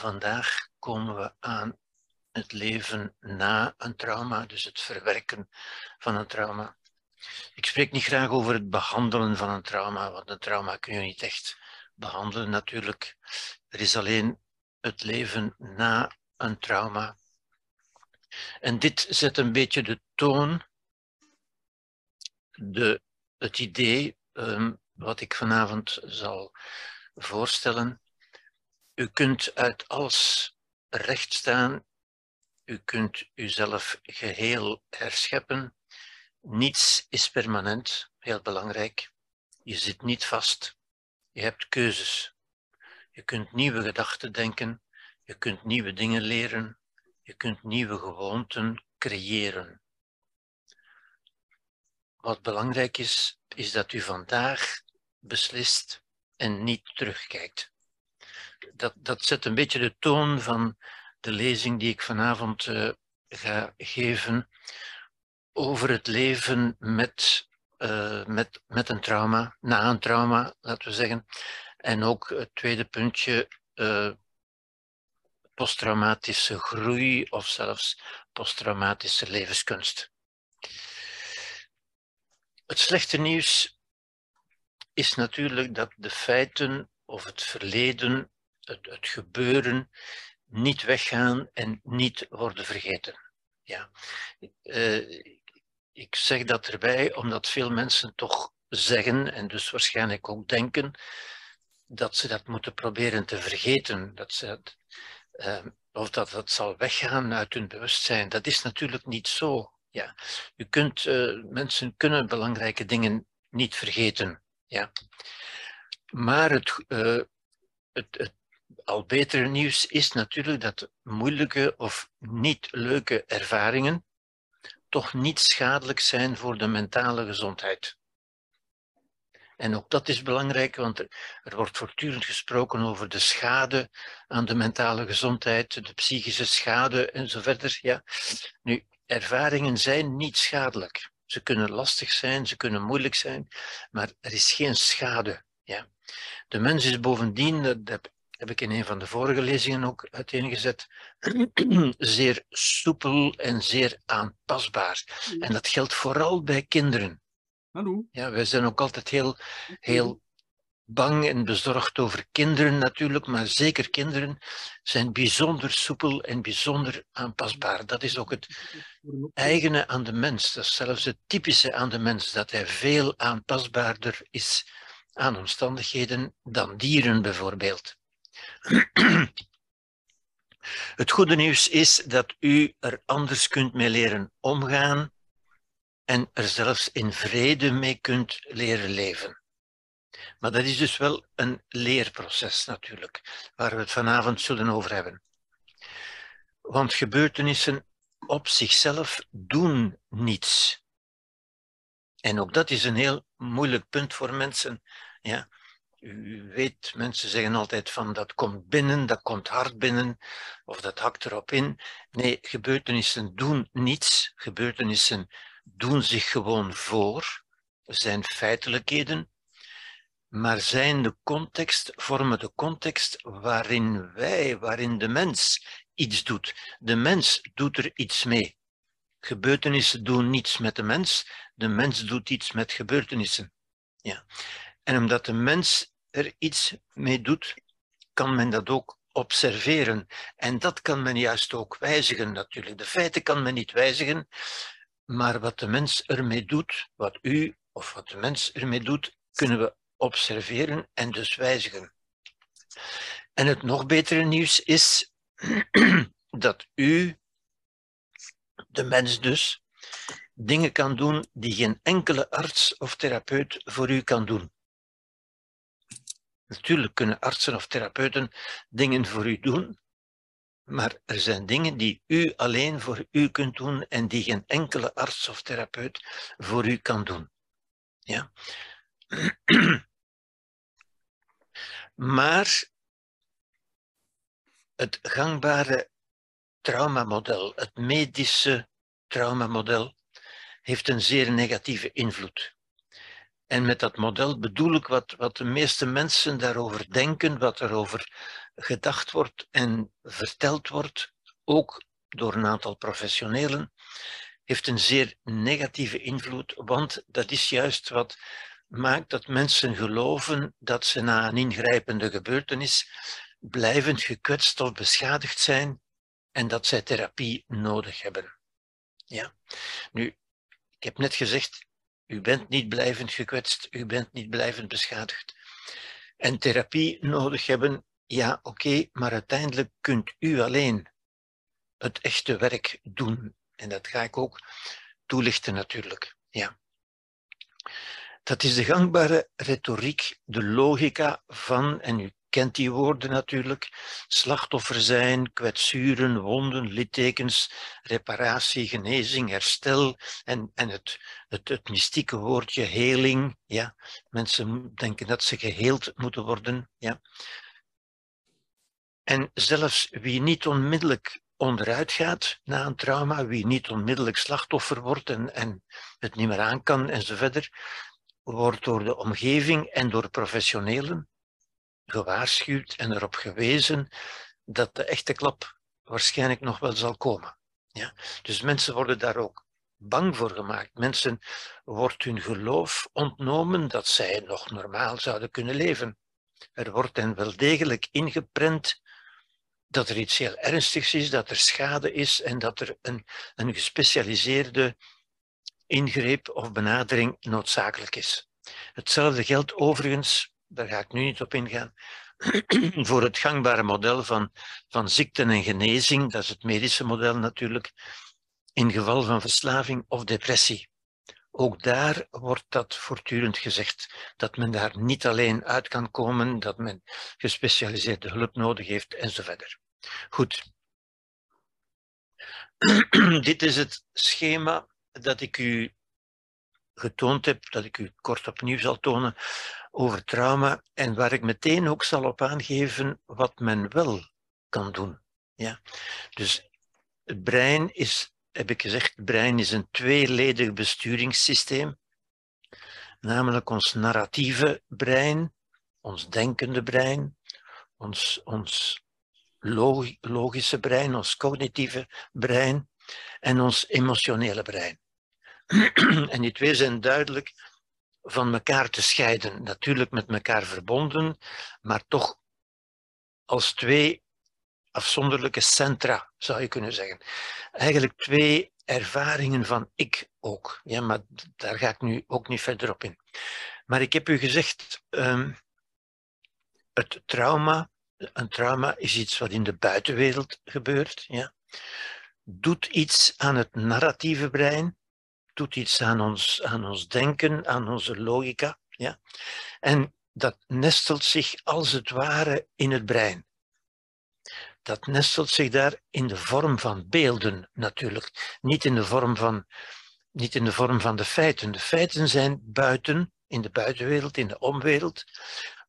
vandaag komen we aan het leven na een trauma, dus het verwerken van een trauma. Ik spreek niet graag over het behandelen van een trauma, want een trauma kun je niet echt behandelen natuurlijk. Er is alleen het leven na een trauma. En dit zet een beetje de toon, de, het idee um, wat ik vanavond zal voorstellen. U kunt uit alles recht staan. U kunt uzelf geheel herscheppen. Niets is permanent, heel belangrijk. Je zit niet vast. Je hebt keuzes. Je kunt nieuwe gedachten denken. Je kunt nieuwe dingen leren. Je kunt nieuwe gewoonten creëren. Wat belangrijk is, is dat u vandaag beslist en niet terugkijkt. Dat, dat zet een beetje de toon van de lezing die ik vanavond uh, ga geven over het leven met, uh, met, met een trauma, na een trauma, laten we zeggen. En ook het tweede puntje, uh, posttraumatische groei of zelfs posttraumatische levenskunst. Het slechte nieuws is natuurlijk dat de feiten of het verleden, het, gebeuren, niet weggaan en niet worden vergeten. Ja. Uh, ik zeg dat erbij omdat veel mensen toch zeggen, en dus waarschijnlijk ook denken, dat ze dat moeten proberen te vergeten. Dat ze uh, of dat dat zal weggaan uit hun bewustzijn. Dat is natuurlijk niet zo. Ja. U kunt, uh, mensen kunnen belangrijke dingen niet vergeten. Ja. Maar het, uh, het, het al betere nieuws is natuurlijk dat moeilijke of niet leuke ervaringen toch niet schadelijk zijn voor de mentale gezondheid. En ook dat is belangrijk, want er, wordt voortdurend gesproken over de schade aan de mentale gezondheid, de psychische schade en verder. Ja. Nu, ervaringen zijn niet schadelijk. Ze kunnen lastig zijn, ze kunnen moeilijk zijn, maar er is geen schade. Ja. De mens is bovendien, dat ik in een van de vorige lezingen ook uiteengezet, zeer soepel en zeer aanpasbaar. En dat geldt vooral bij kinderen. Hallo. Ja, wij zijn ook altijd heel, heel bang en bezorgd over kinderen natuurlijk, maar zeker kinderen zijn bijzonder soepel en bijzonder aanpasbaar. Dat is ook het eigene aan de mens. Dat is zelfs het typische aan de mens, dat hij veel aanpasbaarder is aan omstandigheden dan dieren bijvoorbeeld. Het goede nieuws is dat u er anders kunt mee leren omgaan en er zelfs in vrede mee kunt leren leven. Maar dat is dus wel een leerproces natuurlijk, waar we het vanavond zullen over hebben. Want gebeurtenissen op zichzelf doen niets. En ook dat is een heel moeilijk punt voor mensen. Ja. U weet, mensen zeggen altijd van dat komt binnen, dat komt hard binnen, of dat hakt erop in. Nee, gebeurtenissen doen niets. Gebeurtenissen doen zich gewoon voor, zijn feitelijkheden, maar zijn de context, vormen de context waarin wij, waarin de mens iets doet. De mens doet er iets mee. Gebeurtenissen doen niets met de mens, de mens doet iets met gebeurtenissen. Ja. En omdat de mens er iets mee doet, kan men dat ook observeren. En dat kan men juist ook wijzigen natuurlijk. De feiten kan men niet wijzigen, maar wat de mens ermee doet, wat u of wat de mens ermee doet, kunnen we observeren en dus wijzigen. En het nog betere nieuws is dat u, de mens dus, dingen kan doen die geen enkele arts of therapeut voor u kan doen. Natuurlijk kunnen artsen of therapeuten dingen voor u doen, maar er zijn dingen die u alleen voor u kunt doen en die geen enkele arts of therapeut voor u kan doen. Ja. Maar het gangbare traumamodel, het medische traumamodel, heeft een zeer negatieve invloed. En met dat model bedoel ik wat, wat de meeste mensen daarover denken, wat er over gedacht wordt en verteld wordt, ook door een aantal professionelen, heeft een zeer negatieve invloed, want dat is juist wat maakt dat mensen geloven dat ze na een ingrijpende gebeurtenis blijvend gekwetst of beschadigd zijn en dat zij therapie nodig hebben. Ja. Nu, ik heb net gezegd, u bent niet blijvend gekwetst, u bent niet blijvend beschadigd. En therapie nodig hebben, ja oké, maar uiteindelijk kunt u alleen het echte werk doen. En dat ga ik ook toelichten natuurlijk. Ja. Dat is de gangbare retoriek, de logica van, en u kent die woorden natuurlijk, slachtoffer zijn, kwetsuren, wonden, littekens, reparatie, genezing, herstel en, en het, het, het mystieke woordje heling. Ja. Mensen denken dat ze geheeld moeten worden. Ja. En zelfs wie niet onmiddellijk onderuit gaat na een trauma, wie niet onmiddellijk slachtoffer wordt en, en het niet meer aan kan enzovoort, wordt door de omgeving en door professionelen gewaarschuwd en erop gewezen dat de echte klap waarschijnlijk nog wel zal komen. Ja? Dus mensen worden daar ook bang voor gemaakt. Mensen wordt hun geloof ontnomen dat zij nog normaal zouden kunnen leven. Er wordt hen wel degelijk ingeprent dat er iets heel ernstigs is, dat er schade is en dat er een, een gespecialiseerde ingreep of benadering noodzakelijk is. Hetzelfde geldt overigens, daar ga ik nu niet op ingaan, voor het gangbare model van, van ziekten en genezing, dat is het medische model natuurlijk, in geval van verslaving of depressie. Ook daar wordt dat voortdurend gezegd, dat men daar niet alleen uit kan komen, dat men gespecialiseerde hulp nodig heeft enzovoort. Goed. Dit is het schema dat ik u getoond heb, dat ik u kort opnieuw zal tonen over trauma en waar ik meteen ook zal op aangeven wat men wel kan doen. Ja? Dus het brein is heb ik gezegd, het brein is een tweeledig besturingssysteem, namelijk ons narratieve brein, ons denkende brein, ons, ons logische brein, ons cognitieve brein en ons emotionele brein. en die twee zijn duidelijk van elkaar te scheiden, natuurlijk met elkaar verbonden, maar toch als twee afzonderlijke centra, zou je kunnen zeggen. Eigenlijk twee ervaringen van ik ook. Ja, maar daar ga ik nu ook niet verder op in. Maar ik heb u gezegd, um, het trauma, een trauma is iets wat in de buitenwereld gebeurt. Ja. Doet iets aan het narratieve brein, doet iets aan ons, aan ons denken, aan onze logica. Ja. En dat nestelt zich als het ware in het brein dat nestelt zich daar in de vorm van beelden natuurlijk, niet in de vorm van, niet in de, vorm van de feiten. De feiten zijn buiten, in de buitenwereld, in de omwereld.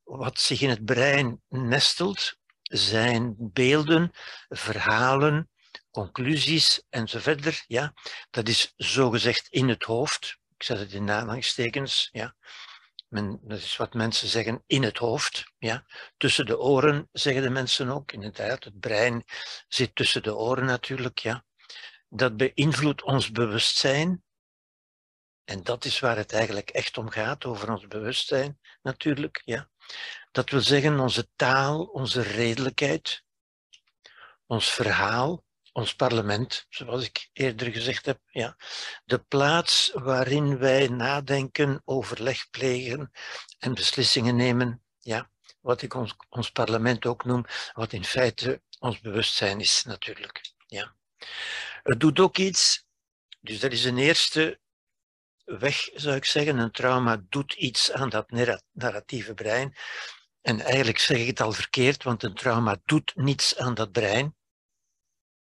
Wat zich in het brein nestelt, zijn beelden, verhalen, conclusies enzovoort. Ja, dat is zogezegd in het hoofd. Ik zet het in aanhalingstekens. Ja. Men, dat is wat mensen zeggen in het hoofd. Ja. Tussen de oren zeggen de mensen ook. Inderdaad, het brein zit tussen de oren natuurlijk. Ja. Dat beïnvloedt ons bewustzijn. En dat is waar het eigenlijk echt om gaat, over ons bewustzijn natuurlijk. Ja. Dat wil zeggen onze taal, onze redelijkheid, ons verhaal, ons parlement, zoals ik eerder gezegd heb, ja, de plaats waarin wij nadenken, overleg plegen en beslissingen nemen, ja, wat ik ons, ons parlement ook noem, wat in feite ons bewustzijn is natuurlijk. Ja. Het doet ook iets, dus dat is een eerste weg, zou ik zeggen. Een trauma doet iets aan dat narratieve brein. En eigenlijk zeg ik het al verkeerd, want een trauma doet niets aan dat brein.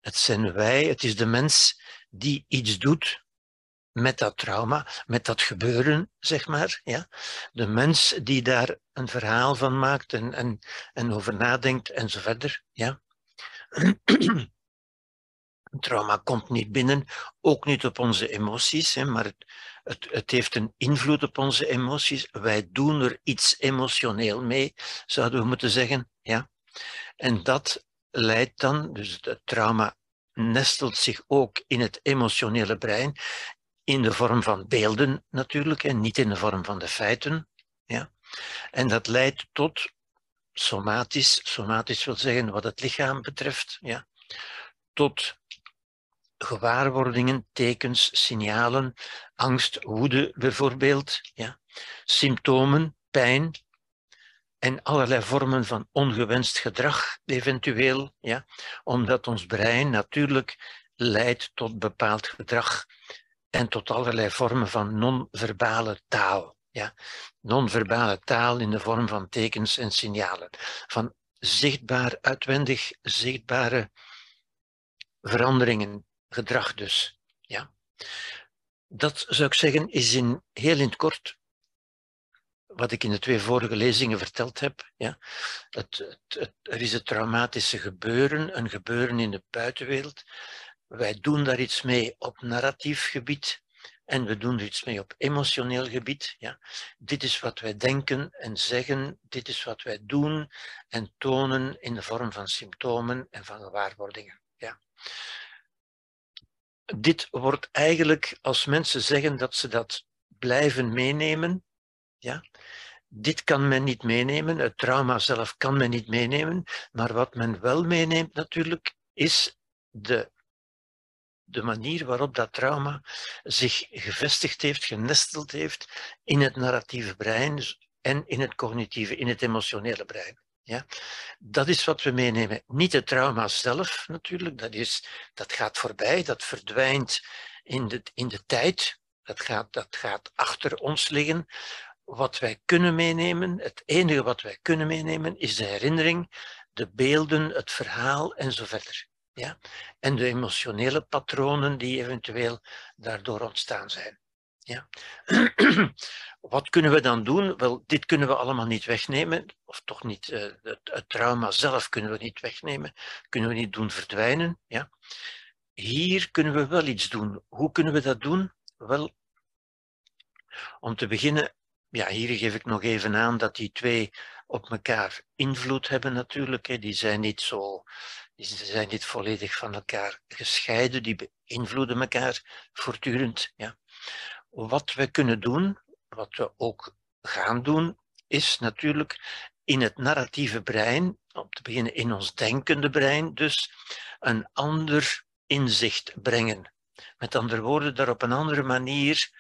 Het zijn wij, het is de mens die iets doet met dat trauma, met dat gebeuren, zeg maar. Ja? De mens die daar een verhaal van maakt en, en, en over nadenkt en zo verder. Ja? trauma komt niet binnen, ook niet op onze emoties, hè, maar het, het, het, heeft een invloed op onze emoties. Wij doen er iets emotioneel mee, zouden we moeten zeggen. Ja? En dat leidt dan, dus het trauma nestelt zich ook in het emotionele brein, in de vorm van beelden natuurlijk, en niet in de vorm van de feiten. Ja. En dat leidt tot somatisch, somatisch wil zeggen wat het lichaam betreft, ja, tot gewaarwordingen, tekens, signalen, angst, woede bijvoorbeeld, ja, symptomen, pijn en allerlei vormen van ongewenst gedrag eventueel, ja, omdat ons brein natuurlijk leidt tot bepaald gedrag en tot allerlei vormen van non-verbale taal. Ja. Non-verbale taal in de vorm van tekens en signalen, van zichtbaar, uitwendig zichtbare veranderingen gedrag dus. Ja. Dat zou ik zeggen is in, heel in het kort wat ik in de twee vorige lezingen verteld heb. Ja. Het, het, er is het traumatische gebeuren, een gebeuren in de buitenwereld. Wij doen daar iets mee op narratief gebied en we doen er iets mee op emotioneel gebied. Ja. Dit is wat wij denken en zeggen, dit is wat wij doen en tonen in de vorm van symptomen en van gewaarwordingen. Ja dit wordt eigenlijk, als mensen zeggen dat ze dat blijven meenemen, ja, dit kan men niet meenemen, het trauma zelf kan men niet meenemen, maar wat men wel meeneemt natuurlijk, is de, de manier waarop dat trauma zich gevestigd heeft, genesteld heeft in het narratieve brein en in het cognitieve, in het emotionele brein. Ja? Dat is wat we meenemen. Niet het trauma zelf natuurlijk, dat, is, dat gaat voorbij, dat verdwijnt in de, in de tijd, dat gaat, dat gaat achter ons liggen. Wat wij kunnen meenemen, het enige wat wij kunnen meenemen, is de herinnering, de beelden, het verhaal en zo verder. Ja? En de emotionele patronen die eventueel daardoor ontstaan zijn. Ja. Wat kunnen we dan doen? Wel, dit kunnen we allemaal niet wegnemen, of toch niet, uh, het, het, trauma zelf kunnen we niet wegnemen, kunnen we niet doen verdwijnen. Ja. Hier kunnen we wel iets doen. Hoe kunnen we dat doen? Wel, om te beginnen, ja, hier geef ik nog even aan dat die twee op elkaar invloed hebben natuurlijk. Hè. Die zijn niet zo, die zijn niet volledig van elkaar gescheiden, die beïnvloeden elkaar voortdurend. Ja. Wat we kunnen doen, wat we ook gaan doen, is natuurlijk in het narratieve brein, om te beginnen in ons denkende brein, dus een ander inzicht brengen. Met andere woorden, daar op een andere manier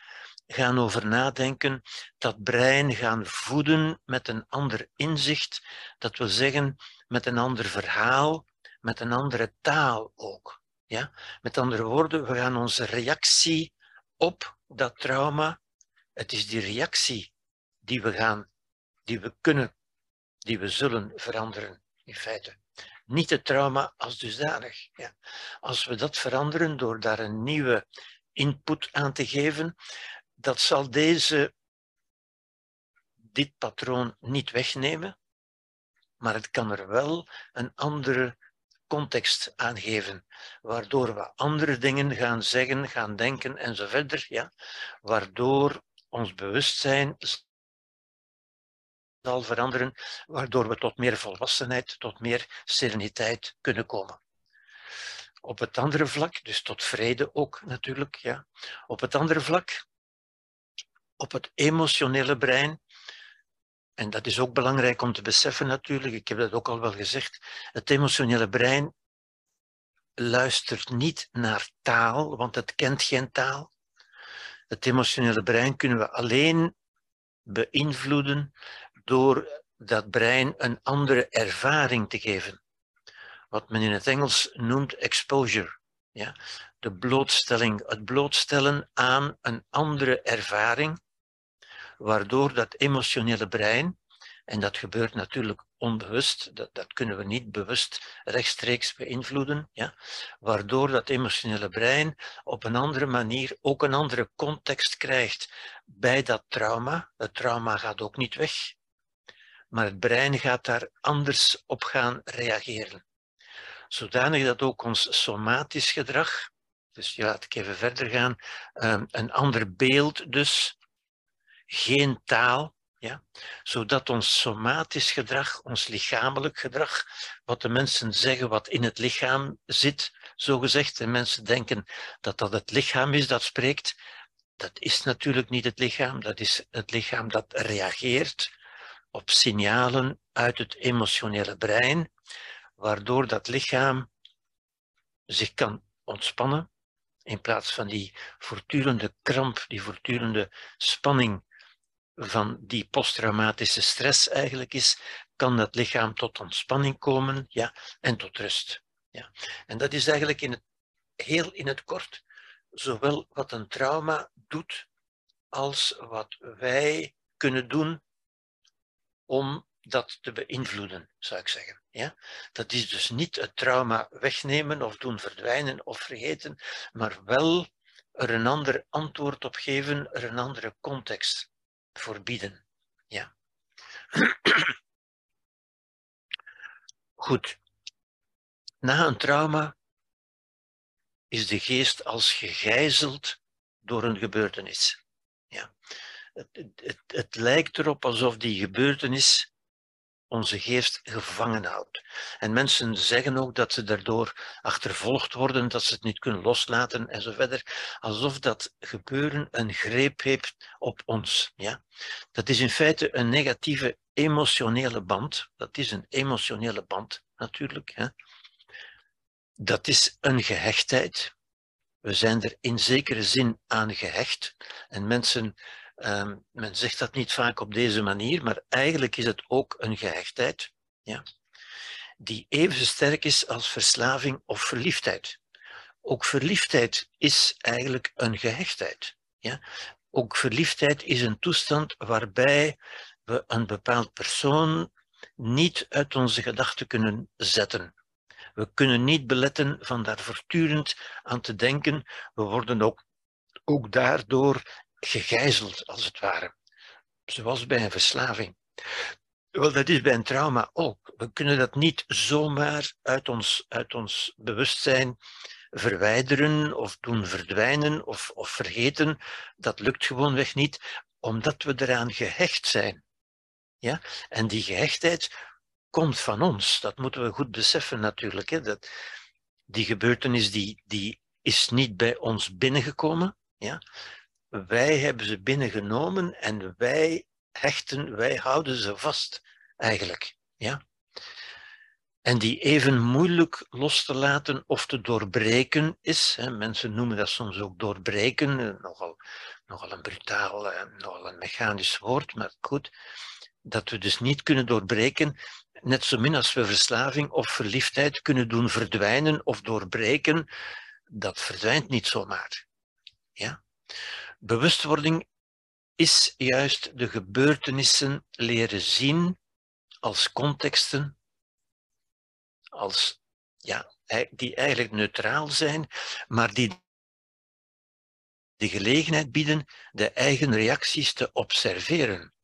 gaan over nadenken, dat brein gaan voeden met een ander inzicht, dat wil zeggen met een ander verhaal, met een andere taal ook. Ja? Met andere woorden, we gaan onze reactie op dat trauma, het is die reactie die we gaan, die we kunnen, die we zullen veranderen in feite. Niet het trauma als dusdanig. Ja. Als we dat veranderen door daar een nieuwe input aan te geven, dat zal deze, dit patroon niet wegnemen, maar het kan er wel een andere context aangeven, waardoor we andere dingen gaan zeggen, gaan denken en zo verder, ja, waardoor ons bewustzijn zal veranderen, waardoor we tot meer volwassenheid, tot meer sereniteit kunnen komen. Op het andere vlak, dus tot vrede ook natuurlijk, ja. Op het andere vlak, op het emotionele brein, en dat is ook belangrijk om te beseffen natuurlijk, ik heb dat ook al wel gezegd, het emotionele brein luistert niet naar taal, want het kent geen taal. Het emotionele brein kunnen we alleen beïnvloeden door dat brein een andere ervaring te geven. Wat men in het Engels noemt exposure. Ja? De blootstelling, het blootstellen aan een andere ervaring waardoor dat emotionele brein, en dat gebeurt natuurlijk onbewust, dat, dat kunnen we niet bewust rechtstreeks beïnvloeden, ja, waardoor dat emotionele brein op een andere manier ook een andere context krijgt bij dat trauma. Het trauma gaat ook niet weg, maar het brein gaat daar anders op gaan reageren. Zodanig dat ook ons somatisch gedrag, dus ja, laat ik even verder gaan, ehm, een ander beeld dus geen taal, Ja? Zodat ons somatisch gedrag, ons lichamelijk gedrag, wat de mensen zeggen wat in het lichaam zit, zo gezegd, en mensen denken dat dat het lichaam is dat spreekt, dat is natuurlijk niet het lichaam, dat is het lichaam dat reageert op signalen uit het emotionele brein, waardoor dat lichaam zich kan ontspannen, in plaats van die voortdurende kramp, die voortdurende spanning van die posttraumatische stress eigenlijk is, kan dat lichaam tot ontspanning komen ja, en tot rust. Ja. En dat is eigenlijk in heel in het kort zowel wat een trauma doet als wat wij kunnen doen om dat te beïnvloeden, zou ik zeggen. Ja? Dat is dus niet het trauma wegnemen of doen verdwijnen of vergeten, maar wel er een ander antwoord op geven, er een andere context voor bieden. Ja. Goed. Na een trauma is de geest als gegijzeld door een gebeurtenis. Ja. Het, het, het, lijkt erop alsof die gebeurtenis onze geest gevangen houdt. En mensen zeggen ook dat ze daardoor achtervolgd worden, dat ze het niet kunnen loslaten en zo verder, alsof dat gebeuren een greep heeft op ons. Ja? Dat is in feite een negatieve emotionele band. Dat is een emotionele band natuurlijk. Hè? Dat is een gehechtheid. We zijn er in zekere zin aan gehecht. En mensen, um, men zegt dat niet vaak op deze manier, maar eigenlijk is het ook een gehechtheid. Ja, die even sterk is als verslaving of verliefdheid. Ook verliefdheid is eigenlijk een gehechtheid. Ja? Ook verliefdheid is een toestand waarbij we een bepaald persoon niet uit onze gedachten kunnen zetten. We kunnen niet beletten van daar voortdurend aan te denken. We worden ook, ook daardoor gegijzeld, als het ware. Zoals bij een verslaving. Wel, dat is bij een trauma ook. We kunnen dat niet zomaar uit ons, uit ons bewustzijn verwijderen of doen verdwijnen of, of vergeten. Dat lukt gewoonweg niet, omdat we eraan gehecht zijn. Ja? En die gehechtheid komt van ons. Dat moeten we goed beseffen natuurlijk. Hè? Dat, die gebeurtenis die, die is niet bij ons binnengekomen. Ja? Wij hebben ze binnengenomen en wij hechten, wij houden ze vast eigenlijk. Ja? En die even moeilijk los te laten of te doorbreken is. Hè? Mensen noemen dat soms ook doorbreken, nogal, nogal een brutaal, nogal een mechanisch woord, maar goed. Dat we dus niet kunnen doorbreken, net zo min als we verslaving of verliefdheid kunnen doen verdwijnen of doorbreken, dat verdwijnt niet zomaar. Ja? Bewustwording is juist de gebeurtenissen leren zien als contexten, als, ja, die eigenlijk neutraal zijn, maar die de gelegenheid bieden de eigen reacties te observeren.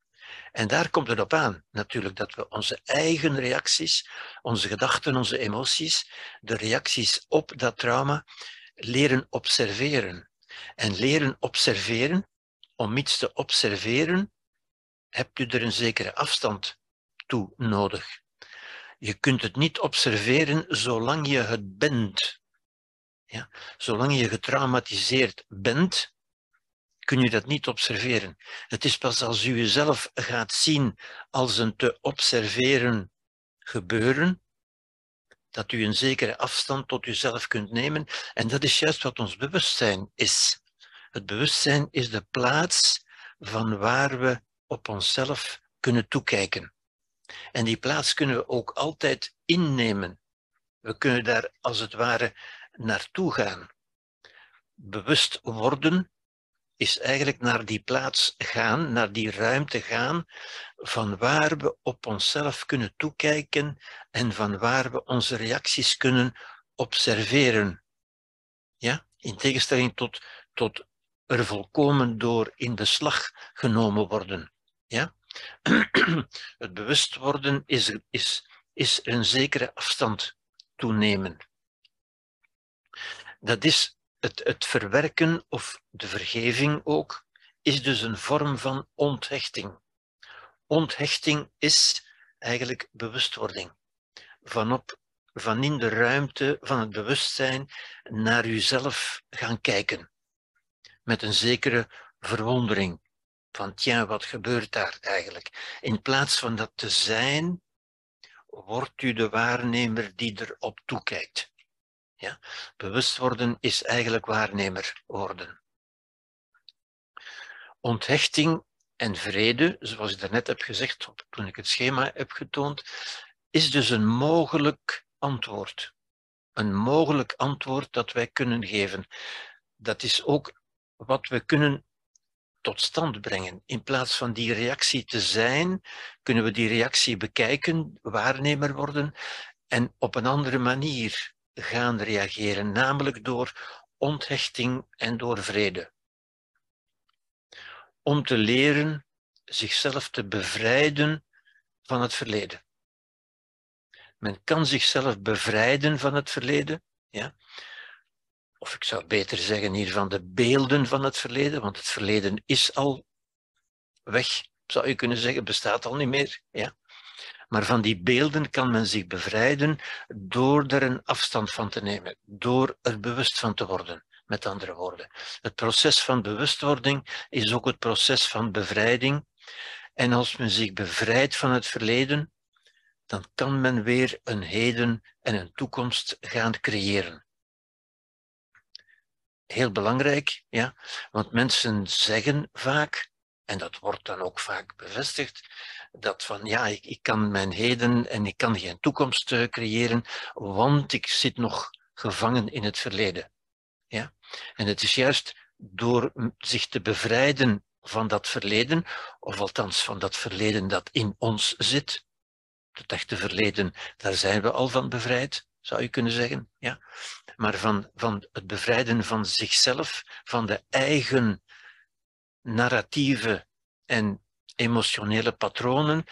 En daar komt het op aan, natuurlijk, dat we onze eigen reacties, onze gedachten, onze emoties, de reacties op dat trauma, leren observeren. En leren observeren, om iets te observeren, hebt u er een zekere afstand toe nodig. Je kunt het niet observeren zolang je het bent. Ja? Zolang je getraumatiseerd bent, kun je dat niet observeren. Het is pas als u jezelf gaat zien als een te observeren gebeuren, dat u een zekere afstand tot uzelf kunt nemen. En dat is juist wat ons bewustzijn is. Het bewustzijn is de plaats van waar we op onszelf kunnen toekijken. En die plaats kunnen we ook altijd innemen. We kunnen daar als het ware naartoe gaan. Bewust worden is eigenlijk naar die plaats gaan, naar die ruimte gaan, van waar we op onszelf kunnen toekijken en van waar we onze reacties kunnen observeren. Ja? In tegenstelling tot, tot er volkomen door in beslag genomen worden. Ja? Het bewust worden is, is, is een zekere afstand toenemen. Dat is het, het verwerken of de vergeving ook, is dus een vorm van onthechting. Onthechting is eigenlijk bewustwording. Vanop, van in de ruimte van het bewustzijn naar uzelf gaan kijken. Met een zekere verwondering. Van tja, wat gebeurt daar eigenlijk? In plaats van dat te zijn, wordt u de waarnemer die erop toekijkt. Ja? Bewust worden is eigenlijk waarnemer worden. Onthechting en vrede, zoals ik daarnet heb gezegd, toen ik het schema heb getoond, is dus een mogelijk antwoord. Een mogelijk antwoord dat wij kunnen geven. Dat is ook wat we kunnen tot stand brengen. In plaats van die reactie te zijn, kunnen we die reactie bekijken, waarnemer worden en op een andere manier gaan reageren, namelijk door onthechting en door vrede. Om te leren zichzelf te bevrijden van het verleden. Men kan zichzelf bevrijden van het verleden, ja? of ik zou beter zeggen hier van de beelden van het verleden, want het verleden is al weg, zou je kunnen zeggen, bestaat al niet meer. Ja? Maar van die beelden kan men zich bevrijden door er een afstand van te nemen, door er bewust van te worden. Met andere woorden, het proces van bewustwording is ook het proces van bevrijding. En als men zich bevrijdt van het verleden, dan kan men weer een heden en een toekomst gaan creëren. Heel belangrijk, ja, want mensen zeggen vaak, en dat wordt dan ook vaak bevestigd, dat van ja, ik, ik kan mijn heden en ik kan geen toekomst uh, creëren, want ik zit nog gevangen in het verleden. Ja? En het is juist door zich te bevrijden van dat verleden, of althans van dat verleden dat in ons zit, het echte verleden, daar zijn we al van bevrijd, zou je kunnen zeggen. Ja? Maar van, van het bevrijden van zichzelf, van de eigen narratieve en emotionele patronen,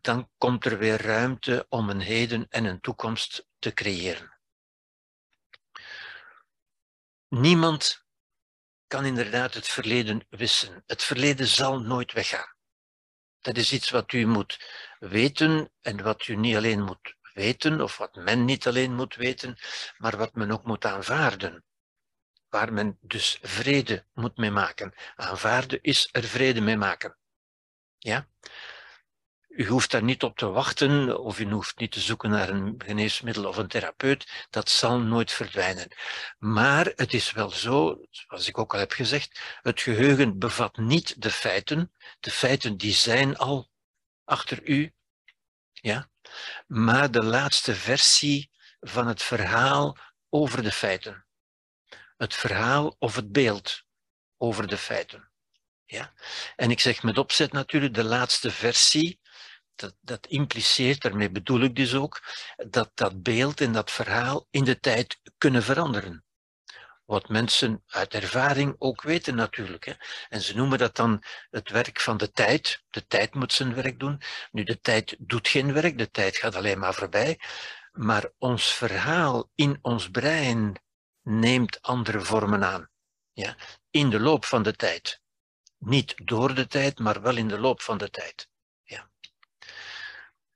dan komt er weer ruimte om een heden en een toekomst te creëren. Niemand kan inderdaad het verleden wissen. Het verleden zal nooit weggaan. Dat is iets wat u moet weten en wat u niet alleen moet weten, of wat men niet alleen moet weten, maar wat men ook moet aanvaarden. Waar men dus vrede moet mee maken. Aanvaarden is er vrede mee maken. Ja? U hoeft daar niet op te wachten of u hoeft niet te zoeken naar een geneesmiddel of een therapeut. Dat zal nooit verdwijnen. Maar het is wel zo, zoals ik ook al heb gezegd, het geheugen bevat niet de feiten. De feiten die zijn al achter u. Ja? Maar de laatste versie van het verhaal over de feiten. Het verhaal of het beeld over de feiten. Ja? En ik zeg met opzet natuurlijk de laatste versie, dat, dat impliceert, daarmee bedoel ik dus ook, dat dat beeld en dat verhaal in de tijd kunnen veranderen. Wat mensen uit ervaring ook weten natuurlijk. Hè. En ze noemen dat dan het werk van de tijd. De tijd moet zijn werk doen. Nu, de tijd doet geen werk, de tijd gaat alleen maar voorbij. Maar ons verhaal in ons brein neemt andere vormen aan. Ja, in de loop van de tijd. Niet door de tijd, maar wel in de loop van de tijd. Ja.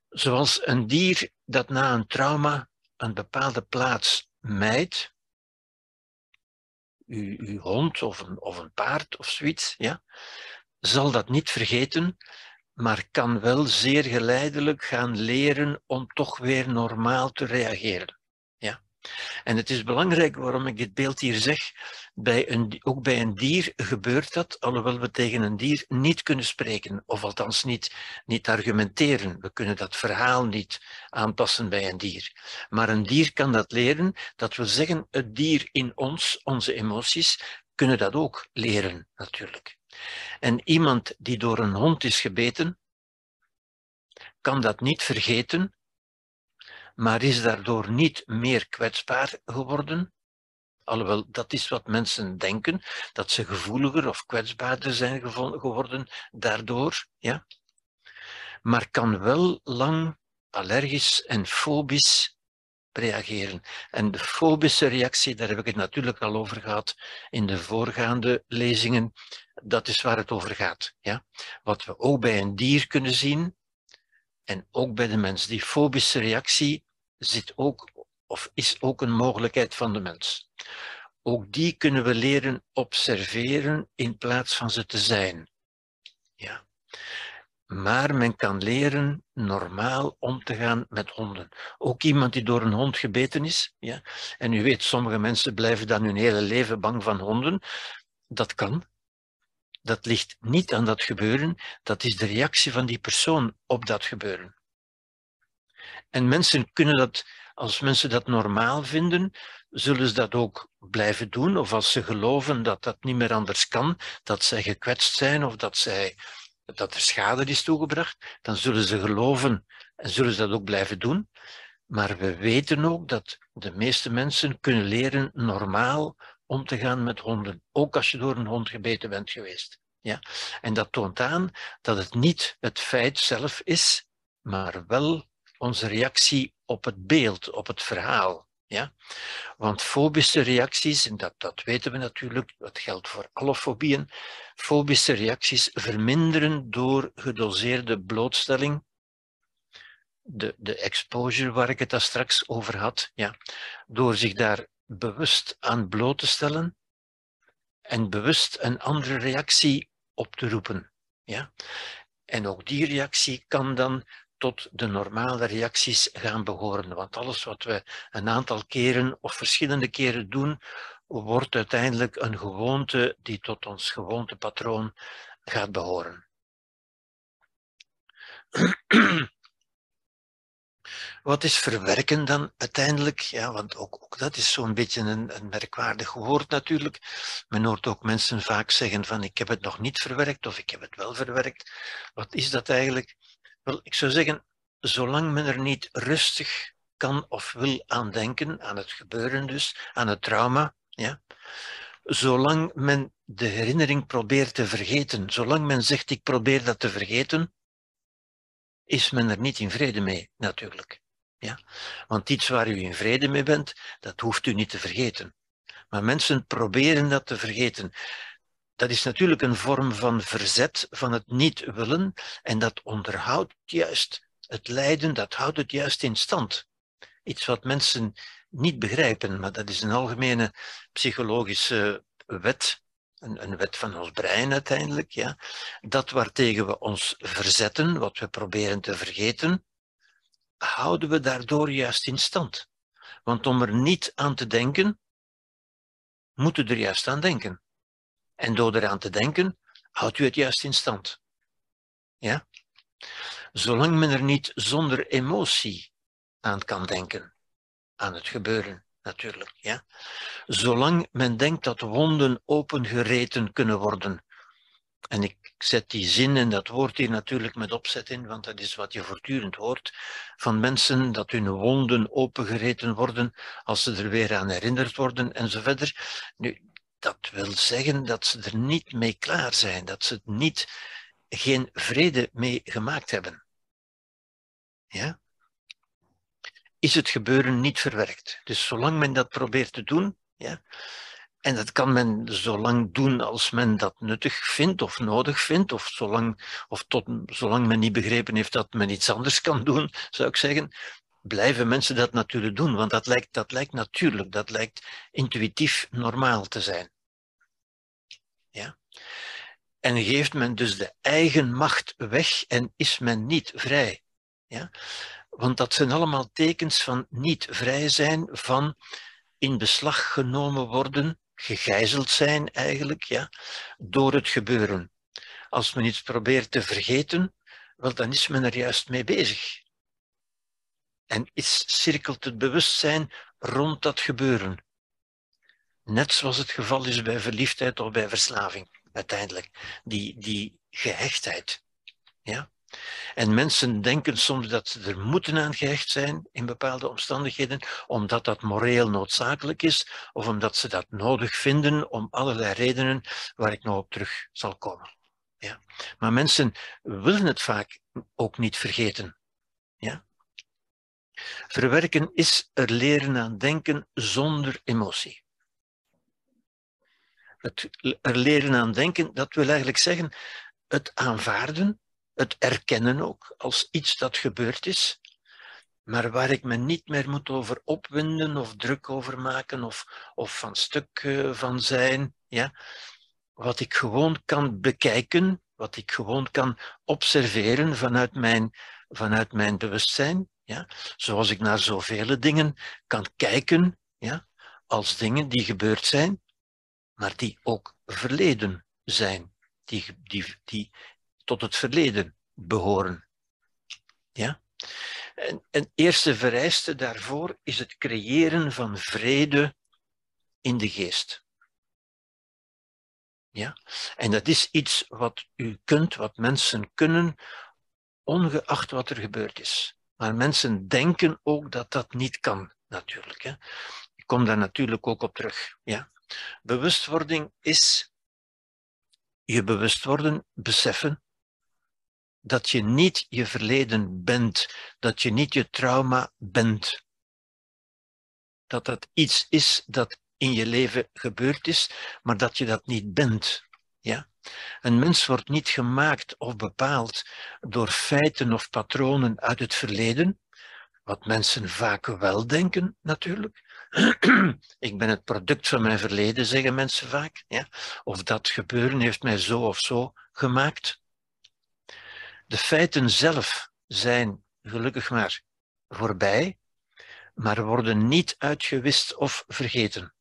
Zoals een dier dat na een trauma een bepaalde plaats mijt, uw, uw hond of een, of een paard of zoiets, ja, zal dat niet vergeten, maar kan wel zeer geleidelijk gaan leren om toch weer normaal te reageren. En het is belangrijk waarom ik dit beeld hier zeg. Bij een, ook bij een dier gebeurt dat, alhoewel we tegen een dier niet kunnen spreken, of althans niet, niet argumenteren. We kunnen dat verhaal niet aanpassen bij een dier. Maar een dier kan dat leren, dat wil zeggen, het dier in ons, onze emoties, kunnen dat ook leren, natuurlijk. En iemand die door een hond is gebeten, kan dat niet vergeten, maar is daardoor niet meer kwetsbaar geworden. Alhoewel, dat is wat mensen denken, dat ze gevoeliger of kwetsbaarder zijn geworden daardoor. Ja? Maar kan wel lang allergisch en fobisch reageren. En de fobische reactie, daar heb ik het natuurlijk al over gehad in de voorgaande lezingen, dat is waar het over gaat. Ja? Wat we ook bij een dier kunnen zien, en ook bij de mens. Die fobische reactie zit ook, of is ook een mogelijkheid van de mens. Ook die kunnen we leren observeren in plaats van ze te zijn. Ja. Maar men kan leren normaal om te gaan met honden. Ook iemand die door een hond gebeten is. Ja? En u weet, sommige mensen blijven dan hun hele leven bang van honden. Dat kan. Dat ligt niet aan dat gebeuren. Dat is de reactie van die persoon op dat gebeuren. En mensen kunnen dat, als mensen dat normaal vinden, zullen ze dat ook blijven doen. Of als ze geloven dat dat niet meer anders kan, dat zij gekwetst zijn of dat, zij, dat er schade is toegebracht, dan zullen ze geloven en zullen ze dat ook blijven doen. Maar we weten ook dat de meeste mensen kunnen leren normaal om te gaan met honden, ook als je door een hond gebeten bent geweest. Ja? En dat toont aan dat het niet het feit zelf is, maar wel onze reactie op het beeld, op het verhaal. Ja? Want fobische reacties, en dat, dat weten we natuurlijk, dat geldt voor alle fobieën, fobische reacties verminderen door gedoseerde blootstelling, de, de exposure waar ik het daar straks over had, ja, door zich daar bewust aan bloot te stellen en bewust een andere reactie op te roepen. Ja? En ook die reactie kan dan tot de normale reacties gaan behoren. Want alles wat we een aantal keren of verschillende keren doen, wordt uiteindelijk een gewoonte die tot ons gewoontepatroon gaat behoren. Wat is verwerken dan uiteindelijk? Ja, want ook, ook dat is zo'n beetje een, een, merkwaardig woord natuurlijk. Men hoort ook mensen vaak zeggen van ik heb het nog niet verwerkt of ik heb het wel verwerkt. Wat is dat eigenlijk? Wel, ik zou zeggen, zolang men er niet rustig kan of wil aan denken, aan het gebeuren dus, aan het trauma, ja, zolang men de herinnering probeert te vergeten, zolang men zegt ik probeer dat te vergeten, is men er niet in vrede mee, natuurlijk. Ja? Want iets waar u in vrede mee bent, dat hoeft u niet te vergeten. Maar mensen proberen dat te vergeten. Dat is natuurlijk een vorm van verzet van het niet willen en dat onderhoudt juist het lijden, dat houdt het juist in stand. Iets wat mensen niet begrijpen, maar dat is een algemene psychologische wet, een, een wet van ons brein uiteindelijk. Ja. Dat waartegen we ons verzetten, wat we proberen te vergeten, houden we daardoor juist in stand. Want om er niet aan te denken, moeten er juist aan denken. En door eraan te denken, houdt u het juist in stand. Ja? Zolang men er niet zonder emotie aan kan denken, aan het gebeuren natuurlijk. Ja? Zolang men denkt dat wonden opengereten kunnen worden. En ik zet die zin en dat woord hier natuurlijk met opzet in, want dat is wat je voortdurend hoort van mensen, dat hun wonden opengereten worden als ze er weer aan herinnerd worden en verder. Nu, dat wil zeggen dat ze er niet mee klaar zijn, dat ze niet, geen vrede mee gemaakt hebben. Ja? Is het gebeuren niet verwerkt. Dus zolang men dat probeert te doen, ja, en dat kan men zo lang doen als men dat nuttig vindt of nodig vindt, of, zolang, of tot, zolang men niet begrepen heeft dat men iets anders kan doen, zou ik zeggen, blijven mensen dat natuurlijk doen, want dat lijkt, dat lijkt natuurlijk, dat lijkt intuïtief normaal te zijn. Ja? En geeft men dus de eigen macht weg en is men niet vrij. Ja? Want dat zijn allemaal tekens van niet vrij zijn, van in beslag genomen worden, gegijzeld zijn eigenlijk, ja, door het gebeuren. Als men iets probeert te vergeten, wel, dan is men er juist mee bezig. En is, cirkelt het bewustzijn rond dat gebeuren. Net zoals het geval is bij verliefdheid of bij verslaving, uiteindelijk. Die, die gehechtheid. Ja? En mensen denken soms dat ze er moeten aan gehecht zijn in bepaalde omstandigheden, omdat dat moreel noodzakelijk is, of omdat ze dat nodig vinden om allerlei redenen waar ik nog op terug zal komen. Ja. Maar mensen willen het vaak ook niet vergeten. Ja? Verwerken is er leren aan denken zonder emotie. Het er leren aan denken, dat wil eigenlijk zeggen het aanvaarden, het erkennen ook als iets dat gebeurd is, maar waar ik me niet meer moet over opwinden of druk over maken of, of van stuk uh, van zijn. Ja? Wat ik gewoon kan bekijken, wat ik gewoon kan observeren vanuit mijn, vanuit mijn bewustzijn. Ja? Zoals ik naar zoveel dingen kan kijken ja? als dingen die gebeurd zijn, maar die ook verleden zijn, die, die, die tot het verleden behoren. Ja? En een eerste vereiste daarvoor is het creëren van vrede in de geest. Ja? En dat is iets wat u kunt, wat mensen kunnen, ongeacht wat er gebeurd is. Maar mensen denken ook dat dat niet kan, natuurlijk. Hè. Ik kom daar natuurlijk ook op terug. Ja? Bewustwording is je bewust worden, beseffen dat je niet je verleden bent, dat je niet je trauma bent. Dat dat iets is dat in je leven gebeurd is, maar dat je dat niet bent. Ja? Een mens wordt niet gemaakt of bepaald door feiten of patronen uit het verleden, wat mensen vaak wel denken natuurlijk. Ik ben het product van mijn verleden, zeggen mensen vaak. Ja? Of dat gebeuren heeft mij zo of zo gemaakt. De feiten zelf zijn gelukkig maar voorbij, maar worden niet uitgewist of vergeten.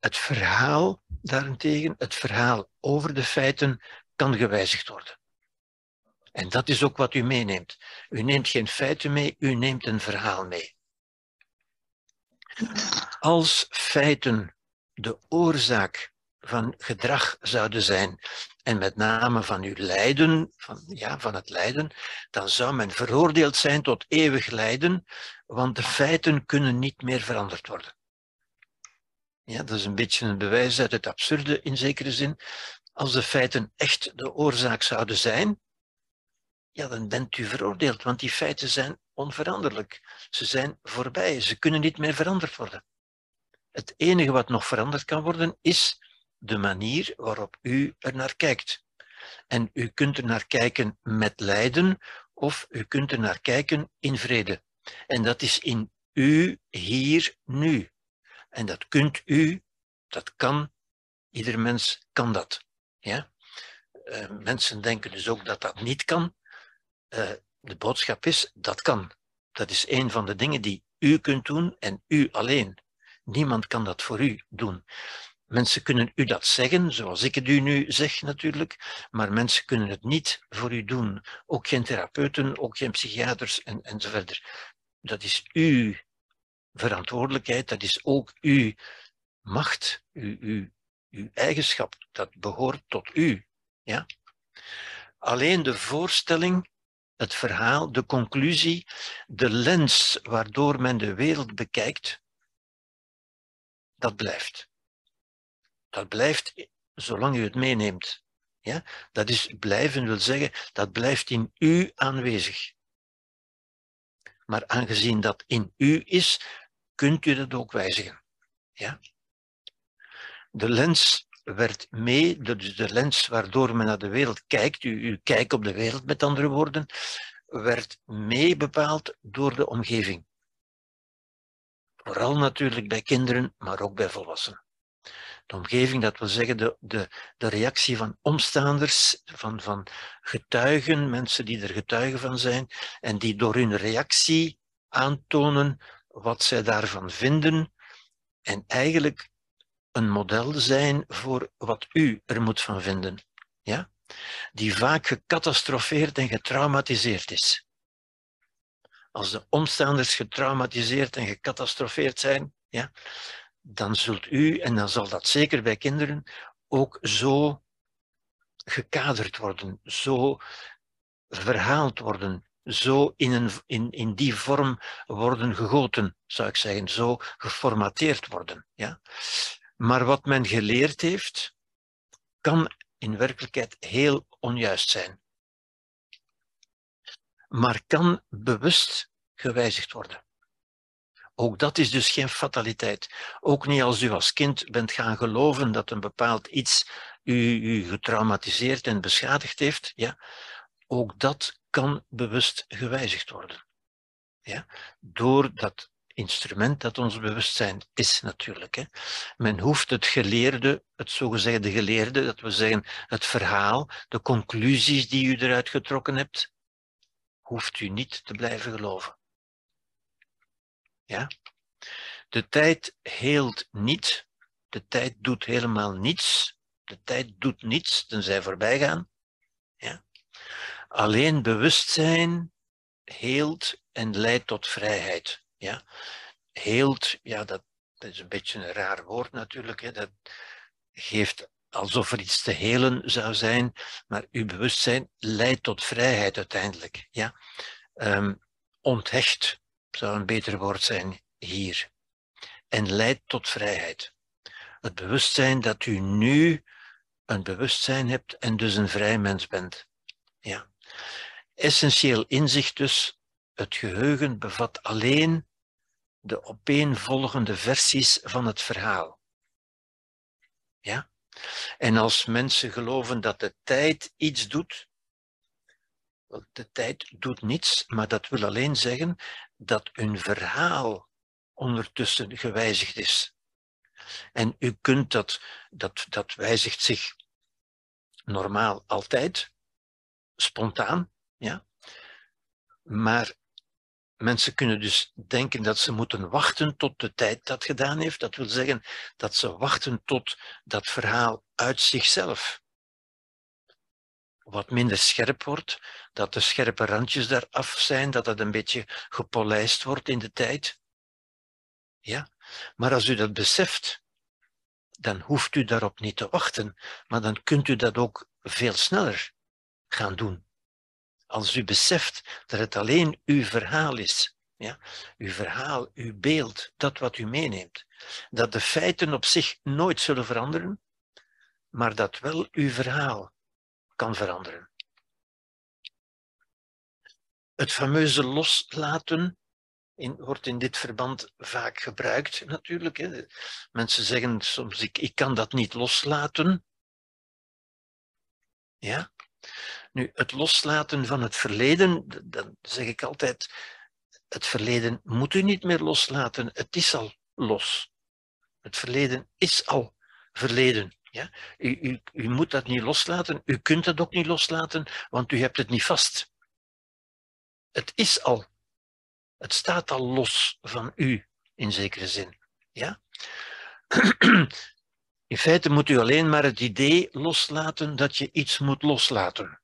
Het verhaal daarentegen, het verhaal over de feiten, kan gewijzigd worden. En dat is ook wat u meeneemt. U neemt geen feiten mee, u neemt een verhaal mee. Als feiten de oorzaak van gedrag zouden zijn, en met name van uw lijden, van, ja, van het lijden, dan zou men veroordeeld zijn tot eeuwig lijden, want de feiten kunnen niet meer veranderd worden. Ja, dat is een beetje een bewijs uit het absurde in zekere zin. Als de feiten echt de oorzaak zouden zijn, ja, dan bent u veroordeeld, want die feiten zijn onveranderlijk. Ze zijn voorbij, ze kunnen niet meer veranderd worden. Het enige wat nog veranderd kan worden is de manier waarop u er naar kijkt. En u kunt er naar kijken met lijden of u kunt er naar kijken in vrede. En dat is in u hier nu. En dat kunt u, dat kan, ieder mens kan dat. Ja? Uh, mensen denken dus ook dat dat niet kan. Uh, de boodschap is, dat kan. Dat is een van de dingen die u kunt doen en u alleen. Niemand kan dat voor u doen. Mensen kunnen u dat zeggen, zoals ik het u nu zeg natuurlijk, maar mensen kunnen het niet voor u doen. Ook geen therapeuten, ook geen psychiaters en, enzovoort. Dat is uw verantwoordelijkheid, dat is ook uw macht, uw, uw, uw eigenschap. Dat behoort tot u. Ja? Alleen de voorstelling, het verhaal, de conclusie, de lens waardoor men de wereld bekijkt, dat blijft dat blijft zolang u het meeneemt. Ja? Dat is blijven wil zeggen, dat blijft in u aanwezig. Maar aangezien dat in u is, kunt u dat ook wijzigen. Ja? De lens werd mee, de lens waardoor men naar de wereld kijkt, u, u kijkt op de wereld met andere woorden, werd mee bepaald door de omgeving. Vooral natuurlijk bij kinderen, maar ook bij volwassenen de omgeving, dat wil zeggen de, de, de reactie van omstaanders, van, van getuigen, mensen die er getuigen van zijn, en die door hun reactie aantonen wat zij daarvan vinden, en eigenlijk een model zijn voor wat u er moet van vinden. Ja? Die vaak gecatastrofeerd en getraumatiseerd is. Als de omstanders getraumatiseerd en gecatastrofeerd zijn, ja, dan zult u, en dan zal dat zeker bij kinderen, ook zo gekaderd worden, zo verhaald worden, zo in, een, in, in die vorm worden gegoten, zou ik zeggen, zo geformateerd worden. Ja? Maar wat men geleerd heeft, kan in werkelijkheid heel onjuist zijn. maar kan bewust gewijzigd worden. Ook dat is dus geen fataliteit. Ook niet als u als kind bent gaan geloven dat een bepaald iets u, u getraumatiseerd en beschadigd heeft. Ja, ook dat kan bewust gewijzigd worden. Ja, door dat instrument dat ons bewustzijn is natuurlijk. Hè. Men hoeft het geleerde, het zogezegde geleerde, dat we zeggen het verhaal, de conclusies die u eruit getrokken hebt, hoeft u niet te blijven geloven. Ja? De tijd heelt niet, de tijd doet helemaal niets, de tijd doet niets tenzij voorbij gaan. Ja? Alleen bewustzijn heelt en leidt tot vrijheid. Ja? Heelt, ja, dat, is een beetje een raar woord natuurlijk. Hè? Dat geeft alsof er iets te helen zou zijn, maar uw bewustzijn leidt tot vrijheid uiteindelijk. Ja? Um, onthecht zou een beter woord zijn hier. En leidt tot vrijheid. Het bewustzijn dat u nu een bewustzijn hebt en dus een vrij mens bent. Ja. Essentieel inzicht dus, het geheugen bevat alleen de opeenvolgende versies van het verhaal. Ja? En als mensen geloven dat de tijd iets doet, de tijd doet niets, maar dat wil alleen zeggen dat hun verhaal ondertussen gewijzigd is. En u kunt dat, dat, dat wijzigt zich normaal altijd, spontaan, ja. Maar mensen kunnen dus denken dat ze moeten wachten tot de tijd dat gedaan heeft. Dat wil zeggen dat ze wachten tot dat verhaal uit zichzelf wat minder scherp wordt, dat de scherpe randjes eraf zijn, dat het een beetje gepolijst wordt in de tijd. Ja, maar als u dat beseft, dan hoeft u daarop niet te wachten, maar dan kunt u dat ook veel sneller gaan doen. Als u beseft dat het alleen uw verhaal is, ja, uw verhaal, uw beeld, dat wat u meeneemt, dat de feiten op zich nooit zullen veranderen, maar dat wel uw verhaal veranderen. Het fameuze loslaten wordt in dit verband vaak gebruikt natuurlijk. Hè. Mensen zeggen soms, ik, ik kan dat niet loslaten. Ja? Nu, het loslaten van het verleden, dan zeg ik altijd, het verleden moet u niet meer loslaten, het is al los. Het verleden is al verleden. Ja? U, u, moet dat niet loslaten, u kunt het ook niet loslaten, want u hebt het niet vast. Het is al. Het staat al los van u, in zekere zin. Ja? In feite moet u alleen maar het idee loslaten dat je iets moet loslaten.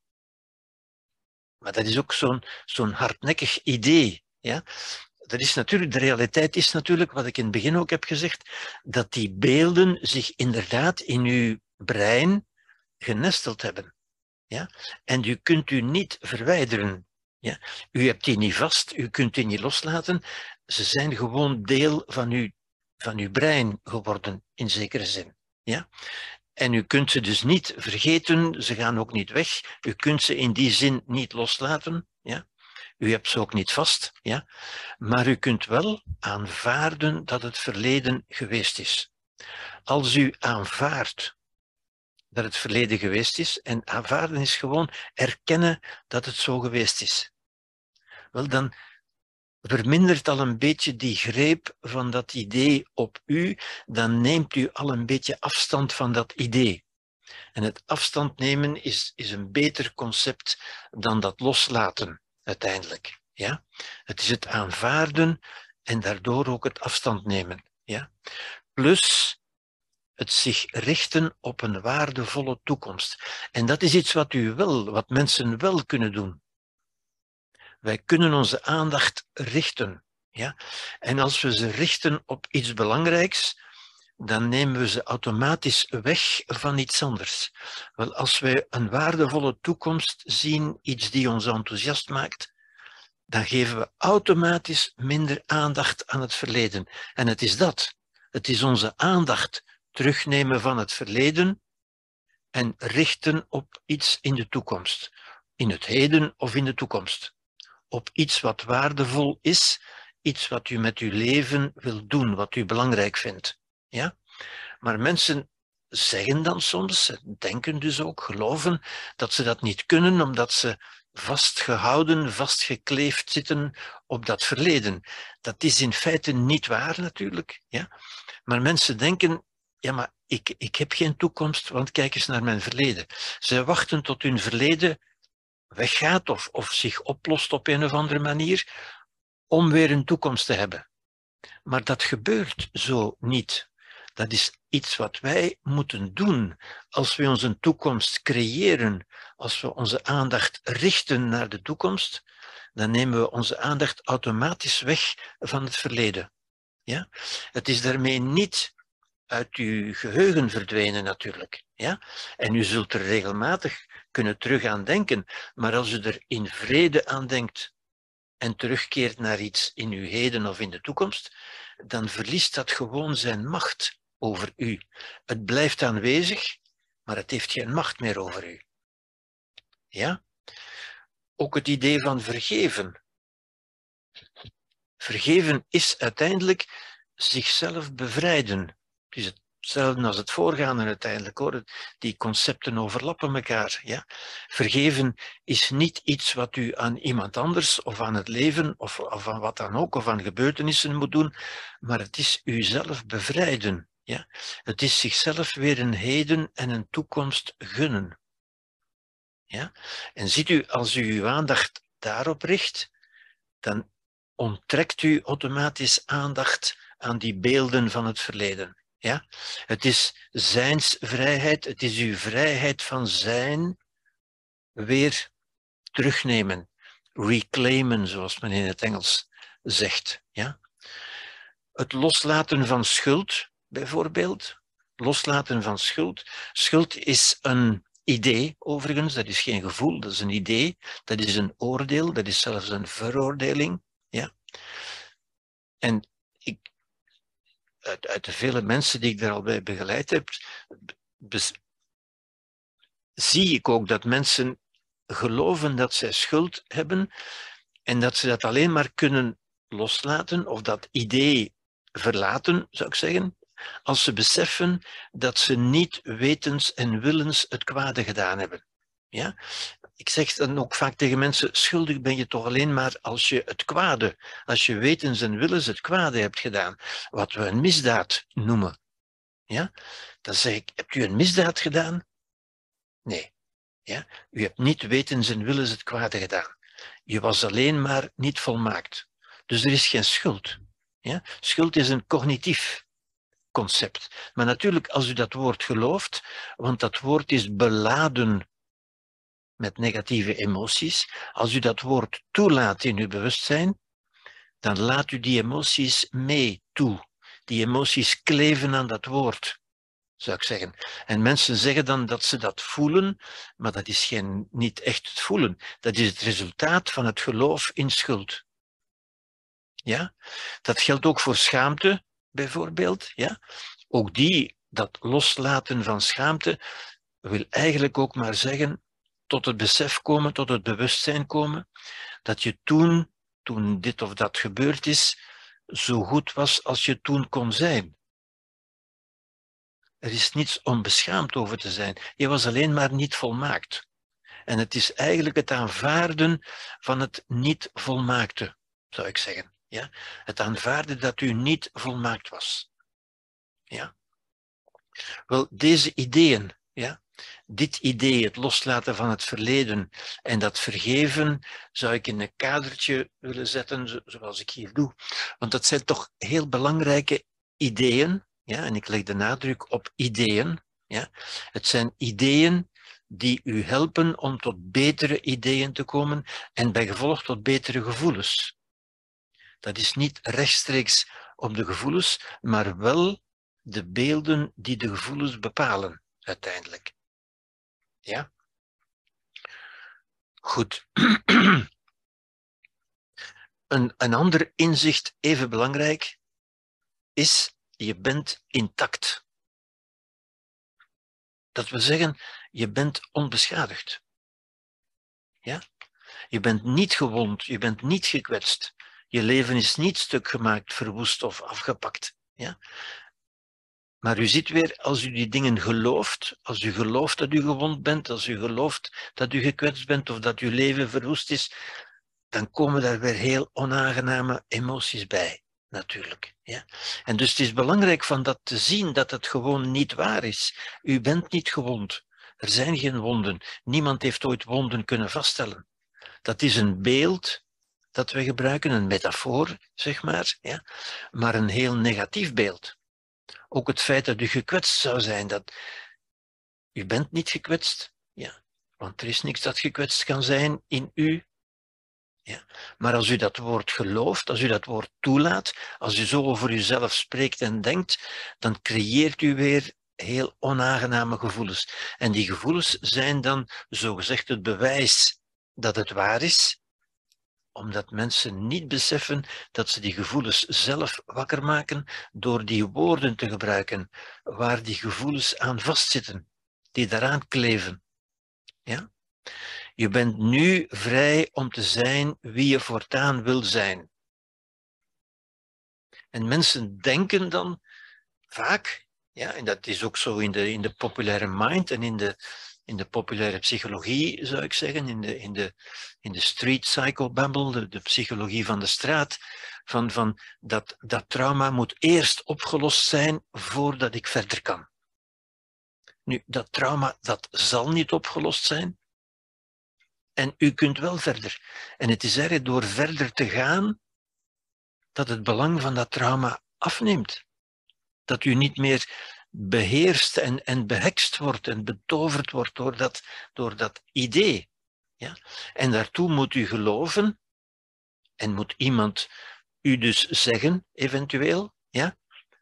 Maar dat is ook zo'n zo'n hardnekkig idee. Ja? Dat is natuurlijk, de realiteit is natuurlijk, wat ik in het begin ook heb gezegd, dat die beelden zich inderdaad in uw brein genesteld hebben. Ja? En u kunt u niet verwijderen. Ja? U hebt die niet vast, u kunt die niet loslaten. Ze zijn gewoon deel van uw, van uw brein geworden, in zekere zin. Ja? En u kunt ze dus niet vergeten, ze gaan ook niet weg. U kunt ze in die zin niet loslaten. Ja? U hebt ze ook niet vast, ja? maar u kunt wel aanvaarden dat het verleden geweest is. Als u aanvaardt dat het verleden geweest is, en aanvaarden is gewoon erkennen dat het zo geweest is, wel dan vermindert al een beetje die greep van dat idee op u, dan neemt u al een beetje afstand van dat idee. En het afstand nemen is, is een beter concept dan dat loslaten uiteindelijk. Ja? Het is het aanvaarden en daardoor ook het afstand nemen. Ja? Plus het zich richten op een waardevolle toekomst. En dat is iets wat u wel, wat mensen wel kunnen doen. Wij kunnen onze aandacht richten. Ja? En als we ze richten op iets belangrijks, dan nemen we ze automatisch weg van iets anders. Wel, als wij een waardevolle toekomst zien, iets die ons enthousiast maakt, dan geven we automatisch minder aandacht aan het verleden. En het is dat. Het is onze aandacht terugnemen van het verleden en richten op iets in de toekomst. In het heden of in de toekomst. op iets wat waardevol is, iets wat u met uw leven wil doen, wat u belangrijk vindt. Ja? Maar mensen zeggen dan soms, denken dus ook, geloven, dat ze dat niet kunnen omdat ze vastgehouden, vastgekleefd zitten op dat verleden. Dat is in feite niet waar natuurlijk. Ja? Maar mensen denken, ja, maar ik, ik heb geen toekomst, want kijk eens naar mijn verleden. Ze wachten tot hun verleden weggaat of, of zich oplost op een of andere manier om weer een toekomst te hebben. Maar dat gebeurt zo niet. Dat is iets wat wij moeten doen als we onze toekomst creëren, als we onze aandacht richten naar de toekomst, dan nemen we onze aandacht automatisch weg van het verleden. Ja? Het is daarmee niet uit uw geheugen verdwenen natuurlijk. Ja? En u zult er regelmatig kunnen terug aan denken, maar als u er in vrede aan denkt en terugkeert naar iets in uw heden of in de toekomst, dan verliest dat gewoon zijn macht over u. Het blijft aanwezig, maar het heeft geen macht meer over u. Ja? Ook het idee van vergeven. Vergeven is uiteindelijk zichzelf bevrijden. Het is hetzelfde als het voorgaande uiteindelijk hoor. Die concepten overlappen elkaar. Ja? Vergeven is niet iets wat u aan iemand anders of aan het leven of, of aan wat dan ook of aan gebeurtenissen moet doen, maar het is uzelf bevrijden. Ja? Het is zichzelf weer een heden en een toekomst gunnen. Ja? En ziet u, als u uw aandacht daarop richt, dan onttrekt u automatisch aandacht aan die beelden van het verleden. Ja? Het is zijnsvrijheid, het is uw vrijheid van zijn weer terugnemen, reclaimen, zoals men in het Engels zegt. Ja? Het loslaten van schuld, bijvoorbeeld. Loslaten van schuld. Schuld is een idee, overigens, dat is geen gevoel, dat is een idee, dat is een oordeel, dat is zelfs een veroordeling. Ja? En ik, uit, uit de vele mensen die ik daar al bij begeleid heb, zie ik ook dat mensen geloven dat zij schuld hebben en dat ze dat alleen maar kunnen loslaten of dat idee verlaten, zou ik zeggen, als ze beseffen dat ze niet wetens en willens het kwade gedaan hebben. Ja? Ik zeg dan ook vaak tegen mensen, schuldig ben je toch alleen maar als je het kwade, als je wetens en willens het kwade hebt gedaan, wat we een misdaad noemen. Ja? Dan zeg ik, hebt u een misdaad gedaan? Nee. Ja? U hebt niet wetens en willens het kwade gedaan. Je was alleen maar niet volmaakt. Dus er is geen schuld. Ja? Schuld is een cognitief concept. Maar natuurlijk, als u dat woord gelooft, want dat woord is beladen met negatieve emoties, als u dat woord toelaat in uw bewustzijn, dan laat u die emoties mee toe. Die emoties kleven aan dat woord, zou ik zeggen. En mensen zeggen dan dat ze dat voelen, maar dat is geen, niet echt het voelen. Dat is het resultaat van het geloof in schuld. Ja? Dat geldt ook voor schaamte, bijvoorbeeld. Ja? Ook die, dat loslaten van schaamte, wil eigenlijk ook maar zeggen tot het besef komen, tot het bewustzijn komen, dat je toen, toen dit of dat gebeurd is, zo goed was als je toen kon zijn. Er is niets om beschaamd over te zijn. Je was alleen maar niet volmaakt. En het is eigenlijk het aanvaarden van het niet volmaakte, zou ik zeggen. Ja? Het aanvaarden dat u niet volmaakt was. Ja? Wel, deze ideeën, ja, dit idee, het loslaten van het verleden en dat vergeven, zou ik in een kadertje willen zetten, zoals ik hier doe. Want dat zijn toch heel belangrijke ideeën, ja, en ik leg de nadruk op ideeën. Ja. Het zijn ideeën die u helpen om tot betere ideeën te komen en bij gevolg tot betere gevoelens. Dat is niet rechtstreeks op de gevoelens, maar wel de beelden die de gevoelens bepalen uiteindelijk. Ja? Goed. Een, een ander inzicht, even belangrijk, is je bent intact. Dat wil zeggen, je bent onbeschadigd. Ja? Je bent niet gewond, je bent niet gekwetst. Je leven is niet stuk gemaakt, verwoest of afgepakt. Ja? Maar u ziet weer, als u die dingen gelooft, als u gelooft dat u gewond bent, als u gelooft dat u gekwetst bent of dat uw leven verwoest is, dan komen daar weer heel onaangename emoties bij, natuurlijk. Ja? En dus het is belangrijk van dat te zien dat het gewoon niet waar is. U bent niet gewond. Er zijn geen wonden. Niemand heeft ooit wonden kunnen vaststellen. Dat is een beeld dat we gebruiken, een metafoor, zeg maar, ja? maar een heel negatief beeld. Ook het feit dat u gekwetst zou zijn, dat u bent niet gekwetst, ja, want er is niks dat gekwetst kan zijn in u. Ja. Maar als u dat woord gelooft, als u dat woord toelaat, als u zo over uzelf spreekt en denkt, dan creëert u weer heel onaangename gevoelens. En die gevoelens zijn dan zogezegd het bewijs dat het waar is, omdat mensen niet beseffen dat ze die gevoelens zelf wakker maken door die woorden te gebruiken waar die gevoelens aan vastzitten, die daaraan kleven. Ja? Je bent nu vrij om te zijn wie je voortaan wil zijn. En mensen denken dan vaak, ja, en dat is ook zo in de, in de populaire mind en in de, in de populaire psychologie, zou ik zeggen, in de, in de, in de street psychobabble, de, de psychologie van de straat, van, van dat, dat trauma moet eerst opgelost zijn voordat ik verder kan. Nu, dat trauma, dat zal niet opgelost zijn. En u kunt wel verder. En het is er door verder te gaan dat het belang van dat trauma afneemt. Dat u niet meer beheerst en, en behekst wordt en betoverd wordt door dat, door dat idee. Ja? En daartoe moet u geloven en moet iemand u dus zeggen, eventueel, ja,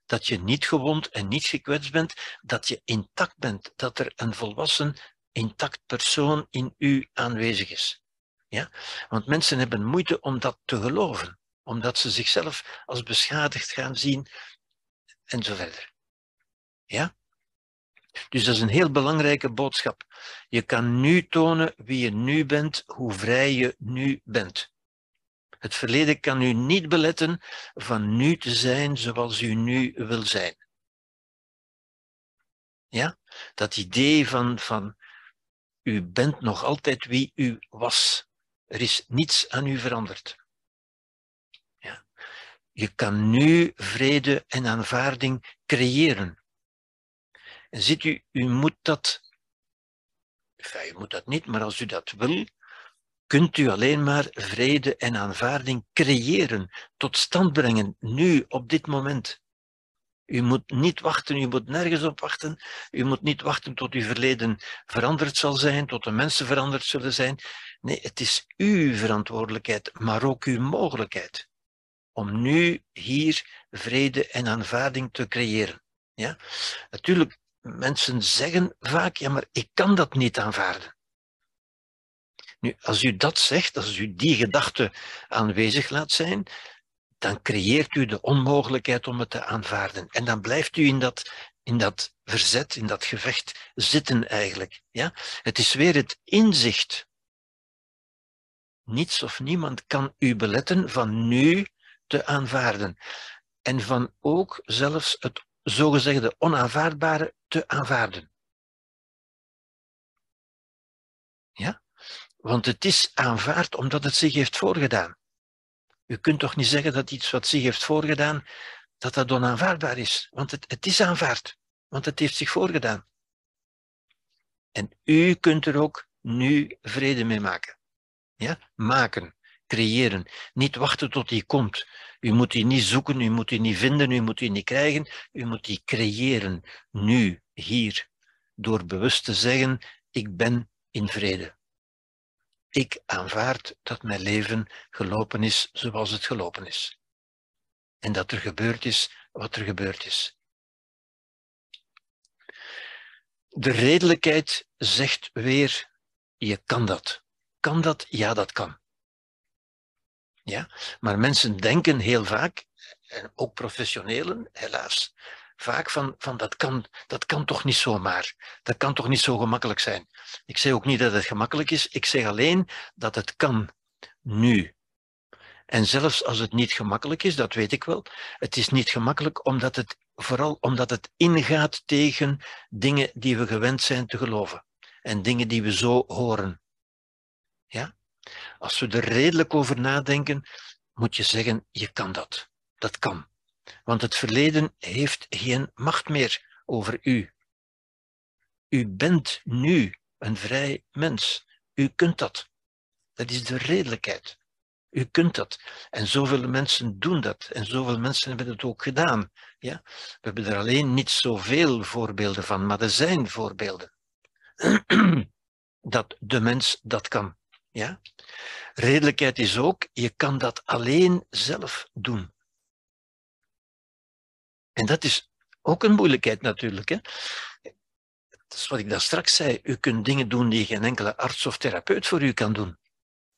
dat je niet gewond en niet gekwetst bent, dat je intact bent, dat er een volwassen, intact persoon in u aanwezig is. Ja? Want mensen hebben moeite om dat te geloven, omdat ze zichzelf als beschadigd gaan zien en zo verder. Ja? Dus dat is een heel belangrijke boodschap. Je kan nu tonen wie je nu bent, hoe vrij je nu bent. Het verleden kan u niet beletten van nu te zijn zoals u nu wil zijn. Ja? Dat idee van, van u bent nog altijd wie u was. Er is niets aan u veranderd. Ja? Je kan nu vrede en aanvaarding creëren. Ziet u, u moet dat, enfin, u moet dat niet, maar als u dat wil, kunt u alleen maar vrede en aanvaarding creëren, tot stand brengen, nu, op dit moment. U moet niet wachten, u moet nergens op wachten. U moet niet wachten tot uw verleden veranderd zal zijn, tot de mensen veranderd zullen zijn. Nee, het is uw verantwoordelijkheid, maar ook uw mogelijkheid om nu hier vrede en aanvaarding te creëren. Ja? Natuurlijk, mensen zeggen vaak, ja, maar ik kan dat niet aanvaarden. Nu, als u dat zegt, als u die gedachte aanwezig laat zijn, dan creëert u de onmogelijkheid om het te aanvaarden. En dan blijft u in dat, in dat verzet, in dat gevecht zitten eigenlijk. Ja? Het is weer het inzicht. Niets of niemand kan u beletten van nu te aanvaarden. En van ook zelfs het zogezegde onaanvaardbare te aanvaarden. Ja? Want het is aanvaard omdat het zich heeft voorgedaan. U kunt toch niet zeggen dat iets wat zich heeft voorgedaan, dat dat onaanvaardbaar is. Want het, het is aanvaard, want het heeft zich voorgedaan. En u kunt er ook nu vrede mee maken. Ja? Maken, creëren. Niet wachten tot die komt. U moet die niet zoeken, u moet die niet vinden, u moet die niet krijgen. U moet die creëren, nu, hier. Door bewust te zeggen, ik ben in vrede ik aanvaard dat mijn leven gelopen is zoals het gelopen is. En dat er gebeurd is wat er gebeurd is. De redelijkheid zegt weer, je kan dat. Kan dat? Ja, dat kan. Ja? Maar mensen denken heel vaak, en ook professionelen, helaas, vaak van, van dat, kan, dat kan toch niet zomaar. Dat kan toch niet zo gemakkelijk zijn. Ik zeg ook niet dat het gemakkelijk is, ik zeg alleen dat het kan nu. En zelfs als het niet gemakkelijk is, dat weet ik wel, het is niet gemakkelijk omdat het, vooral omdat het ingaat tegen dingen die we gewend zijn te geloven. En dingen die we zo horen. Ja? Als we er redelijk over nadenken, moet je zeggen, je kan dat. Dat kan. Want het verleden heeft geen macht meer over u. U bent nu een vrij mens. U kunt dat. Dat is de redelijkheid. U kunt dat. En zoveel mensen doen dat. En zoveel mensen hebben het ook gedaan. Ja? We hebben er alleen niet zoveel voorbeelden van, maar er zijn voorbeelden. dat de mens dat kan. Ja? Redelijkheid is ook, je kan dat alleen zelf doen. En dat is ook een moeilijkheid natuurlijk. Hè? Dat is wat ik daar straks zei. U kunt dingen doen die geen enkele arts of therapeut voor u kan doen.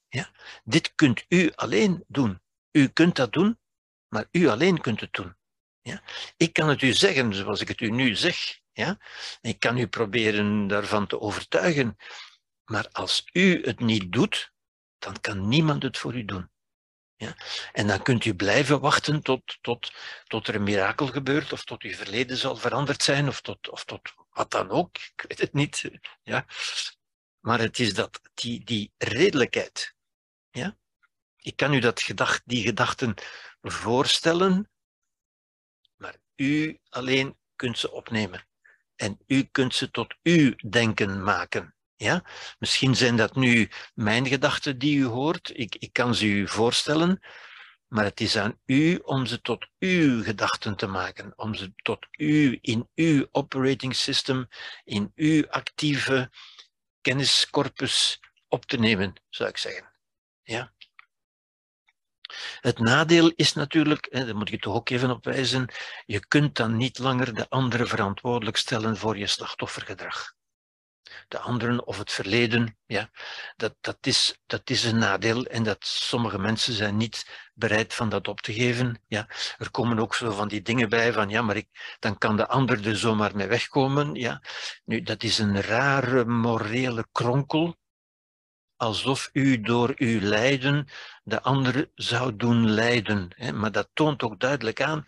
Ja? Dit kunt u alleen doen. U kunt dat doen, maar u alleen kunt het doen. Ja? Ik kan het u zeggen zoals ik het u nu zeg. Ja? Ik kan u proberen daarvan te overtuigen. Maar als u het niet doet, dan kan niemand het voor u doen. Ja? En dan kunt u blijven wachten tot, tot, tot er een mirakel gebeurt, of tot uw verleden zal veranderd zijn, of tot, of tot wat dan ook. Ik weet het niet. Ja? Maar het is dat, die, die redelijkheid. Ja? Ik kan u dat gedacht, die gedachten voorstellen, maar u alleen kunt ze opnemen. En u kunt ze tot uw denken maken. Ja? Misschien zijn dat nu mijn gedachten die u hoort. Ik, ik kan ze u voorstellen. Maar het is aan u om ze tot uw gedachten te maken. Om ze tot u, in uw operating system, in uw actieve kenniscorpus op te nemen, zou ik zeggen. Ja? Het nadeel is natuurlijk, daar moet ik toch ook even op wijzen, je kunt dan niet langer de anderen verantwoordelijk stellen voor je slachtoffergedrag de anderen of het verleden. Ja, dat, dat, is, dat is een nadeel en dat sommige mensen zijn niet bereid van dat op te geven. Ja, er komen ook zo van die dingen bij van ja, maar ik, dan kan de ander er zomaar mee wegkomen. Ja, nu dat is een rare morele kronkel. Alsof u door uw lijden de ander zou doen lijden. Maar dat toont ook duidelijk aan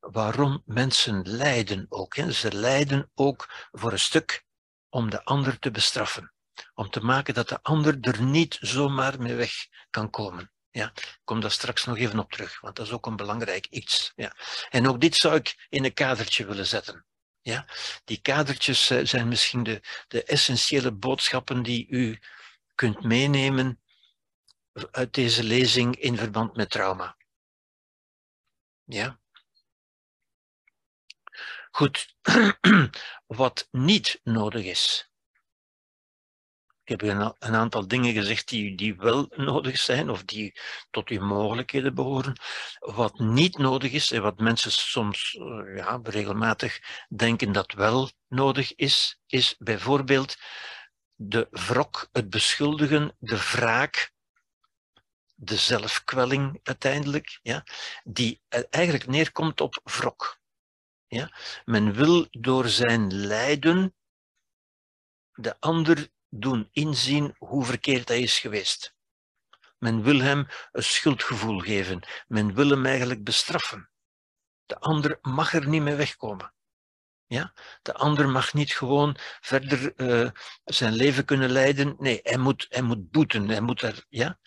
waarom mensen lijden ook. Ze lijden ook voor een stuk om de ander te bestraffen. Om te maken dat de ander er niet zomaar mee weg kan komen. Ja, ik kom daar straks nog even op terug, want dat is ook een belangrijk iets. Ja. En ook dit zou ik in een kadertje willen zetten. Ja, die kadertjes eh, zijn misschien de, de essentiële boodschappen die u kunt meenemen uit deze lezing in verband met trauma. Ja. Goed, wat niet nodig is. Ik heb een, een aantal dingen gezegd die, die wel nodig zijn of die tot uw mogelijkheden behoren. Wat niet nodig is en wat mensen soms eh, ja, regelmatig denken dat wel nodig is, is bijvoorbeeld de wrok, het beschuldigen, de wraak, de zelfkwelling uiteindelijk, ja, die eigenlijk neerkomt op wrok. Ja? Men wil door zijn lijden de ander doen inzien hoe verkeerd hij is geweest. Men wil hem een schuldgevoel geven. Men wil hem eigenlijk bestraffen. De ander mag er niet mee wegkomen. Ja? De ander mag niet gewoon verder uh, zijn leven kunnen leiden. Nee, hij moet, hij moet boeten. Hij moet er, ja?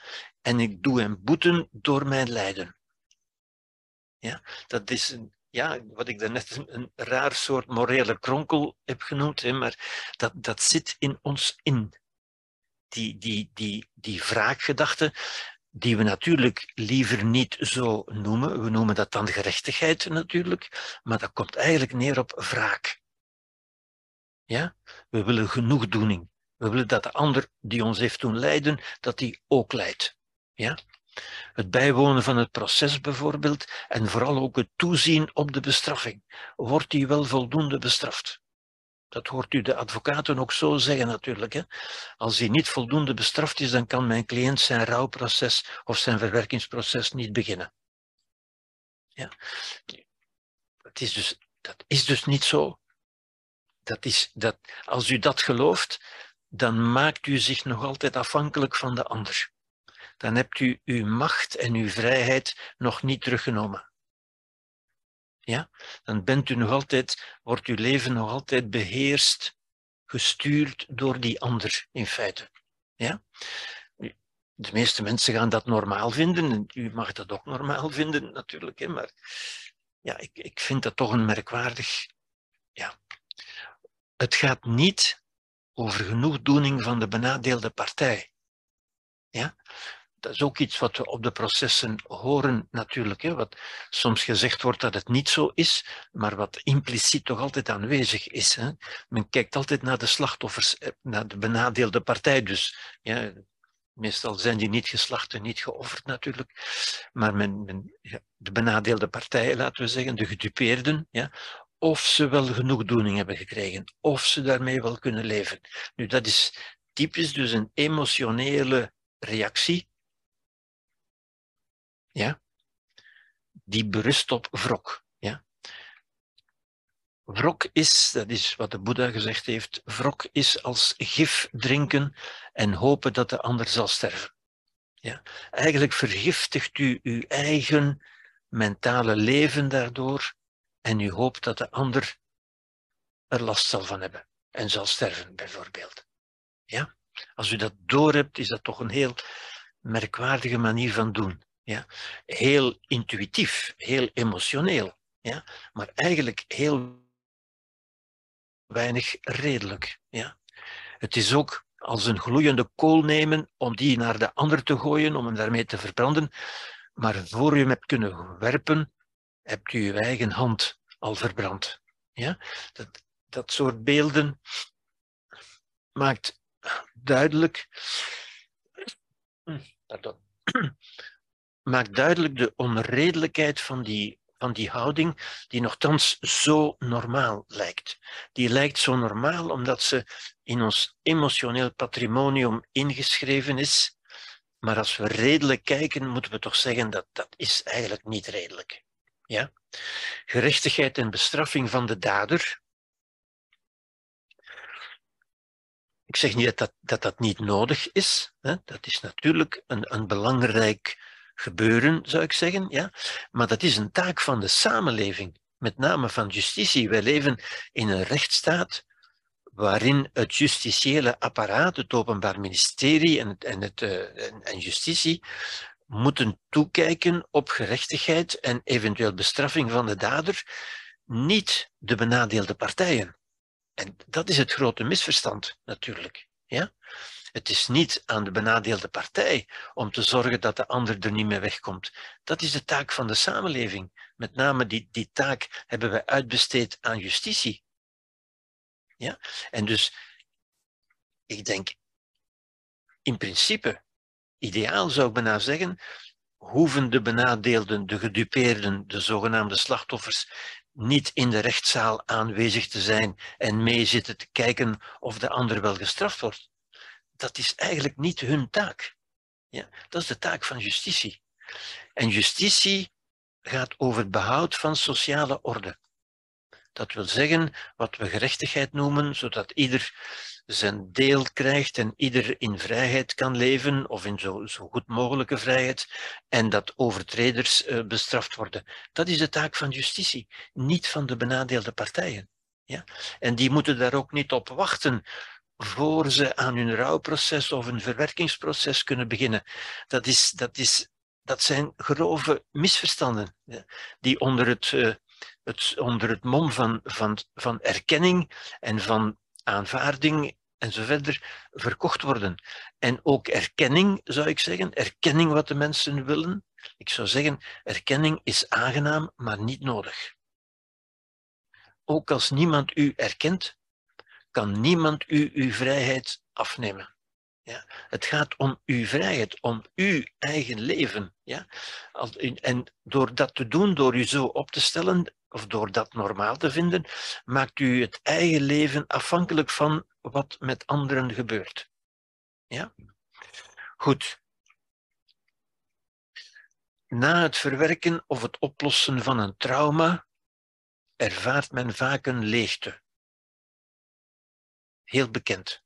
En ik doe hem boeten door mijn lijden. Ja? Dat is een, ja, wat ik daarnet een, een raar soort morele kronkel heb genoemd, hè, maar dat, dat zit in ons in. Die, die, die, die wraakgedachte, die we natuurlijk liever niet zo noemen. We noemen dat dan gerechtigheid natuurlijk, maar dat komt eigenlijk neer op wraak. Ja? We willen genoegdoening. We willen dat de ander die ons heeft doen lijden, dat die ook lijdt. Ja? Het bijwonen van het proces bijvoorbeeld en vooral ook het toezien op de bestraffing. Wordt die wel voldoende bestraft? Dat hoort u de advocaten ook zo zeggen natuurlijk. Hè? Als hij niet voldoende bestraft is, dan kan mijn cliënt zijn rouwproces of zijn verwerkingsproces niet beginnen. Ja. Het is dus Dat is dus niet zo. Dat is, dat, als u dat gelooft, dan maakt u zich nog altijd afhankelijk van de ander. Dan hebt u uw macht en uw vrijheid nog niet teruggenomen. Ja? Dan bent u nog altijd, wordt uw leven nog altijd beheerst, gestuurd door die ander in feite. Ja? De meeste mensen gaan dat normaal vinden en u mag dat ook normaal vinden natuurlijk, hè, maar ja, ik, ik vind dat toch een merkwaardig. Ja. Het gaat niet over genoegdoening van de benadeelde partij. Ja? Dat is ook iets wat we op de processen horen natuurlijk. Hè? Wat soms gezegd wordt dat het niet zo is, maar wat impliciet toch altijd aanwezig is. Hè? Men kijkt altijd naar de slachtoffers, eh, naar de benadeelde partij dus. Ja, Meestal zijn die niet geslacht en niet geofferd natuurlijk. Maar men, men, ja, de benadeelde partijen, laten we zeggen, de gedupeerden, ja, of ze wel genoegdoening hebben gekregen, of ze daarmee wel kunnen leven. Nu, dat is typisch dus een emotionele reactie, ja, die berust op wrok. Ja. Wrok is, dat is wat de Boeddha gezegd heeft, wrok is als gif drinken en hopen dat de ander zal sterven. Ja. Eigenlijk vergiftigt u uw eigen mentale leven daardoor en u hoopt dat de ander er last zal van hebben en zal sterven, bijvoorbeeld. Ja? Als u dat doorhebt, is dat toch een heel merkwaardige manier van doen. Ja? Heel intuïtief, heel emotioneel, ja? maar eigenlijk heel weinig redelijk. Ja? Het is ook als een gloeiende kool nemen om die naar de ander te gooien, om hem daarmee te verbranden. Maar voor u hem hebt kunnen werpen, hebt u uw eigen hand al verbrand. Ja? Dat, dat soort beelden maakt duidelijk, pardon, maakt duidelijk de onredelijkheid van die van die houding die nogthans zo normaal lijkt. Die lijkt zo normaal omdat ze in ons emotioneel patrimonium ingeschreven is, maar als we redelijk kijken, moeten we toch zeggen dat dat is eigenlijk niet redelijk. Ja? Gerechtigheid en bestraffing van de dader. Ik zeg niet dat dat, dat, dat niet nodig is. Hè? Dat is natuurlijk een, een belangrijk gebeuren, zou ik zeggen. Ja? Maar dat is een taak van de samenleving, met name van justitie. Wij leven in een rechtsstaat waarin het justitiële apparaat, het Openbaar Ministerie en, het, en, het, en, en justitie, moeten toekijken op gerechtigheid en eventueel bestraffing van de dader, niet de benadeelde partijen. En dat is het grote misverstand natuurlijk. Ja? Het is niet aan de benadeelde partij om te zorgen dat de ander er niet meer wegkomt. Dat is de taak van de samenleving. Met name die, die taak hebben wij uitbesteed aan justitie. Ja? En dus, ik denk, in principe, ideaal zou ik bijna zeggen, hoeven de benadeelden, de gedupeerden, de zogenaamde slachtoffers, niet in de rechtszaal aanwezig te zijn en meezitten te kijken of de ander wel gestraft wordt dat is eigenlijk niet hun taak. Ja, dat is de taak van justitie. En justitie gaat over het behoud van sociale orde. Dat wil zeggen wat we gerechtigheid noemen, zodat ieder zijn deel krijgt en ieder in vrijheid kan leven, of in zo, zo goed mogelijke vrijheid, en dat overtreders uh, bestraft worden. Dat is de taak van justitie, niet van de benadeelde partijen. Ja? En die moeten daar ook niet op wachten voor ze aan hun rouwproces of een verwerkingsproces kunnen beginnen. Dat, is, dat, is, dat zijn grove misverstanden die onder het, uh, het, onder het mom van, van, van erkenning en van aanvaarding en zo verder verkocht worden. En ook erkenning, zou ik zeggen, erkenning wat de mensen willen. Ik zou zeggen, erkenning is aangenaam, maar niet nodig. Ook als niemand u erkent, kan niemand u uw vrijheid afnemen. Ja? Het gaat om uw vrijheid, om uw eigen leven. Ja? En door dat te doen, door u zo op te stellen, of door dat normaal te vinden, maakt u het eigen leven afhankelijk van wat met anderen gebeurt. Ja? Goed. Na het verwerken of het oplossen van een trauma ervaart men vaak een leegte. Heel bekend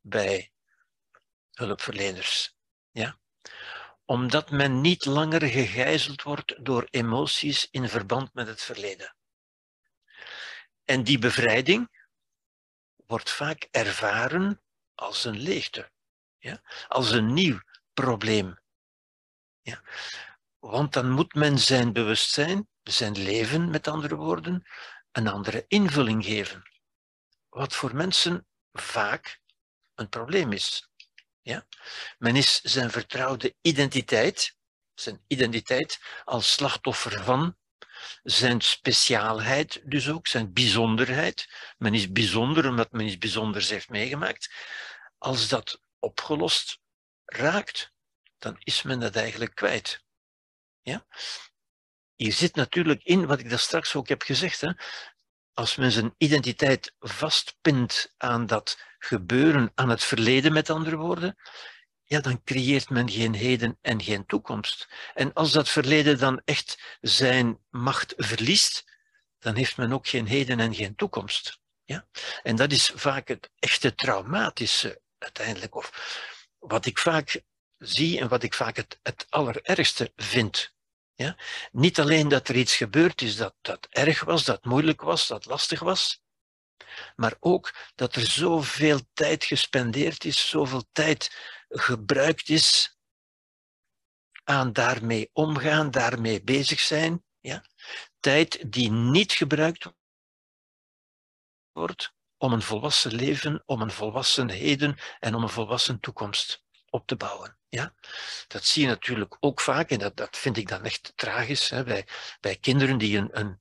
bij hulpverleners. Ja? Omdat men niet langer gegijzeld wordt door emoties in verband met het verleden. En die bevrijding wordt vaak ervaren als een leegte, ja? als een nieuw probleem. Ja? Want dan moet men zijn bewustzijn, zijn leven met andere woorden, een andere invulling geven. Wat voor mensen vaak een probleem is. Ja? Men is zijn vertrouwde identiteit, zijn identiteit als slachtoffer van, zijn speciaalheid dus ook, zijn bijzonderheid. Men is bijzonder omdat men iets bijzonders heeft meegemaakt. Als dat opgelost raakt, dan is men dat eigenlijk kwijt. Ja? Hier zit natuurlijk in wat ik daar straks ook heb gezegd. Hè? Als men zijn identiteit vastpint aan dat gebeuren, aan het verleden met andere woorden, ja, dan creëert men geen heden en geen toekomst. En als dat verleden dan echt zijn macht verliest, dan heeft men ook geen heden en geen toekomst. Ja? En dat is vaak het echte traumatische uiteindelijk. Of wat ik vaak zie en wat ik vaak het, het allerergste vind. Ja? Niet alleen dat er iets gebeurd is dat, dat erg was, dat moeilijk was, dat lastig was, maar ook dat er zoveel tijd gespendeerd is, zoveel tijd gebruikt is aan daarmee omgaan, daarmee bezig zijn. Ja? Tijd die niet gebruikt wordt om een volwassen leven, om een volwassen heden en om een volwassen toekomst op te bouwen. Ja? Dat zie je natuurlijk ook vaak, en dat, dat vind ik dan echt tragisch, hè, bij, bij kinderen die een, een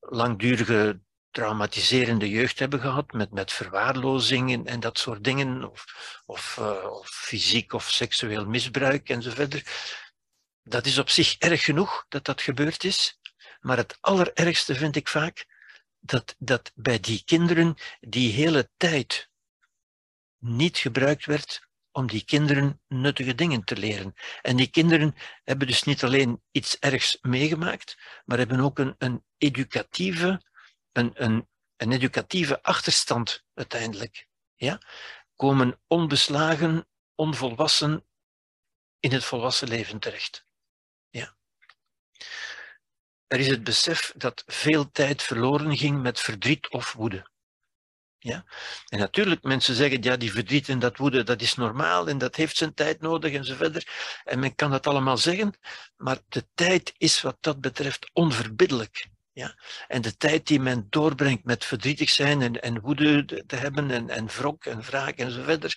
langdurige traumatiserende jeugd hebben gehad, met, met verwaarlozing en, dat soort dingen, of, of, uh, of fysiek of seksueel misbruik enzovoort. Dat is op zich erg genoeg dat dat gebeurd is, maar het allerergste vind ik vaak dat, dat bij die kinderen die hele tijd niet gebruikt werd om die kinderen nuttige dingen te leren. En die kinderen hebben dus niet alleen iets ergs meegemaakt, maar hebben ook een, een educatieve een, een, een educatieve achterstand uiteindelijk. Ja? Komen onbeslagen, onvolwassen in het volwassen leven terecht. Ja. Er is het besef dat veel tijd verloren ging met verdriet of woede. Ja? En natuurlijk, mensen zeggen, ja, die verdriet en dat woede, dat is normaal en dat heeft zijn tijd nodig en. En men kan dat allemaal zeggen, maar de tijd is wat dat betreft onverbiddelijk. Ja? En de tijd die men doorbrengt met verdrietig zijn en, en woede te hebben en, en wrok en wraak en zo verder,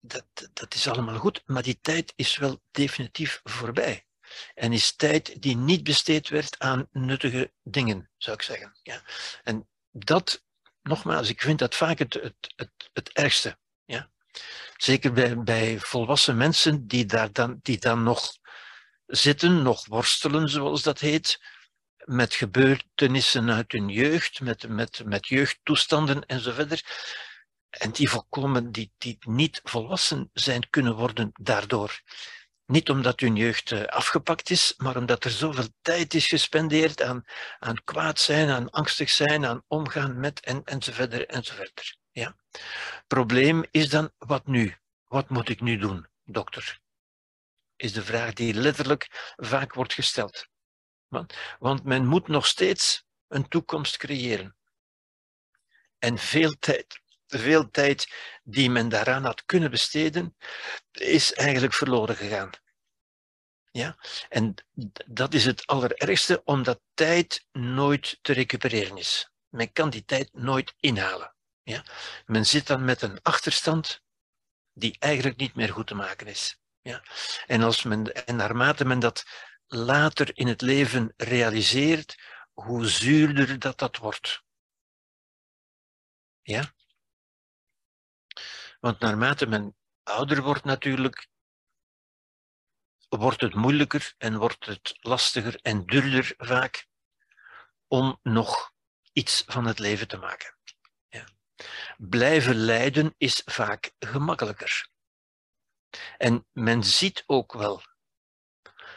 dat, dat is allemaal goed, maar die tijd is wel definitief voorbij. En is tijd die niet besteed werd aan nuttige dingen, zou ik zeggen. Ja? En dat, nogmaals, ik vind dat vaak het, het, het, het ergste. Ja? Zeker bij, bij volwassen mensen die, daar dan, die dan nog zitten, nog worstelen, zoals dat heet, met gebeurtenissen uit hun jeugd, met, met, met jeugdtoestanden enzovoort. En die volkomen, die, die niet volwassen zijn kunnen worden daardoor. Niet omdat hun jeugd eh, afgepakt is, maar omdat er zoveel tijd is gespendeerd aan, aan kwaad zijn, aan angstig zijn, aan omgaan met en, enzovoort enzovoort. Ja. Probleem is dan, wat nu? Wat moet ik nu doen, dokter? Is de vraag die letterlijk vaak wordt gesteld. Want, want men moet nog steeds een toekomst creëren. En veel tijd, veel tijd die men daaraan had kunnen besteden, is eigenlijk verloren gegaan. Ja? En dat is het allerergste, omdat tijd nooit te recupereren is. Men kan die tijd nooit inhalen. Ja? Men zit dan met een achterstand die eigenlijk niet meer goed te maken is. Ja? En, als men, en naarmate men dat later in het leven realiseert, hoe zuurder dat dat wordt. Ja? Want naarmate men ouder wordt natuurlijk, wordt het moeilijker en wordt het lastiger en duurder vaak om nog iets van het leven te maken. Ja. Blijven lijden is vaak gemakkelijker. En men ziet ook wel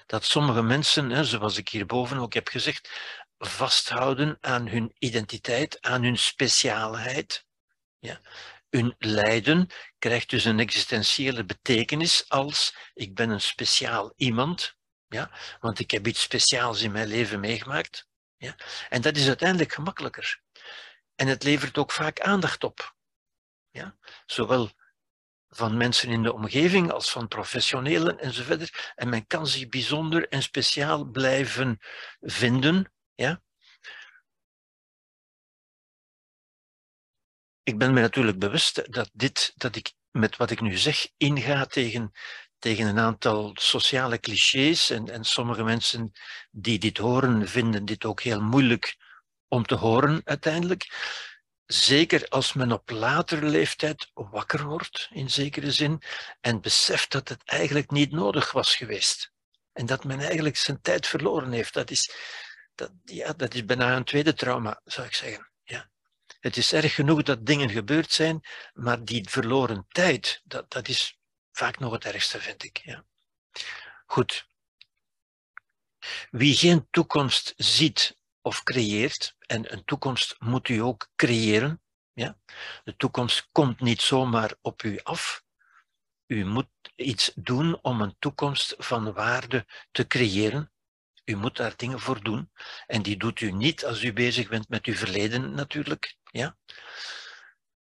dat sommige mensen, zoals ik hierboven ook heb gezegd, vasthouden aan hun identiteit, aan hun speciaalheid. Ja. Hun lijden krijgt dus een existentiële betekenis als ik ben een speciaal iemand, ja, want ik heb iets speciaals in mijn leven meegemaakt. Ja. En dat is uiteindelijk gemakkelijker. En het levert ook vaak aandacht op. Ja. Zowel van mensen in de omgeving als van professionelen enzovoort. En men kan zich bijzonder en speciaal blijven vinden. Ja? Ik ben me natuurlijk bewust dat, dit, dat ik met wat ik nu zeg inga tegen, tegen een aantal sociale clichés. En, en sommige mensen die dit horen, vinden dit ook heel moeilijk om te horen uiteindelijk. Zeker als men op latere leeftijd wakker wordt, in zekere zin, en beseft dat het eigenlijk niet nodig was geweest. En dat men eigenlijk zijn tijd verloren heeft. Dat is, dat, ja, dat is bijna een tweede trauma, zou ik zeggen. Het is erg genoeg dat dingen gebeurd zijn, maar die verloren tijd, dat, dat is vaak nog het ergste, vind ik. Ja. Goed. Wie geen toekomst ziet of creëert, en een toekomst moet u ook creëren. Ja? De toekomst komt niet zomaar op u af. U moet iets doen om een toekomst van waarde te creëren. U moet daar dingen voor doen. En die doet u niet als u bezig bent met uw verleden natuurlijk. Ja?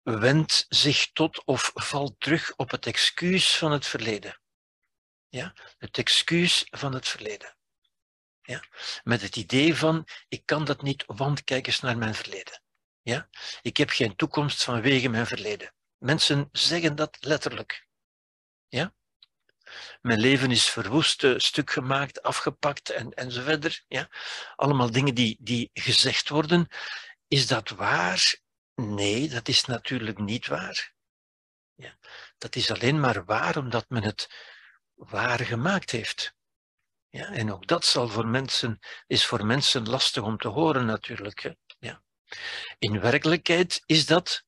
Wendt zich tot of valt terug op het excuus van het verleden. Ja? Het excuus van het verleden. Ja? Met het idee van, ik kan dat niet, want kijk eens naar mijn verleden. Ja? Ik heb geen toekomst vanwege mijn verleden. Mensen zeggen dat letterlijk. Ja? Mijn leven is verwoest, eh, stuk gemaakt, afgepakt en, en zo verder. Ja? Allemaal dingen die, die gezegd worden. Is dat waar? Nee, dat is natuurlijk niet waar. Ja? Dat is alleen maar waar omdat men het waar gemaakt heeft. Ja, en ook dat zal voor mensen, is voor mensen lastig om te horen natuurlijk. Ja. In werkelijkheid is dat,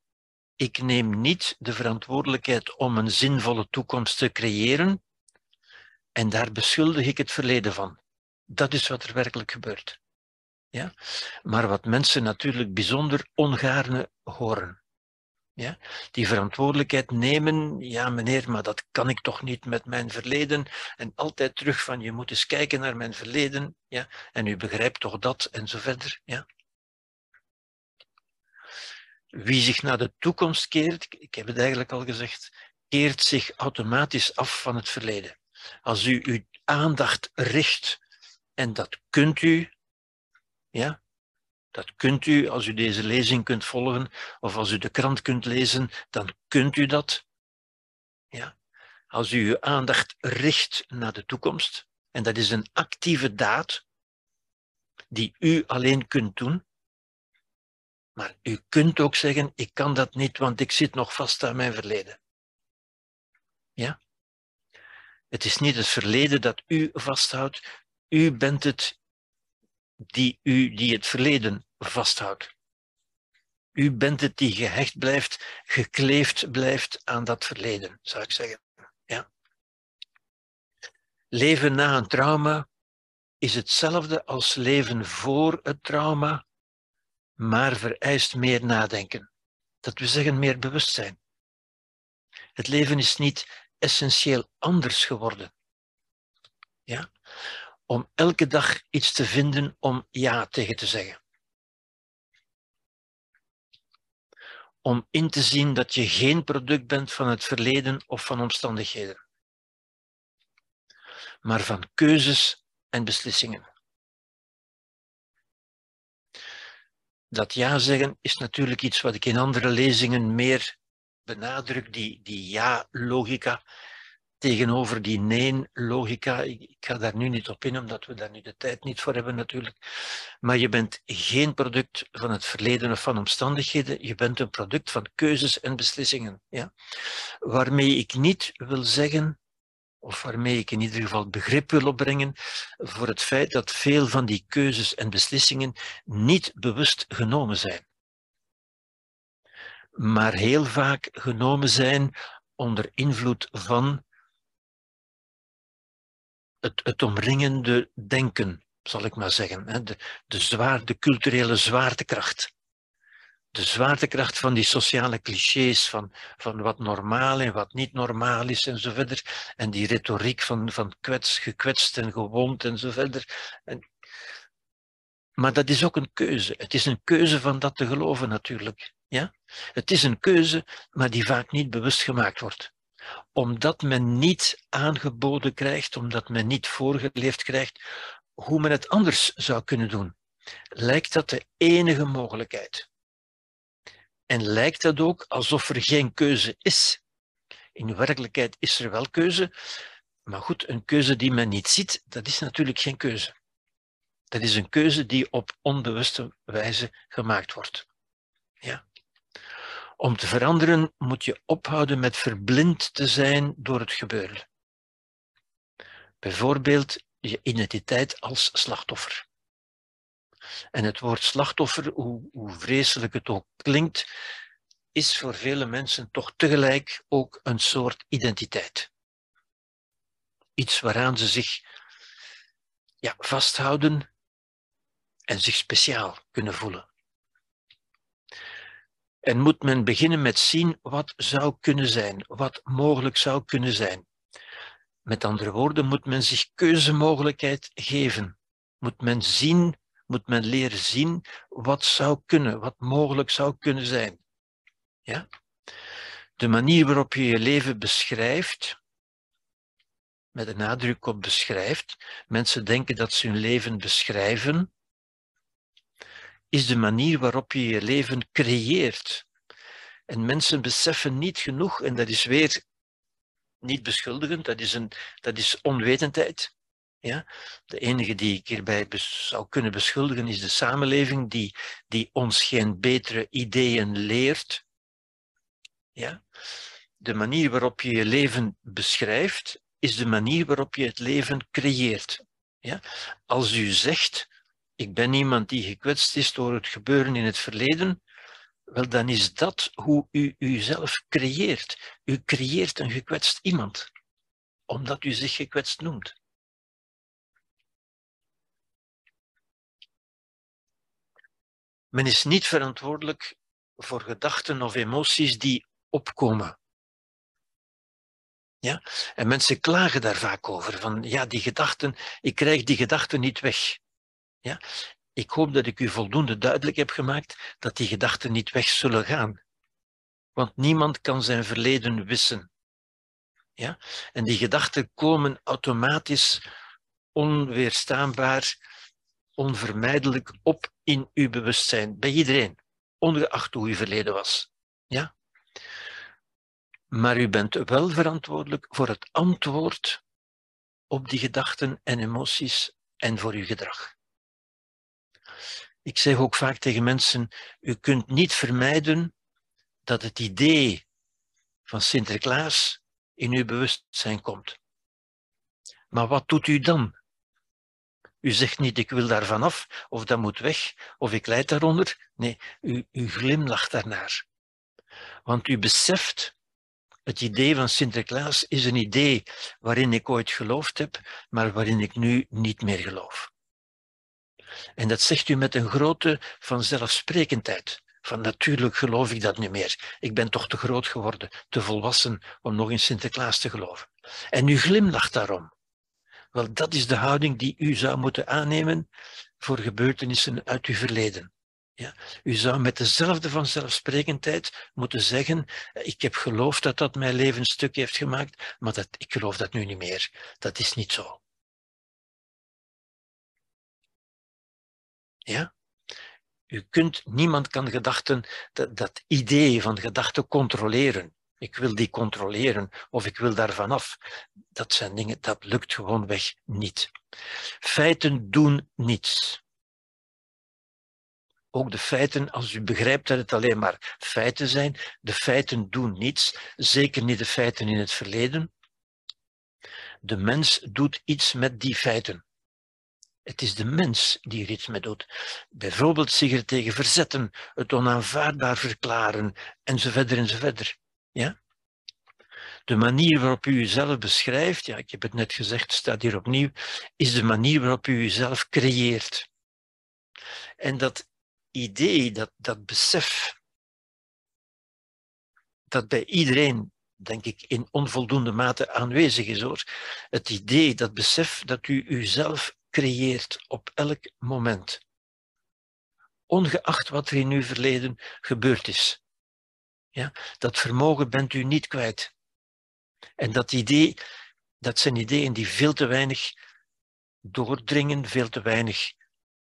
ik neem niet de verantwoordelijkheid om een zinvolle toekomst te creëren en daar beschuldig ik het verleden van. Dat is wat er werkelijk gebeurt. Ja? Maar wat mensen natuurlijk bijzonder ongaarne horen. Ja? Die verantwoordelijkheid nemen, ja meneer, maar dat kan ik toch niet met mijn verleden. En altijd terug van, je moet eens kijken naar mijn verleden. Ja? En u begrijpt toch dat, en zo verder. Ja? Wie zich naar de toekomst keert, ik heb het eigenlijk al gezegd, keert zich automatisch af van het verleden. Als u uw aandacht richt, en dat kunt u, ja, dat kunt u, als u deze lezing kunt volgen, of als u de krant kunt lezen, dan kunt u dat. Ja. Als u uw aandacht richt naar de toekomst, en dat is een actieve daad, die u alleen kunt doen, maar u kunt ook zeggen, ik kan dat niet, want ik zit nog vast aan mijn verleden. Ja? Het is niet het verleden dat u vasthoudt, u bent het die, u, die het verleden vasthoudt. U bent het die gehecht blijft, gekleefd blijft aan dat verleden, zou ik zeggen. Ja. Leven na een trauma is hetzelfde als leven voor het trauma, maar vereist meer nadenken. Dat we zeggen meer bewustzijn. Het leven is niet essentieel anders geworden. Ja? Om elke dag iets te vinden om ja tegen te zeggen. om in te zien dat je geen product bent van het verleden of van omstandigheden, maar van keuzes en beslissingen. Dat ja zeggen is natuurlijk iets wat ik in andere lezingen meer benadruk, die, die ja-logica tegenover die nee-logica. Ik, ga daar nu niet op in, omdat we daar nu de tijd niet voor hebben natuurlijk. Maar je bent geen product van het verleden of van omstandigheden. Je bent een product van keuzes en beslissingen. Ja? Waarmee ik niet wil zeggen, of waarmee ik in ieder geval begrip wil opbrengen voor het feit dat veel van die keuzes en beslissingen niet bewust genomen zijn. Maar heel vaak genomen zijn onder invloed van het, het omringende denken zal ik maar zeggen. De, de, zwaar, de culturele zwaartekracht. De zwaartekracht van die sociale clichés, van, van wat normaal en wat niet normaal is en zo verder. En die retoriek van, van kwets, gekwetst en gewond en zo verder. En, maar dat is ook een keuze. Het is een keuze van dat te geloven natuurlijk. Ja? Het is een keuze, maar die vaak niet bewust gemaakt wordt omdat men niet aangeboden krijgt, omdat men niet voorgeleefd krijgt hoe men het anders zou kunnen doen, lijkt dat de enige mogelijkheid. En lijkt dat ook alsof er geen keuze is. In werkelijkheid is er wel keuze, maar goed, een keuze die men niet ziet, dat is natuurlijk geen keuze. Dat is een keuze die op onbewuste wijze gemaakt wordt. Ja. Om te veranderen moet je ophouden met verblind te zijn door het gebeuren. Bijvoorbeeld je identiteit als slachtoffer. En het woord slachtoffer, hoe, hoe vreselijk het ook klinkt, is voor vele mensen toch tegelijk ook een soort identiteit. Iets waaraan ze zich ja, vasthouden en zich speciaal kunnen voelen. En moet men beginnen met zien wat zou kunnen zijn, wat mogelijk zou kunnen zijn. Met andere woorden, moet men zich keuzemogelijkheid geven. Moet men zien, moet men leren zien wat zou kunnen, wat mogelijk zou kunnen zijn. Ja? De manier waarop je je leven beschrijft, met een nadruk op beschrijft, mensen denken dat ze hun leven beschrijven, is de manier waarop je je leven creëert. En mensen beseffen niet genoeg, en dat is weer niet beschuldigend, dat is, een, dat is onwetendheid. Ja? De enige die ik hierbij zou kunnen beschuldigen is de samenleving die, die ons geen betere ideeën leert. Ja? De manier waarop je je leven beschrijft, is de manier waarop je het leven creëert. Ja? Als u zegt, ik ben iemand die gekwetst is door het gebeuren in het verleden, wel, dan is dat hoe u uzelf creëert. U creëert een gekwetst iemand, omdat u zich gekwetst noemt. Men is niet verantwoordelijk voor gedachten of emoties die opkomen. Ja? En mensen klagen daar vaak over, van ja, die gedachten, ik krijg die gedachten niet weg. Ja? Ik hoop dat ik u voldoende duidelijk heb gemaakt dat die gedachten niet weg zullen gaan. Want niemand kan zijn verleden wissen. Ja? En die gedachten komen automatisch, onweerstaanbaar, onvermijdelijk op in uw bewustzijn, bij iedereen, ongeacht hoe uw verleden was. Ja? Maar u bent wel verantwoordelijk voor het antwoord op die gedachten en emoties en voor uw gedrag. Ik zeg ook vaak tegen mensen, u kunt niet vermijden dat het idee van Sinterklaas in uw bewustzijn komt. Maar wat doet u dan? U zegt niet, ik wil daar vanaf, of dat moet weg, of ik leid daaronder. Nee, u, u glimlacht daarnaar. Want u beseft, het idee van Sinterklaas is een idee waarin ik ooit geloofd heb, maar waarin ik nu niet meer geloof. En dat zegt u met een grote vanzelfsprekendheid. Van natuurlijk geloof ik dat niet meer. Ik ben toch te groot geworden, te volwassen om nog in Sinterklaas te geloven. En u glimlacht daarom. Wel, dat is de houding die u zou moeten aannemen voor gebeurtenissen uit uw verleden. Ja, u zou met dezelfde vanzelfsprekendheid moeten zeggen, ik heb geloofd dat dat mijn leven stuk heeft gemaakt, maar dat, ik geloof dat nu niet meer. Dat is niet zo. Ja? U kunt, niemand kan gedachten, dat, idee van gedachten controleren. Ik wil die controleren of ik wil daar vanaf. Dat zijn dingen, dat lukt gewoonweg niet. Feiten doen niets. Ook de feiten, als u begrijpt dat het alleen maar feiten zijn, de feiten doen niets, zeker niet de feiten in het verleden. De mens doet iets met die feiten. Het is de mens die iets mee doet. Bijvoorbeeld zich er tegen verzetten, het onaanvaardbaar verklaren, enzovoort enzovoort. Ja? De manier waarop u uzelf beschrijft, ja, ik heb het net gezegd, staat hier opnieuw, is de manier waarop u uzelf creëert. En dat idee, dat, dat besef, dat bij iedereen, denk ik, in onvoldoende mate aanwezig is hoor. Het idee, dat besef dat u uzelf creëert op elk moment. Ongeacht wat er in uw verleden gebeurd is. Ja, dat vermogen bent u niet kwijt. En dat idee, dat zijn ideeën die veel te weinig doordringen, veel te weinig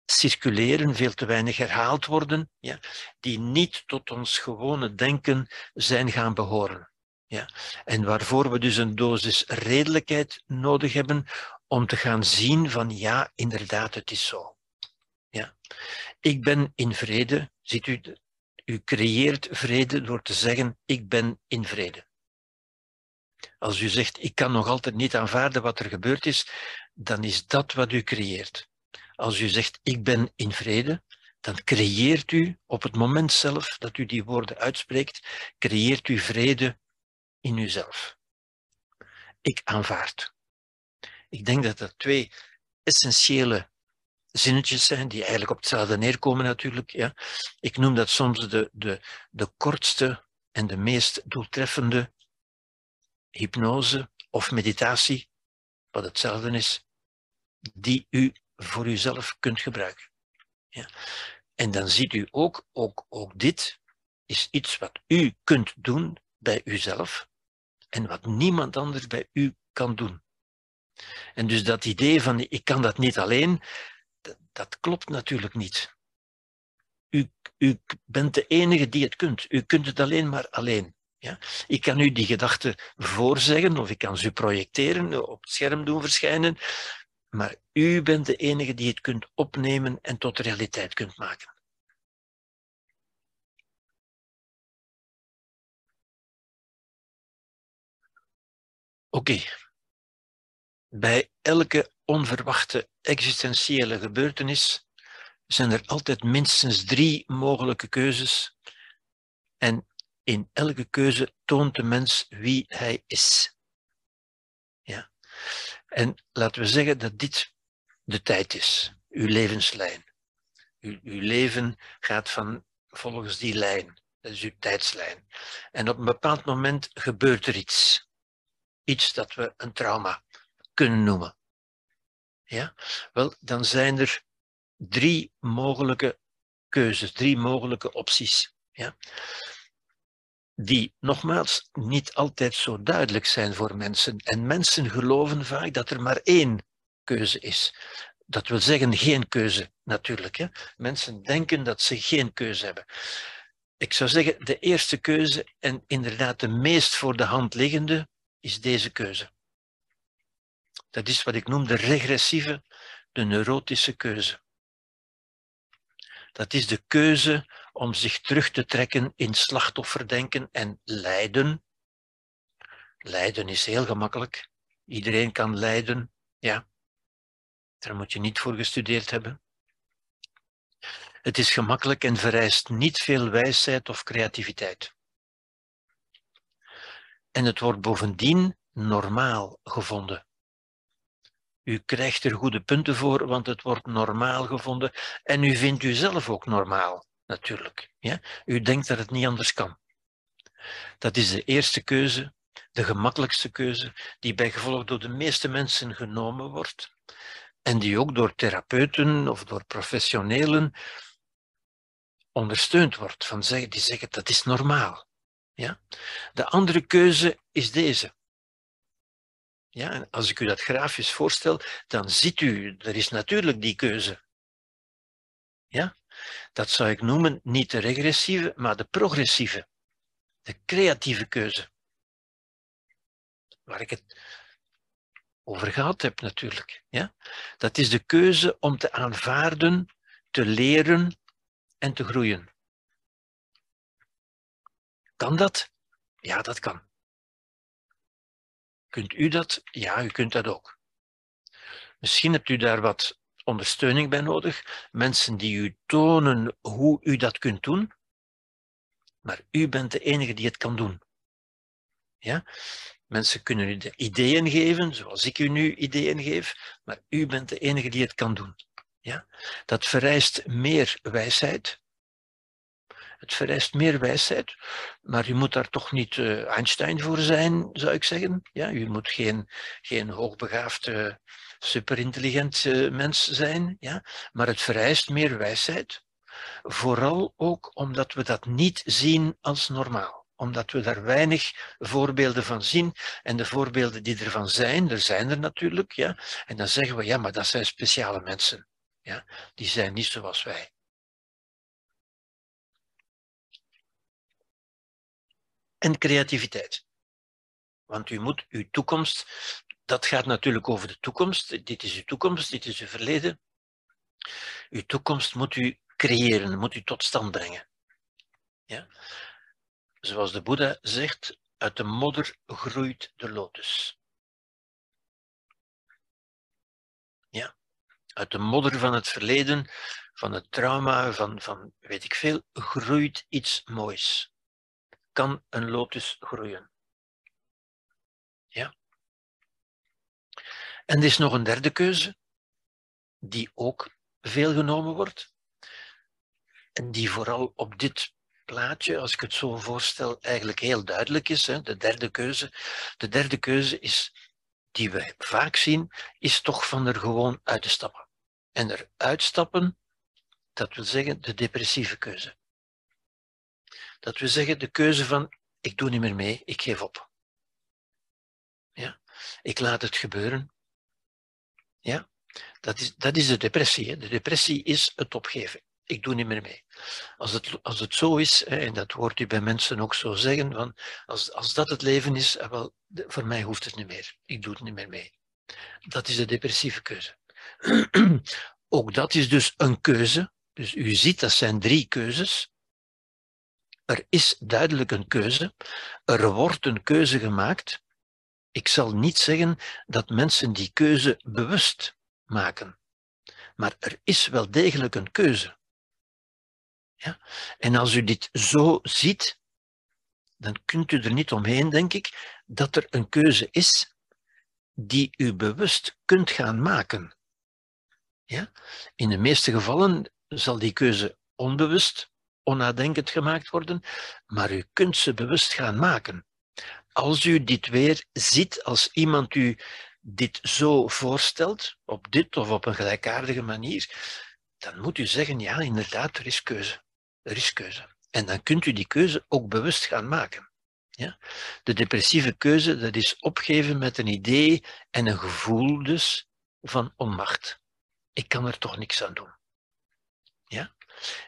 circuleren, veel te weinig herhaald worden, ja, die niet tot ons gewone denken zijn gaan behoren. Ja. En waarvoor we dus een dosis redelijkheid nodig hebben om te gaan zien van ja, inderdaad, het is zo. Ja. Ik ben in vrede, ziet u, u creëert vrede door te zeggen ik ben in vrede. Als u zegt ik kan nog altijd niet aanvaarden wat er gebeurd is, dan is dat wat u creëert. Als u zegt ik ben in vrede, dan creëert u op het moment zelf dat u die woorden uitspreekt, creëert u vrede in uzelf. Ik aanvaard. Ik denk dat dat twee essentiële zinnetjes zijn die eigenlijk op hetzelfde neerkomen natuurlijk. Ja. Ik noem dat soms de, de, de kortste en de meest doeltreffende hypnose of meditatie, wat hetzelfde is, die u voor uzelf kunt gebruiken. Ja. En dan ziet u ook, ook, ook dit is iets wat u kunt doen bij uzelf en wat niemand anders bij u kan doen. En dus dat idee van ik kan dat niet alleen, dat, klopt natuurlijk niet. U, u bent de enige die het kunt. U kunt het alleen maar alleen. Ja? Ik kan u die gedachte voorzeggen of ik kan ze projecteren, op het scherm doen verschijnen, maar u bent de enige die het kunt opnemen en tot realiteit kunt maken. Oké. Bij elke onverwachte existentiële gebeurtenis zijn er altijd minstens drie mogelijke keuzes. En in elke keuze toont de mens wie hij is. Ja. En laten we zeggen dat dit de tijd is, uw levenslijn. Uw, uw leven gaat van volgens die lijn, dat is uw tijdslijn. En op een bepaald moment gebeurt er iets. Iets dat we een trauma kunnen noemen. Ja? Wel, dan zijn er drie mogelijke keuzes, drie mogelijke opties. Ja? Die nogmaals niet altijd zo duidelijk zijn voor mensen. En mensen geloven vaak dat er maar één keuze is. Dat wil zeggen geen keuze, natuurlijk. Hè? Mensen denken dat ze geen keuze hebben. Ik zou zeggen, de eerste keuze, en inderdaad de meest voor de hand liggende, is deze keuze. Dat is wat ik noem de regressieve, de neurotische keuze. Dat is de keuze om zich terug te trekken in slachtofferdenken en lijden. Lijden is heel gemakkelijk. Iedereen kan lijden, ja. Daar moet je niet voor gestudeerd hebben. Het is gemakkelijk en vereist niet veel wijsheid of creativiteit. En het wordt bovendien normaal gevonden. U krijgt er goede punten voor, want het wordt normaal gevonden. En u vindt u zelf ook normaal, natuurlijk. Ja? U denkt dat het niet anders kan. Dat is de eerste keuze, de gemakkelijkste keuze, die bij gevolg door de meeste mensen genomen wordt. En die ook door therapeuten of door professionelen ondersteund wordt. Van zeggen, die zeggen dat is normaal. Ja? De andere keuze is deze. Ja, als ik u dat grafisch voorstel, dan ziet u, er is natuurlijk die keuze. Ja? Dat zou ik noemen niet de regressieve, maar de progressieve. De creatieve keuze. Waar ik het over gehad heb natuurlijk. Ja? Dat is de keuze om te aanvaarden, te leren en te groeien. Kan dat? Ja, dat kan. Kunt u dat? Ja, u kunt dat ook. Misschien hebt u daar wat ondersteuning bij nodig. Mensen die u tonen hoe u dat kunt doen. Maar u bent de enige die het kan doen. Ja? Mensen kunnen u de ideeën geven, zoals ik u nu ideeën geef, maar u bent de enige die het kan doen. Ja? Dat vereist meer wijsheid. Het vereist meer wijsheid, maar u moet daar toch niet uh, Einstein voor zijn, zou ik zeggen. Ja, u moet geen, geen hoogbegaafde, superintelligent uh, mens zijn, ja? maar het vereist meer wijsheid. Vooral ook omdat we dat niet zien als normaal omdat we daar weinig voorbeelden van zien. En de voorbeelden die ervan zijn, er zijn er natuurlijk, ja. En dan zeggen we, ja, maar dat zijn speciale mensen. Ja, die zijn niet zoals wij. En creativiteit. Want u moet uw toekomst, dat gaat natuurlijk over de toekomst. Dit is uw toekomst, dit is uw verleden. Uw toekomst moet u creëren, moet u tot stand brengen. Ja? Zoals de Boeddha zegt, uit de modder groeit de lotus. Ja, uit de modder van het verleden, van het trauma, van, van weet ik veel, groeit iets moois. Kan een lotus groeien. Ja. En er is nog een derde keuze, die ook veel genomen wordt. En die vooral op dit plaatje, als ik het zo voorstel, eigenlijk heel duidelijk is. Hè? De derde keuze. De derde keuze is, die we vaak zien, is toch van er gewoon uit te stappen. En er uitstappen, dat wil zeggen de depressieve keuze. Dat wil zeggen de keuze van, ik doe niet meer mee, ik geef op. Ja? Ik laat het gebeuren. Ja? Dat is, dat is de depressie. Hè? De depressie is het opgeven ik doe niet meer mee. Als het, als het zo is, en dat hoort u bij mensen ook zo zeggen, van als, als dat het leven is, eh, wel, voor mij hoeft het niet meer. Ik doe het niet meer mee. Dat is de depressieve keuze. ook dat is dus een keuze. Dus u ziet, dat zijn drie keuzes. Er is duidelijk een keuze. Er wordt een keuze gemaakt. Ik zal niet zeggen dat mensen die keuze bewust maken. Maar er is wel degelijk een keuze. Ja? En als u dit zo ziet, dan kunt u er niet omheen, denk ik, dat er een keuze is die u bewust kunt gaan maken. Ja? In de meeste gevallen zal die keuze onbewust, onnadenkend gemaakt worden, maar u kunt ze bewust gaan maken. Als u dit weer ziet, als iemand u dit zo voorstelt, op dit of op een gelijkaardige manier, dan moet u zeggen, ja, inderdaad, er is keuze. Er is keuze. En dan kunt u die keuze ook bewust gaan maken. Ja? De depressieve keuze, dat is opgeven met een idee en een gevoel dus van onmacht. Ik kan er toch niks aan doen. Ja?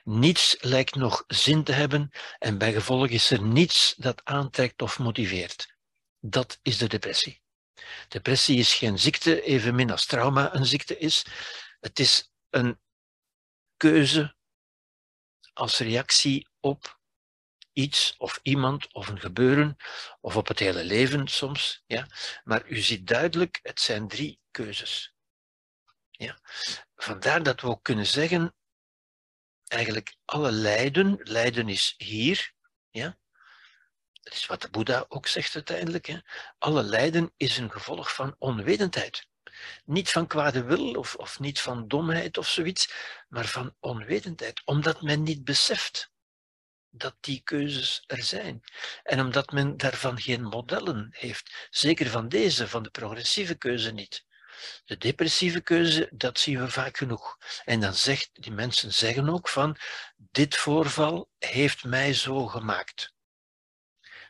Niets lijkt nog zin te hebben en bij gevolg is er niets dat aantrekt of motiveert. Dat is de depressie. Depressie is geen ziekte, evenmin als trauma een ziekte is. Het is een keuze als reactie op iets of iemand of een gebeuren of op het hele leven soms. Ja? Maar u ziet duidelijk, het zijn drie keuzes. Ja? Vandaar dat we ook kunnen zeggen, eigenlijk alle lijden, lijden is hier, ja? dat is wat de Boeddha ook zegt uiteindelijk, hè? alle lijden is een gevolg van onwetendheid. Niet van kwade wil of, of niet van domheid of zoiets, maar van onwetendheid, omdat men niet beseft dat die keuzes er zijn. En omdat men daarvan geen modellen heeft. Zeker van deze, van de progressieve keuze niet. De depressieve keuze, dat zien we vaak genoeg. En dan zegt, die mensen zeggen ook van, dit voorval heeft mij zo gemaakt.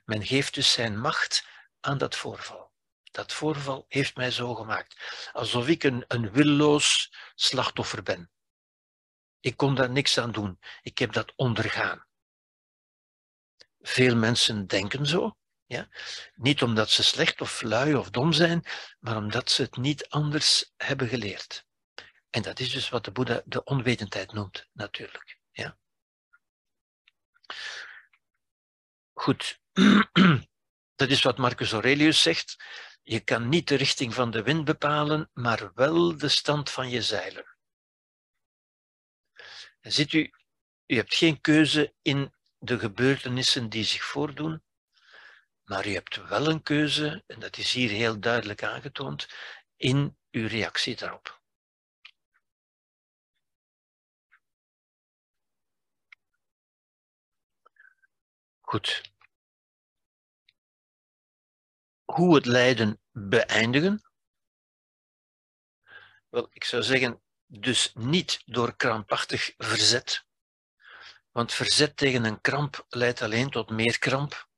Men geeft dus zijn macht aan dat voorval. Dat voorval heeft mij zo gemaakt. Alsof ik een, een willoos slachtoffer ben. Ik kon daar niks aan doen. Ik heb dat ondergaan. Veel mensen denken zo. Ja? Niet omdat ze slecht of lui of dom zijn, maar omdat ze het niet anders hebben geleerd. En dat is dus wat de Boeddha de onwetendheid noemt, natuurlijk. Ja? Goed. Dat is wat Marcus Aurelius zegt. Je kan niet de richting van de wind bepalen, maar wel de stand van je zeilen. En ziet u, u hebt geen keuze in de gebeurtenissen die zich voordoen, Maar u hebt wel een keuze, en dat is hier heel duidelijk aangetoond, in uw reactie daarop. Goed. Hoe het lijden beëindigen? Wel, ik zou zeggen, dus niet door krampachtig verzet. Want verzet tegen een kramp leidt alleen tot meer kramp.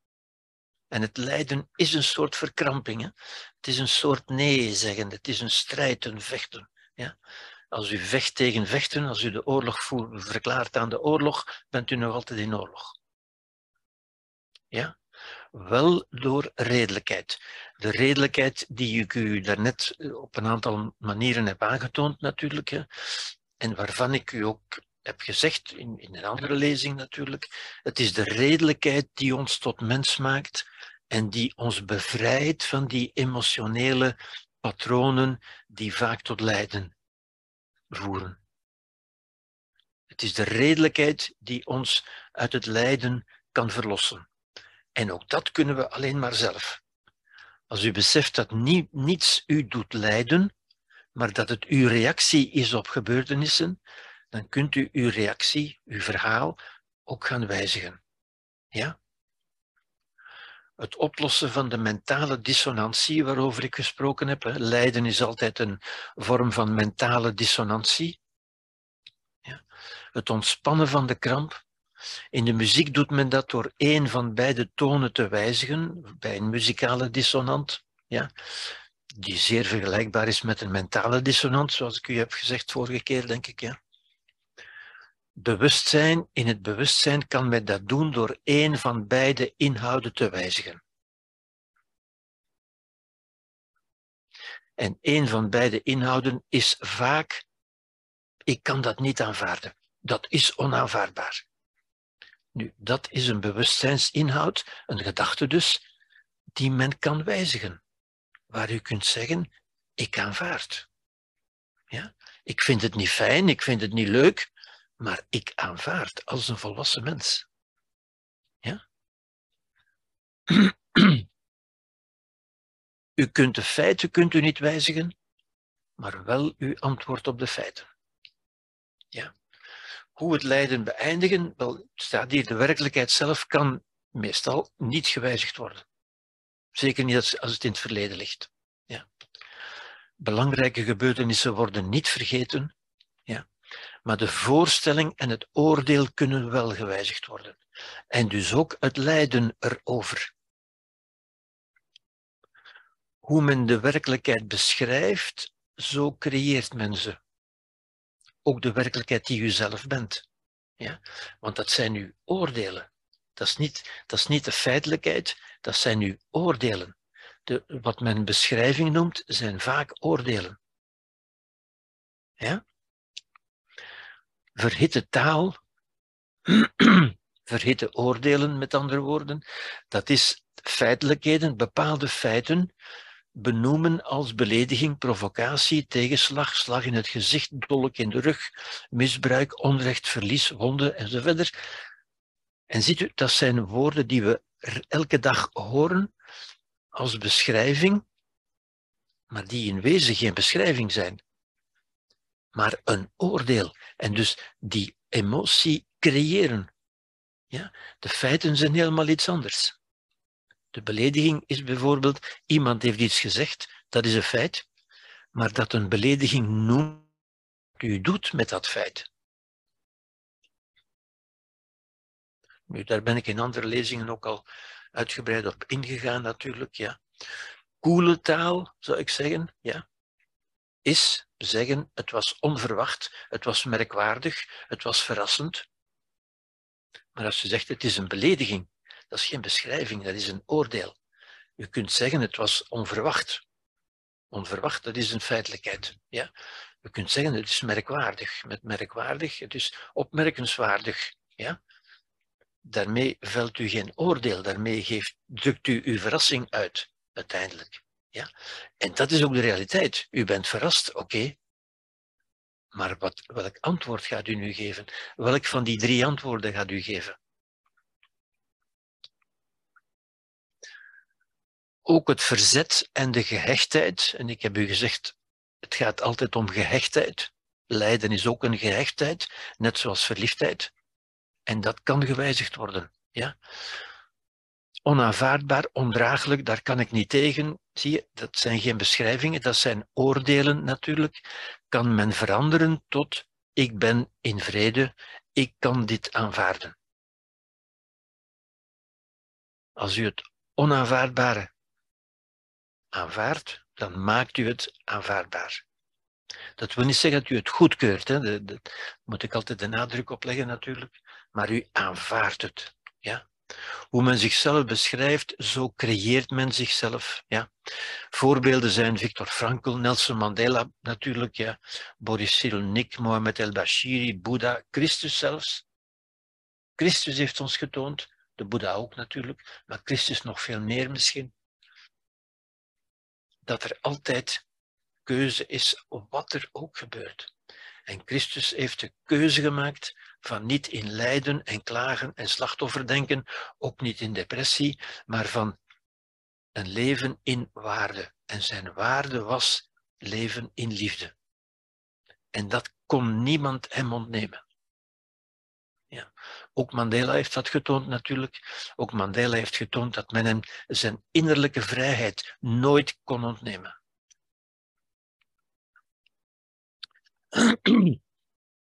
En het lijden is een soort verkramping. Hè? Het is een soort nee zeggen. Het is een strijd, een vechten. Ja? Als u vecht tegen vechten, als u de oorlog verklaart aan de oorlog, bent u nog altijd in oorlog. Ja? Wel door redelijkheid. De redelijkheid die ik u daarnet eh, op een aantal manieren heb aangetoond natuurlijk. Hè? En waarvan ik u ook heb gezegd, in, in een andere lezing natuurlijk. Het is de redelijkheid die ons tot mens maakt en die ons bevrijdt van die emotionele patronen die vaak tot lijden voeren. Het is de redelijkheid die ons uit het lijden kan verlossen. En ook dat kunnen we alleen maar zelf. Als u beseft dat niets u doet lijden, maar dat het uw reactie is op gebeurtenissen, dan kunt u uw reactie, uw verhaal, ook gaan wijzigen. Ja? Het oplossen van de mentale dissonantie waarover ik gesproken heb. Lijden is altijd een vorm van mentale dissonantie. Ja? Het ontspannen van de kramp. In de muziek doet men dat door één van beide tonen te wijzigen, bij een muzikale dissonant. Ja? Die zeer vergelijkbaar is met een mentale dissonant, zoals ik u heb gezegd vorige keer, denk ik. Ja? Bewustzijn, in het bewustzijn kan men dat doen door één van beide inhouden te wijzigen. En één van beide inhouden is vaak, ik kan dat niet aanvaarden. Dat is onaanvaardbaar. Nu, dat is een bewustzijnsinhoud, een gedachte dus, die men kan wijzigen. Waar u kunt zeggen, ik aanvaard. Ja? Ik vind het niet fijn, ik vind het niet leuk, maar ik aanvaard als een volwassen mens. Ja? U kunt de feiten kunt u niet wijzigen, maar wel uw antwoord op de feiten. Ja? Hoe het lijden beëindigen, wel, staat hier, de werkelijkheid zelf kan meestal niet gewijzigd worden. Zeker niet als het in het verleden ligt. Ja. Belangrijke gebeurtenissen worden niet vergeten, ja. Maar de voorstelling en het oordeel kunnen wel gewijzigd worden. En dus ook het lijden erover. Hoe men de werkelijkheid beschrijft, zo creëert men ze ook de werkelijkheid die u zelf bent. Ja? Want dat zijn uw oordelen. Dat is, niet, dat is niet de feitelijkheid, dat zijn uw oordelen. De, wat men beschrijving noemt, zijn vaak oordelen. Ja? Verhitte taal, verhitte oordelen met andere woorden, dat is feitelijkheden, bepaalde feiten benoemen als belediging, provocatie, tegenslag, slag in het gezicht, dolk in de rug, misbruik, onrecht, verlies, wonden enzovoort. En ziet u, dat zijn woorden die we elke dag horen als beschrijving, maar die in wezen geen beschrijving zijn, maar een oordeel. En dus die emotie creëren. Ja? De feiten zijn helemaal iets anders. De belediging is bijvoorbeeld, iemand heeft iets gezegd, dat is een feit, maar dat een belediging noemt u doet met dat feit. Nu, daar ben ik in andere lezingen ook al uitgebreid op ingegaan natuurlijk, ja. Koele taal, zou ik zeggen, ja, is zeggen, het was onverwacht, het was merkwaardig, het was verrassend. Maar als je zegt, het is een belediging, dat is geen beschrijving, dat is een oordeel. Je kunt zeggen het was onverwacht. Onverwacht, dat is een feitelijkheid. Ja? Je kunt zeggen het is merkwaardig. Met merkwaardig, het is opmerkenswaardig. Ja? Daarmee velt u geen oordeel, daarmee geeft, drukt u uw verrassing uit, uiteindelijk. Ja? En dat is ook de realiteit. U bent verrast, oké. Maar wat, welk antwoord gaat u nu geven? Welk van die drie antwoorden gaat u geven? ook het verzet en de gehechtheid. En ik heb u gezegd, het gaat altijd om gehechtheid. Lijden is ook een gehechtheid, net zoals verliefdheid. En dat kan gewijzigd worden. Ja? Onaanvaardbaar, ondraaglijk, daar kan ik niet tegen. Zie je, dat zijn geen beschrijvingen, dat zijn oordelen natuurlijk. Kan men veranderen tot ik ben in vrede, ik kan dit aanvaarden. Als u het onaanvaardbare aanvaardt, dan maakt u het aanvaardbaar. Dat wil niet zeggen dat u het goedkeurt. Daar moet ik altijd de nadruk op leggen natuurlijk, maar u aanvaardt het. Ja? Hoe men zichzelf beschrijft, zo creëert men zichzelf. Ja. Voorbeelden zijn Victor Frankl, Nelson Mandela natuurlijk, ja. Boris Cyrulnik, Mohamed El-Bashiri, Boeddha, Christus zelfs. Christus heeft ons getoond, de Boeddha ook natuurlijk, maar Christus nog veel meer misschien. Dat er altijd keuze is, wat er ook gebeurt. En Christus heeft de keuze gemaakt van niet in lijden en klagen en slachtofferdenken, ook niet in depressie, maar van een leven in waarde. En zijn waarde was leven in liefde. En dat kon niemand hem ontnemen. Ja. Ook Mandela heeft dat getoond natuurlijk. Ook Mandela heeft getoond dat men hem zijn innerlijke vrijheid nooit kon ontnemen.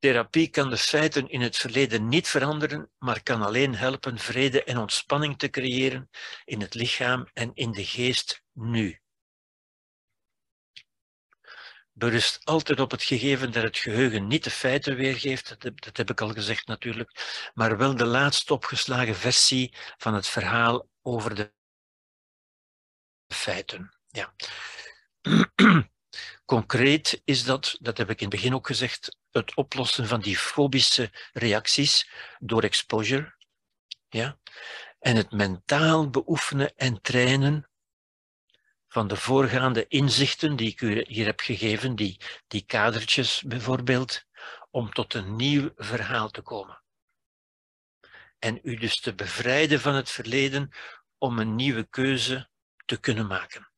Therapie kan de feiten in het verleden niet veranderen, maar kan alleen helpen vrede en ontspanning te creëren in het lichaam en in de geest nu. Berust altijd op het gegeven dat het geheugen niet de feiten weergeeft, dat heb ik al gezegd natuurlijk, maar wel de laatst opgeslagen versie van het verhaal over de feiten. Ja. Concreet is dat, dat heb ik in het begin ook gezegd, het oplossen van die fobische reacties door exposure. Ja? En het mentaal beoefenen en trainen van de voorgaande inzichten die ik u hier heb gegeven, die, die kadertjes bijvoorbeeld, om tot een nieuw verhaal te komen. En u dus te bevrijden van het verleden om een nieuwe keuze te kunnen maken.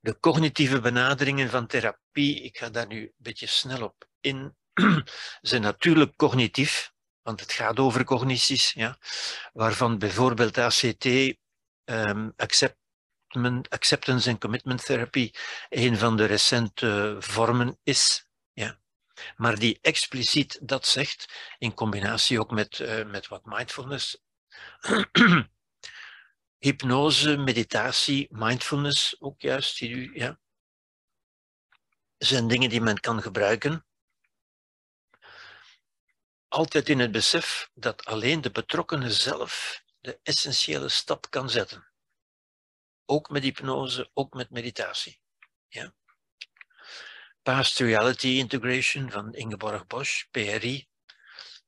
De cognitieve benaderingen van ik ga daar nu een beetje snel op in, zijn natuurlijk cognitief, want het gaat over cognities, ja, waarvan bijvoorbeeld ACT, ehm, acceptance and commitment therapy, een van de recente vormen is. Ja. Maar die expliciet dat zegt, in combinatie ook met, uh, met wat mindfulness hypnose, meditatie, mindfulness ook juist, ja, zijn dingen die men kan gebruiken. Altijd in het besef dat alleen de betrokkenen zelf de essentiële stap kan zetten. Ook met hypnose, ook met meditatie. Ja. Past Reality Integration van Ingeborg Bosch, PRI.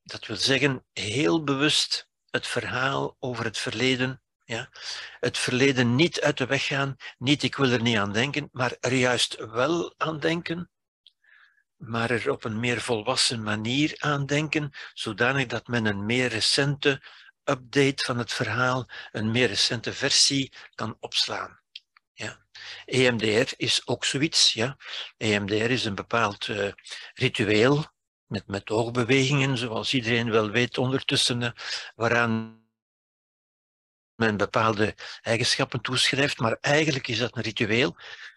Dat wil zeggen heel bewust het verhaal over het verleden ja? Het verleden niet uit de weg gaan, niet ik wil er niet aan denken, maar er juist wel aan denken, maar er op een meer volwassen manier aan denken, zodanig dat men een meer recente update van het verhaal, een meer recente versie kan opslaan. Ja. EMDR is ook zoiets. Ja. EMDR is een bepaald uh, ritueel met, met oogbewegingen, zoals iedereen wel weet ondertussen, uh, waaraan men bepaalde eigenschappen toeschrijft, maar eigenlijk is dat een ritueel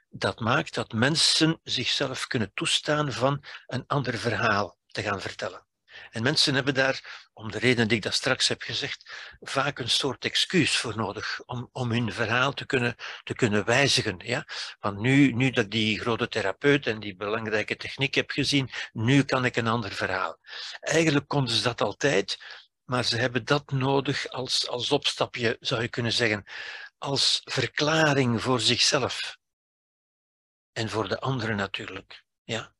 dat maakt dat mensen zichzelf kunnen toestaan van een ander verhaal te gaan vertellen. En mensen hebben daar, om de reden die ik dat straks heb gezegd, vaak een soort excuus voor nodig om, om hun verhaal te kunnen, te kunnen wijzigen. Ja? Want nu, nu dat die grote therapeut en die belangrijke techniek heb gezien, nu kan ik een ander verhaal. Eigenlijk konden ze dat altijd, maar ze hebben dat nodig als, als opstapje, zou je kunnen zeggen, als verklaring voor zichzelf. En voor de anderen natuurlijk. Ja.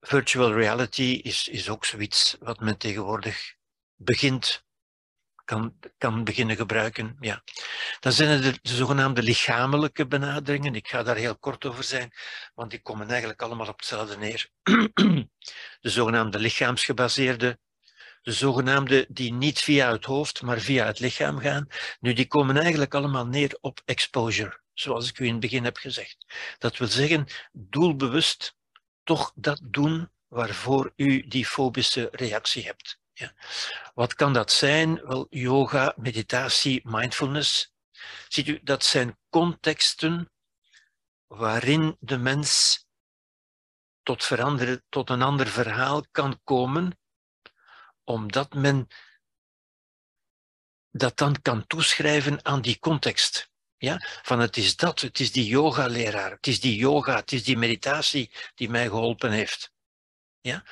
Virtual reality is, is ook zoiets wat men tegenwoordig begint, kan, kan beginnen gebruiken. Ja. Dan zijn er de, de zogenaamde lichamelijke benaderingen. Ik ga daar heel kort over zijn, want die komen eigenlijk allemaal op hetzelfde neer. De zogenaamde lichaamsgebaseerde de zogenaamde die niet via het hoofd, maar via het lichaam gaan. Nu, die komen eigenlijk allemaal neer op exposure, zoals ik u in het begin heb gezegd. Dat wil zeggen, doelbewust toch dat doen waarvoor u die fobische reactie hebt. Ja. Wat kan dat zijn? Wel, yoga, meditatie, mindfulness. Ziet u, dat zijn contexten waarin de mens tot, veranderen, tot een ander verhaal kan komen, omdat men dat dan kan toeschrijven aan die context. Ja? Van het is dat, het is die yoga-leraar, het is die yoga, het is die meditatie die mij geholpen heeft. Ja?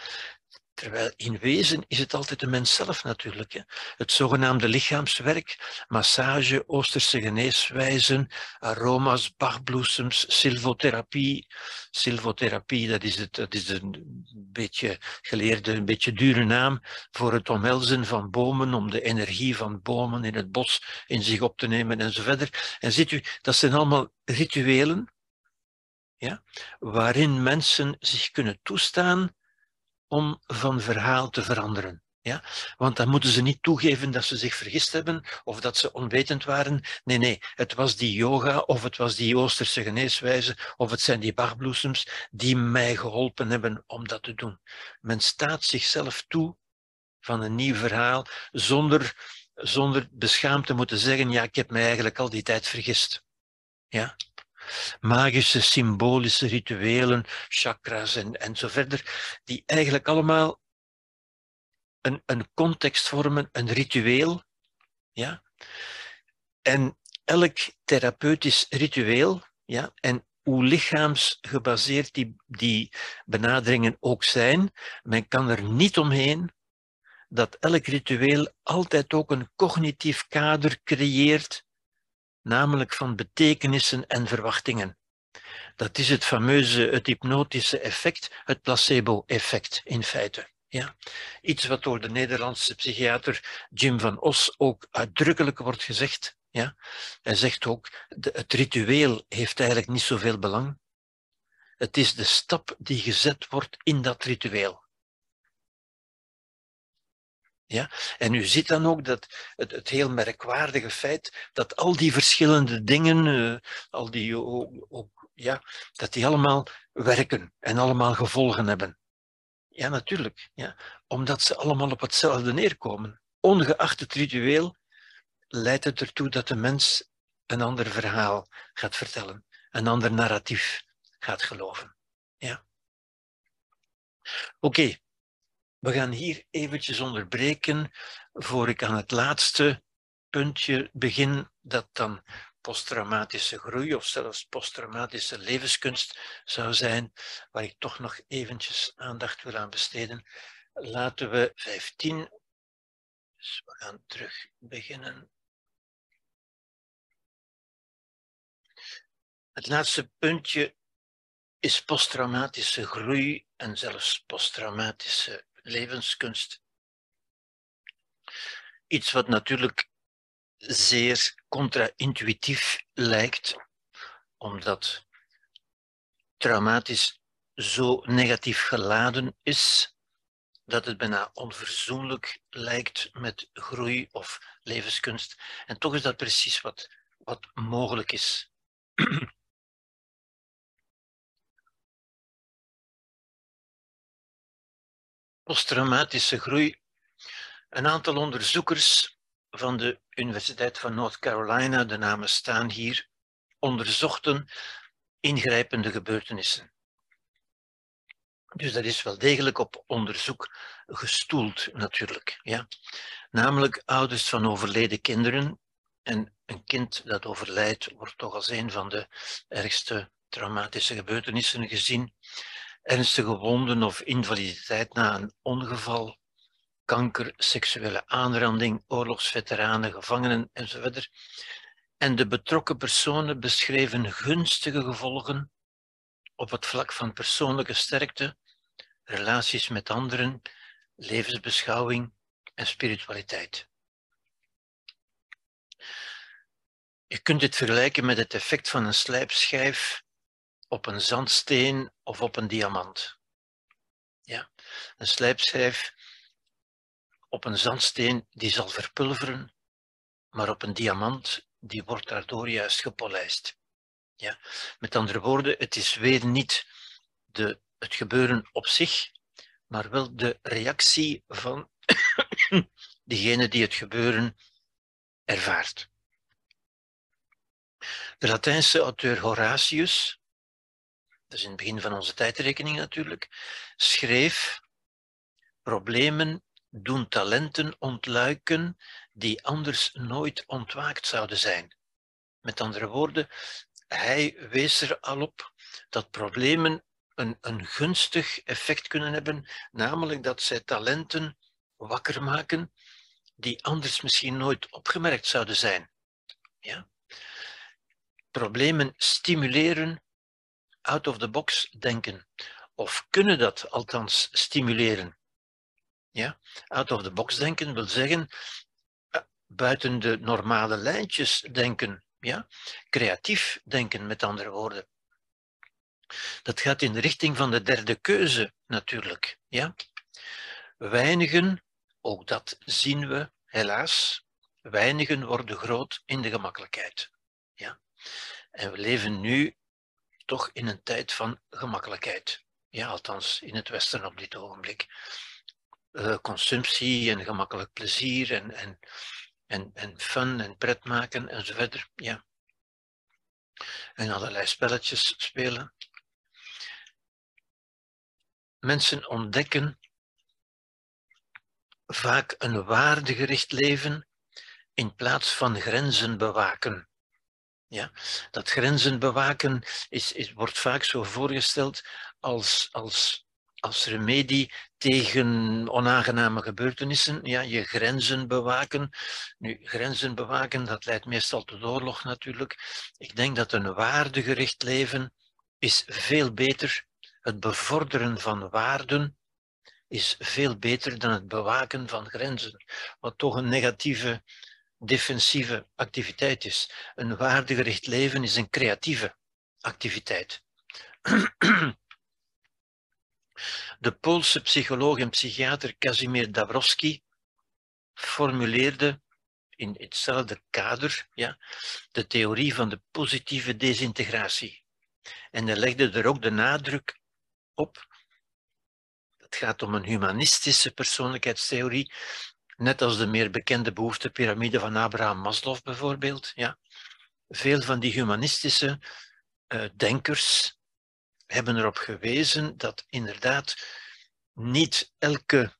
Terwijl in wezen is het altijd de mens zelf natuurlijk. Hè. Het zogenaamde lichaamswerk, massage, oosterse geneeswijzen, aroma's, bachbloesems, silvotherapie. Silvotherapie, dat is, het, dat is een beetje geleerde, een beetje dure naam voor het omhelzen van bomen, om de energie van bomen in het bos in zich op te nemen en verder. En ziet u, dat zijn allemaal rituelen ja, waarin mensen zich kunnen toestaan om van verhaal te veranderen. Ja? Want dan moeten ze niet toegeven dat ze zich vergist hebben of dat ze onwetend waren. Nee, nee, het was die yoga of het was die Oosterse geneeswijze of het zijn die bachbloesems die mij geholpen hebben om dat te doen. Men staat zichzelf toe van een nieuw verhaal zonder, zonder beschaamd te moeten zeggen, ja, ik heb mij eigenlijk al die tijd vergist. Ja? Magische, symbolische rituelen, chakras en, en zo verder, die eigenlijk allemaal een, een context vormen, een ritueel. Ja? En elk therapeutisch ritueel, ja, en hoe lichaamsgebaseerd die, die benaderingen ook zijn, men kan er niet omheen dat elk ritueel altijd ook een cognitief kader creëert namelijk van betekenissen en verwachtingen. Dat is het fameuze, het hypnotische effect, het placebo-effect in feite. Ja. Iets wat door de Nederlandse psychiater Jim van Os ook uitdrukkelijk wordt gezegd. Ja. Hij zegt ook, de, het ritueel heeft eigenlijk niet zoveel belang. Het is de stap die gezet wordt in dat ritueel. Ja? En u ziet dan ook dat het, het heel merkwaardige feit dat al die verschillende dingen, uh, al die, ja, dat die allemaal werken en allemaal gevolgen hebben. Ja, natuurlijk. Ja. Omdat ze allemaal op hetzelfde neerkomen. Ongeacht het ritueel leidt het ertoe dat de mens een ander verhaal gaat vertellen, een ander narratief gaat geloven. Ja. Oké, we gaan hier eventjes onderbreken voor ik aan het laatste puntje begin, dat dan posttraumatische groei of zelfs posttraumatische levenskunst zou zijn, waar ik toch nog eventjes aandacht wil aan besteden. Laten we 15, dus we gaan terug beginnen. Het laatste puntje is posttraumatische groei en zelfs posttraumatische levenskunst. Iets wat natuurlijk zeer contra-intuïtief lijkt, omdat traumatisch zo negatief geladen is, dat het bijna onverzoenlijk lijkt met groei of levenskunst. En toch is dat precies wat, wat mogelijk is. posttraumatische groei. Een aantal onderzoekers van de Universiteit van North Carolina, de namen staan hier, onderzochten ingrijpende gebeurtenissen. Dus dat is wel degelijk op onderzoek gestoeld natuurlijk. Ja. Namelijk ouders van overleden kinderen. En een kind dat overlijdt wordt toch als een van de ergste traumatische gebeurtenissen gezien ernstige wonden of invaliditeit na een ongeval, kanker, seksuele aanranding, oorlogsveteranen, gevangenen enzovoort. En de betrokken personen beschreven gunstige gevolgen op het vlak van persoonlijke sterkte, relaties met anderen, levensbeschouwing en spiritualiteit. Je kunt dit vergelijken met het effect van een slijpschijf op een zandsteen of op een diamant. Ja, een slijpschijf op een zandsteen die zal verpulveren, maar op een diamant die wordt daardoor juist gepolijst. Ja? Met andere woorden, het is weer niet de, het gebeuren op zich, maar wel de reactie van diegene die het gebeuren ervaart. De Latijnse auteur Horatius, dat is in het begin van onze tijdrekening natuurlijk, schreef problemen doen talenten ontluiken die anders nooit ontwaakt zouden zijn. Met andere woorden, hij wees er al op dat problemen een, een gunstig effect kunnen hebben, namelijk dat zij talenten wakker maken die anders misschien nooit opgemerkt zouden zijn. Ja? Problemen stimuleren out of the box denken, of kunnen dat althans stimuleren. Ja? Out of the box denken wil zeggen eh, buiten de normale lijntjes denken, ja? creatief denken met andere woorden. Dat gaat in de richting van de derde keuze natuurlijk. Ja? Weinigen, ook dat zien we helaas, weinigen worden groot in de gemakkelijkheid. Ja? En we leven nu toch in een tijd van gemakkelijkheid. Ja, althans in het Westen op dit ogenblik. Uh, consumptie en gemakkelijk plezier en, en, en, en fun en pret maken enzovoort. Ja. En allerlei spelletjes spelen. Mensen ontdekken vaak een waardegericht leven in plaats van grenzen bewaken. Ja, dat grenzen bewaken is, is, wordt vaak zo voorgesteld als, als, als remedie tegen onaangename gebeurtenissen. Ja, je grenzen bewaken. Nu, grenzen bewaken, dat leidt meestal tot oorlog natuurlijk. Ik denk dat een waardegericht leven is veel beter het bevorderen van waarden is veel beter dan het bewaken van grenzen, wat toch een negatieve, defensieve activiteit is. Een waardegericht leven is een creatieve activiteit. De Poolse psycholoog en psychiater Casimir Dabrowski formuleerde in hetzelfde kader ja, de theorie van de positieve desintegratie. En hij legde er ook de nadruk op. Het gaat om een humanistische persoonlijkheidstheorie, net als de meer bekende behoeftepyramide van Abraham Maslow bijvoorbeeld. Ja. Veel van die humanistische uh, denkers hebben erop gewezen dat inderdaad niet elke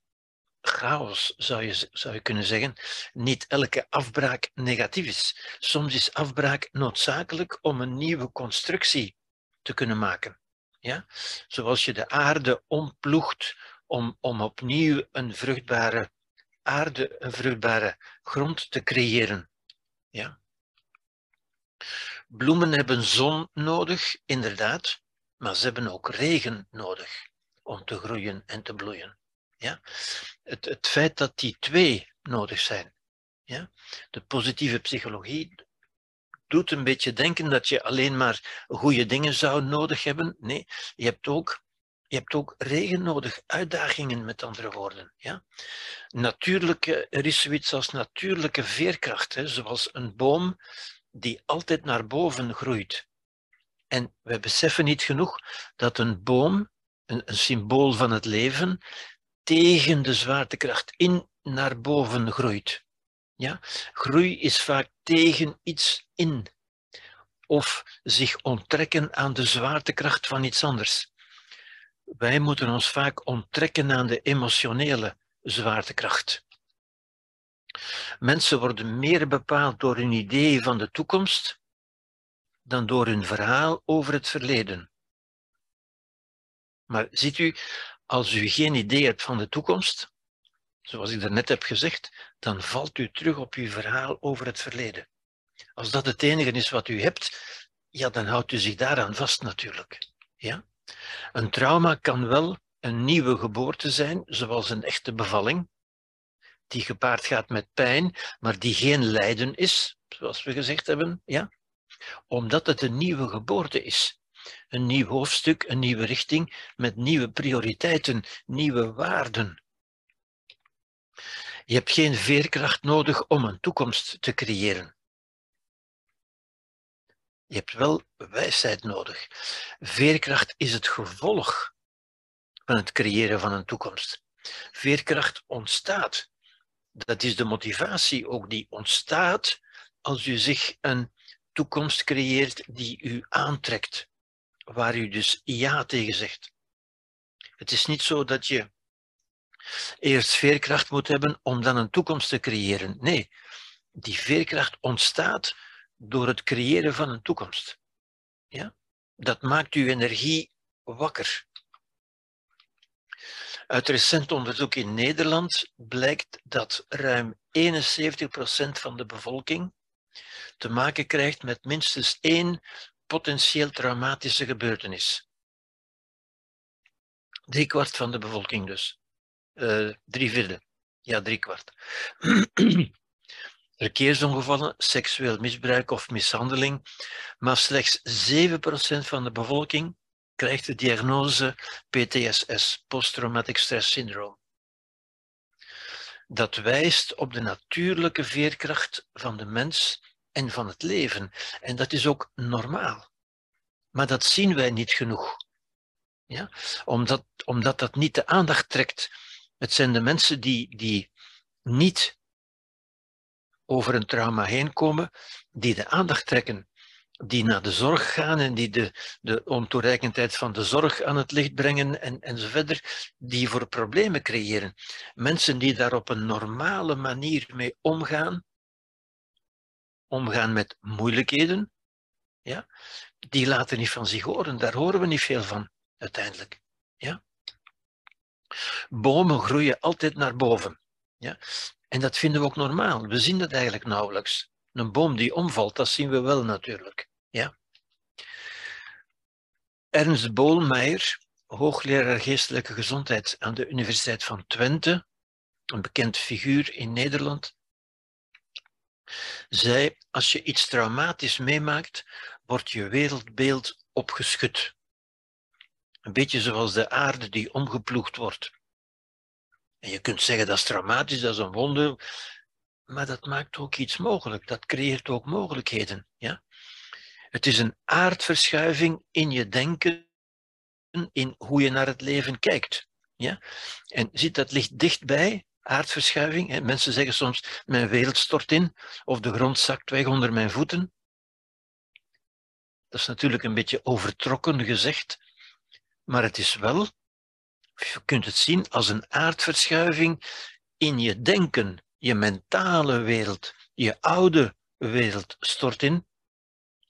chaos, zou je, zou je kunnen zeggen, niet elke afbraak negatief is. Soms is afbraak noodzakelijk om een nieuwe constructie te kunnen maken. Ja? Zoals je de aarde omploegt om, om opnieuw een vruchtbare aarde, een vruchtbare grond te creëren. Ja? Bloemen hebben zon nodig, inderdaad, maar ze hebben ook regen nodig om te groeien en te bloeien. Ja? Het, het feit dat die twee nodig zijn. Ja? De positieve psychologie doet een beetje denken dat je alleen maar goede dingen zou nodig hebben. Nee, je hebt ook, je hebt ook regen nodig, uitdagingen met andere woorden. Ja? Natuurlijke, er is zoiets als natuurlijke veerkracht, hè, zoals een boom die altijd naar boven groeit. En we beseffen niet genoeg dat een boom, een, een symbool van het leven, tegen de zwaartekracht in naar boven groeit. Ja? Groei is vaak tegen iets in of zich onttrekken aan de zwaartekracht van iets anders. Wij moeten ons vaak onttrekken aan de emotionele zwaartekracht. Mensen worden meer bepaald door hun idee van de toekomst dan door hun verhaal over het verleden. Maar ziet u, als u geen idee hebt van de toekomst, zoals ik daarnet heb gezegd, dan valt u terug op uw verhaal over het verleden. Als dat het enige is wat u hebt, ja, dan houdt u zich daaraan vast natuurlijk. Ja? Een trauma kan wel een nieuwe geboorte zijn, zoals een echte bevalling, die gepaard gaat met pijn, maar die geen lijden is, zoals we gezegd hebben, ja? omdat het een nieuwe geboorte is. Een nieuw hoofdstuk, een nieuwe richting met nieuwe prioriteiten, nieuwe waarden. Je hebt geen veerkracht nodig om een toekomst te creëren. Je hebt wel wijsheid nodig. Veerkracht is het gevolg van het creëren van een toekomst. Veerkracht ontstaat. Dat is de motivatie ook die ontstaat als u zich een toekomst creëert die u aantrekt, waar u dus ja tegen zegt. Het is niet zo dat je eerst veerkracht moet hebben om dan een toekomst te creëren. Nee, die veerkracht ontstaat door het creëren van een toekomst. Ja? Dat maakt uw energie wakker. Uit recent onderzoek in Nederland blijkt dat ruim 71% van de bevolking te maken krijgt met minstens één potentieel traumatische gebeurtenis. Drie kwart van de bevolking dus. Uh, drie vierde. Ja, drie kwart. Verkeersongevallen, seksueel misbruik of mishandeling. Maar slechts 7% van de bevolking krijgt de diagnose PTSS, Post-Traumatic Stress Syndrome. Dat wijst op de natuurlijke veerkracht van de mens en van het leven. En dat is ook normaal. Maar dat zien wij niet genoeg. Ja? Omdat, omdat dat niet de aandacht trekt. Het zijn de mensen die, die niet over een trauma heen komen, die de aandacht trekken die naar de zorg gaan en die de, de ontoereikendheid van de zorg aan het licht brengen en, en zo verder, die voor problemen creëren. Mensen die daar op een normale manier mee omgaan, omgaan met moeilijkheden, ja, die laten niet van zich horen. Daar horen we niet veel van, uiteindelijk. Ja. Bomen groeien altijd naar boven. Ja. En dat vinden we ook normaal. We zien dat eigenlijk nauwelijks. Een boom die omvalt, dat zien we wel natuurlijk. Ja. Ernst Boolmeijer, hoogleraar geestelijke gezondheid aan de Universiteit van Twente, een bekend figuur in Nederland, zei: Als je iets traumatisch meemaakt, wordt je wereldbeeld opgeschud. Een beetje zoals de aarde die omgeploegd wordt. En je kunt zeggen dat is traumatisch, dat is een wonder, maar dat maakt ook iets mogelijk. Dat creëert ook mogelijkheden. Ja? Het is een aardverschuiving in je denken, in hoe je naar het leven kijkt. Ja? En ziet, dat ligt dichtbij, aardverschuiving. Mensen zeggen soms, mijn wereld stort in, of de grond zakt weg onder mijn voeten. Dat is natuurlijk een beetje overtrokken gezegd, maar het is wel, je kunt het zien als een aardverschuiving in je denken, je mentale wereld, je oude wereld stort in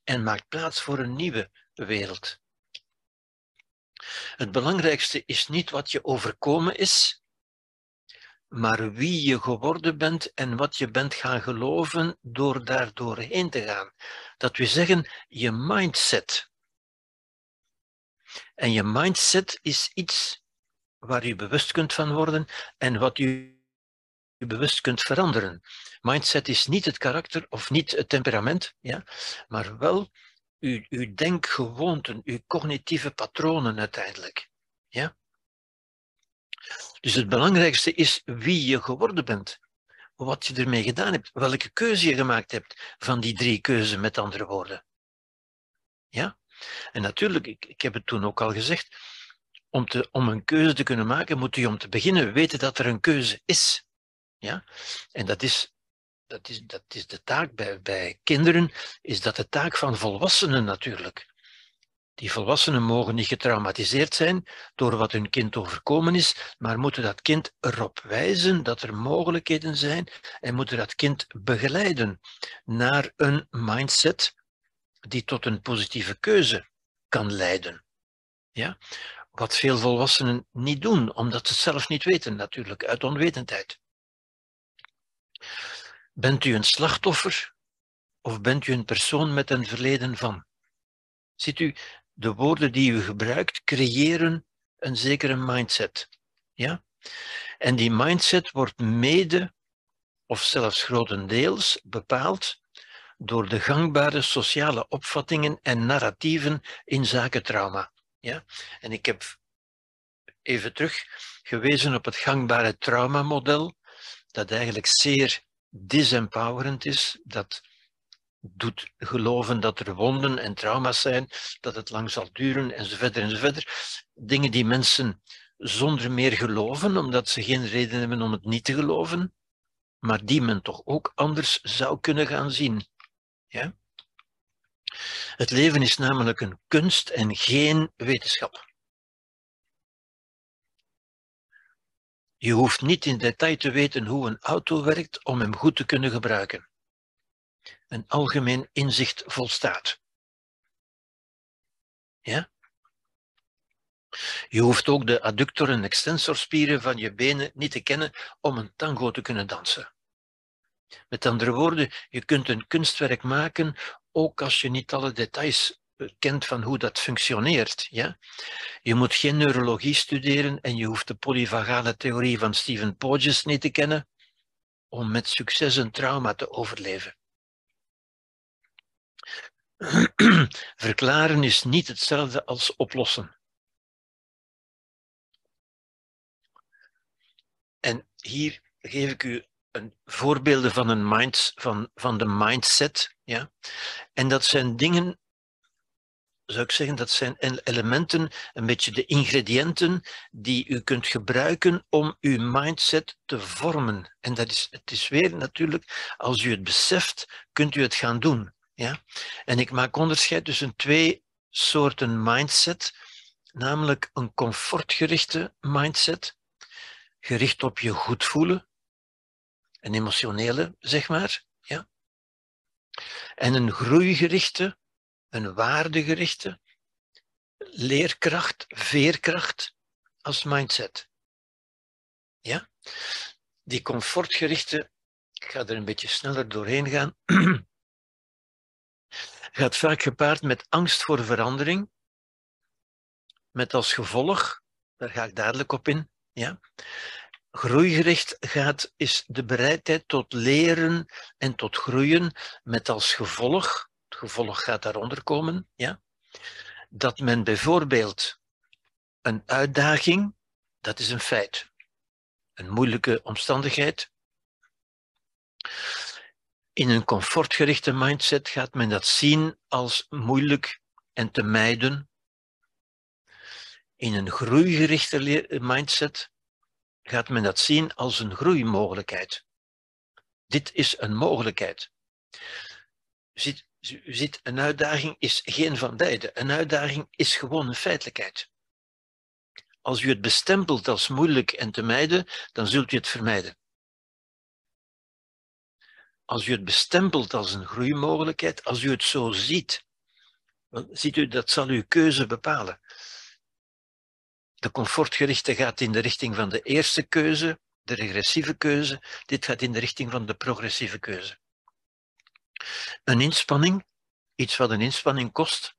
en maakt plaats voor een nieuwe wereld. Het belangrijkste is niet wat je overkomen is, maar wie je geworden bent en wat je bent gaan geloven door daar doorheen te gaan. Dat we zeggen, je mindset. En je mindset is iets waar je bewust kunt van worden en wat u bewust kunt veranderen. Mindset is niet het karakter of niet het temperament, ja, maar wel uw, uw denkgewoonten, uw cognitieve patronen uiteindelijk. Ja? Dus het belangrijkste is wie je geworden bent, wat je ermee gedaan hebt, welke keuze je gemaakt hebt van die drie keuzen, met andere woorden. Ja? En natuurlijk, ik, ik heb het toen ook al gezegd, om, te, om een keuze te kunnen maken, moet je om te beginnen weten dat er een keuze is. Ja? En dat is, dat, is, dat is de taak bij, bij kinderen, is dat de taak van volwassenen natuurlijk. Die volwassenen mogen niet getraumatiseerd zijn door wat hun kind overkomen is, maar moeten dat kind erop wijzen dat er mogelijkheden zijn en moeten dat kind begeleiden naar een mindset die tot een positieve keuze kan leiden. Ja? Wat veel volwassenen niet doen, omdat ze het zelf niet weten, natuurlijk, uit onwetendheid. Bent u een slachtoffer of bent u een persoon met een verleden van? Ziet u, de woorden die u gebruikt creëren een zekere mindset. Ja? En die mindset wordt mede, of zelfs grotendeels, bepaald door de gangbare sociale opvattingen en narratieven in zaken trauma. Ja? En ik heb even terug gewezen op het gangbare traumamodel dat eigenlijk zeer disempowerend is, dat doet geloven dat er wonden en trauma's zijn, dat het lang zal duren enzovoort enzovoort. Dingen die mensen zonder meer geloven, omdat ze geen reden hebben om het niet te geloven, maar die men toch ook anders zou kunnen gaan zien. Ja? Het leven is namelijk een kunst en geen wetenschap. Je hoeft niet in detail te weten hoe een auto werkt om hem goed te kunnen gebruiken. Een algemeen inzicht volstaat. Ja? Je hoeft ook de adductor- en extensorspieren van je benen niet te kennen om een tango te kunnen dansen. Met andere woorden, je kunt een kunstwerk maken ook als je niet alle details eh, kent van hoe dat functioneert. Ja? Je moet geen neurologie studeren en je hoeft de polyvagale theorie van Stephen Porges niet te kennen om met succes een trauma te overleven. Verklaren is niet hetzelfde als oplossen. En hier geef ik u een, voorbeelden van, een van, van de mindset. Ja? En dat zijn dingen, zou ik zeggen, dat zijn elementen, een beetje de ingrediënten die u kunt gebruiken om uw mindset te vormen. En dat is, het is weer natuurlijk, als u het beseft, kunt u het gaan doen. Ja? En ik maak onderscheid tussen twee soorten mindset, namelijk een comfortgerichte mindset, gericht op je goed voelen, een emotionele, zeg maar, ja. En een groeigerichte, een waardegerichte, leerkracht, veerkracht als mindset. Ja? Die comfortgerichte, ik ga er een beetje sneller doorheen gaan, gaat vaak gepaard met angst voor verandering, met als gevolg, daar ga ik dadelijk op in, ja, groeigericht gaat, is de bereidheid tot leren en tot groeien, met als gevolg, het gevolg gaat daaronder komen, ja, dat men bijvoorbeeld een uitdaging, dat is een feit, een moeilijke omstandigheid, in een comfortgerichte mindset gaat men dat zien als moeilijk en te mijden. In een groeigerichte mindset gaat men dat zien als een groeimogelijkheid. Dit is een mogelijkheid. Ziet, ziet, een uitdaging is geen van beide. Een uitdaging is gewoon een feitelijkheid. Als u het bestempelt als moeilijk en te mijden, dan zult u het vermijden. Als u het bestempelt als een groeimogelijkheid, als u het zo ziet, ziet u, dat zal uw keuze bepalen. De comfortgerichte gaat in de richting van de eerste keuze, de regressieve keuze. Dit gaat in de richting van de progressieve keuze. Een inspanning, iets wat een inspanning kost,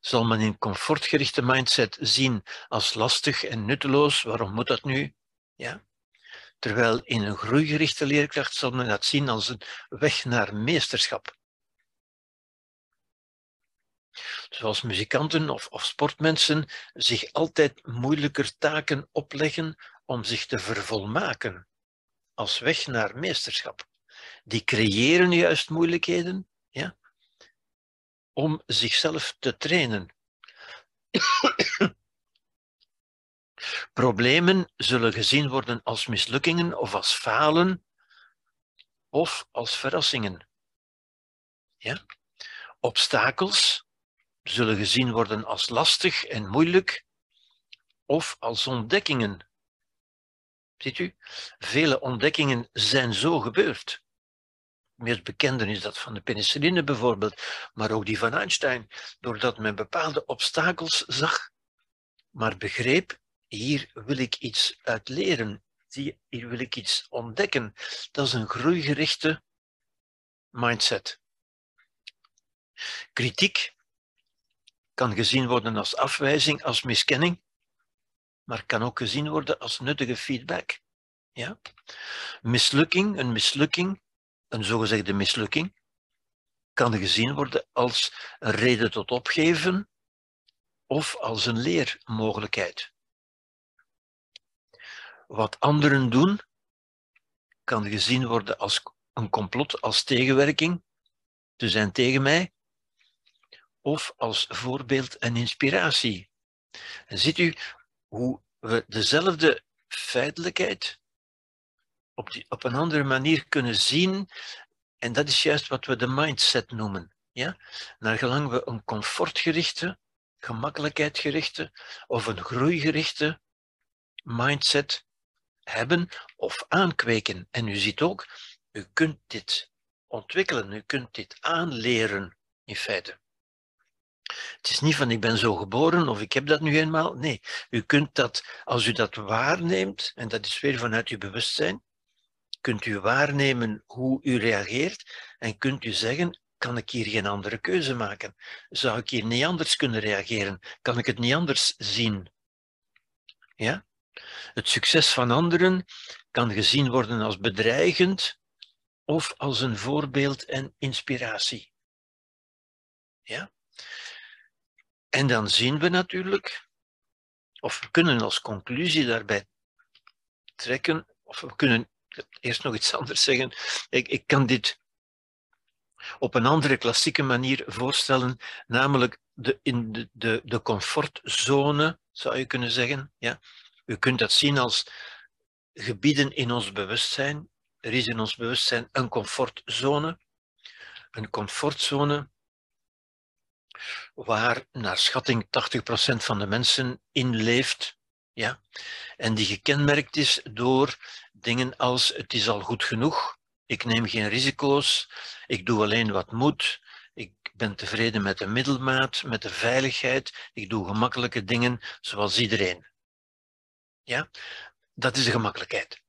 zal men in comfortgerichte mindset zien als lastig en nutteloos. Waarom moet dat nu? Ja. Terwijl in een groeigerichte leerkracht zal men dat zien als een weg naar meesterschap. Zoals muzikanten of, of sportmensen, zich altijd moeilijker taken opleggen om zich te vervolmaken, als weg naar meesterschap. Die creëren juist moeilijkheden ja, om zichzelf te trainen. Problemen zullen gezien worden als mislukkingen of als falen of als verrassingen. Ja? Obstakels zullen gezien worden als lastig en moeilijk of als ontdekkingen. Ziet u, vele ontdekkingen zijn zo gebeurd. Het meest bekende is dat van de penicilline bijvoorbeeld, maar ook die van Einstein, doordat men bepaalde obstakels zag, maar begreep, hier wil ik iets uit leren, hier wil ik iets ontdekken. Dat is een groeigerichte mindset. Kritiek kan gezien worden als afwijzing, als miskenning, maar kan ook gezien worden als nuttige feedback. Ja? Mislukking, een mislukking, een zogezegde mislukking, kan gezien worden als een reden tot opgeven of als een leermogelijkheid. Wat anderen doen, kan gezien worden als een complot, als tegenwerking. Ze zijn tegen mij. Of als voorbeeld en inspiratie. En ziet u hoe we dezelfde feitelijkheid op, die, op een andere manier kunnen zien. En dat is juist wat we de mindset noemen. Ja? Naar gelang we een comfortgerichte, gemakkelijkheidgerichte of een groeigerichte mindset hebben of aankweken. En u ziet ook, u kunt dit ontwikkelen, u kunt dit aanleren in feite. Het is niet van ik ben zo geboren of ik heb dat nu eenmaal. Nee, u kunt dat, als u dat waarneemt, en dat is weer vanuit uw bewustzijn, kunt u waarnemen hoe u reageert en kunt u zeggen, kan ik hier geen andere keuze maken? Zou ik hier niet anders kunnen reageren? Kan ik het niet anders zien? Ja? Het succes van anderen kan gezien worden als bedreigend of als een voorbeeld en inspiratie. Ja? En dan zien we natuurlijk, of we kunnen als conclusie daarbij trekken, of we kunnen eerst nog iets anders zeggen. Ik, ik kan dit op een andere klassieke manier voorstellen, namelijk de, in de, de, de comfortzone, zou je kunnen zeggen. Ja? U kunt dat zien als gebieden in ons bewustzijn. Er is in ons bewustzijn een comfortzone. Een comfortzone waar naar schatting 80% van de mensen in leeft. Ja? En die gekenmerkt is door dingen als het is al goed genoeg, ik neem geen risico's, ik doe alleen wat moet, ik ben tevreden met de middelmaat, met de veiligheid, ik doe gemakkelijke dingen zoals iedereen. Ja? Dat is de gemakkelijkheid.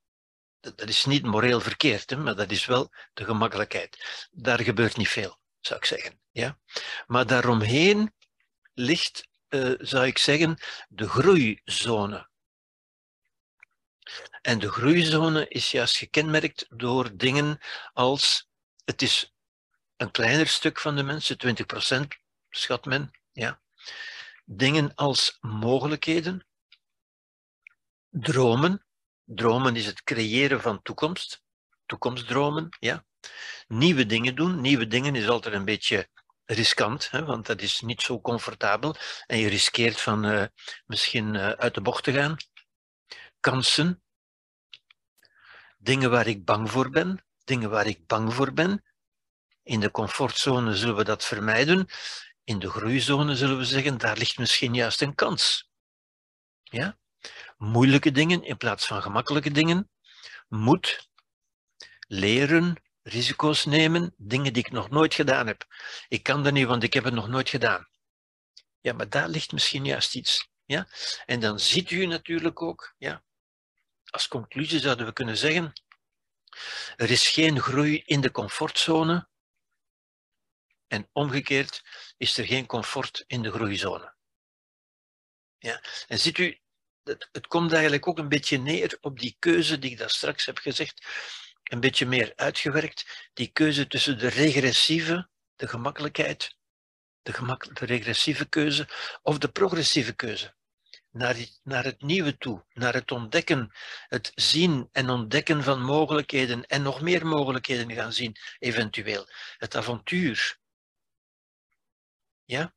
Dat, is niet moreel verkeerd, hè, maar dat is wel de gemakkelijkheid. Daar gebeurt niet veel, zou ik zeggen. Ja? Maar daaromheen ligt, uh, zou ik zeggen, de groeizone. En de groeizone is juist gekenmerkt door dingen als het is een kleiner stuk van de mensen, 20% schat men, ja. Dingen als mogelijkheden, dromen. Dromen is het creëren van toekomst, toekomstdromen, ja. Nieuwe dingen doen. Nieuwe dingen is altijd een beetje riskant, hè, want dat is niet zo comfortabel en je riskeert van uh, misschien uh, uit de bocht te gaan. Kansen, dingen waar ik bang voor ben, dingen waar ik bang voor ben. In de comfortzone zullen we dat vermijden. In de groeizone zullen we zeggen, daar ligt misschien juist een kans. Ja? Moeilijke dingen in plaats van gemakkelijke dingen. Moed, leren, risico's nemen, dingen die ik nog nooit gedaan heb. Ik kan dat niet, want ik heb het nog nooit gedaan. Ja, maar daar ligt misschien juist iets. Ja? En dan ziet u natuurlijk ook, ja, als conclusie zouden we kunnen zeggen, er is geen groei in de comfortzone en omgekeerd is er geen comfort in de groeizone. Ja? En ziet u, het, het komt eigenlijk ook een beetje neer op die keuze die ik daar straks heb gezegd, een beetje meer uitgewerkt, die keuze tussen de regressieve, de gemakkelijkheid, de, gemak, de regressieve keuze of de progressieve keuze naar, naar het nieuwe toe, naar het ontdekken, het zien en ontdekken van mogelijkheden en nog meer mogelijkheden gaan zien, eventueel. Het avontuur. Ja?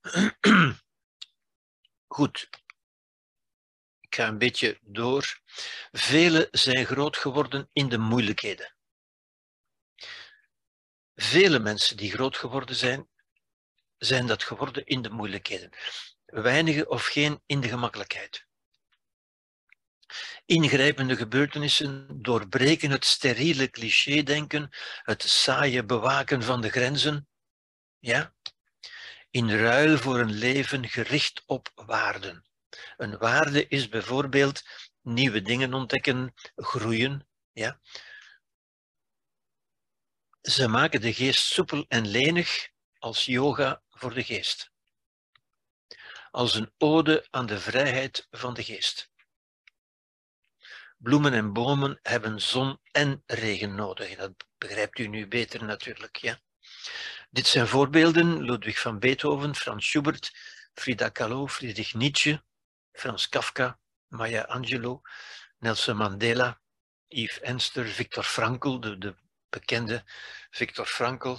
Goed. Ga een beetje door. Velen zijn groot geworden in de moeilijkheden. Vele mensen die groot geworden zijn, zijn dat geworden in de moeilijkheden. Weinige of geen in de gemakkelijkheid. Ingrijpende gebeurtenissen doorbreken het steriele cliché-denken, het saaie bewaken van de grenzen. Ja? In ruil voor een leven gericht op waarden. Een waarde is bijvoorbeeld nieuwe dingen ontdekken, groeien. Ja? Ze maken de geest soepel en lenig als yoga voor de geest. Als een ode aan de vrijheid van de geest. Bloemen en bomen hebben zon en regen nodig. Dat begrijpt u nu beter natuurlijk. Ja? Dit zijn voorbeelden: Ludwig van Beethoven, Frans Schubert, Frida Kahlo, Friedrich Nietzsche, Frans Kafka, Maya Angelou, Nelson Mandela, Yves Enster, Victor Frankl, de, de bekende Victor Frankl,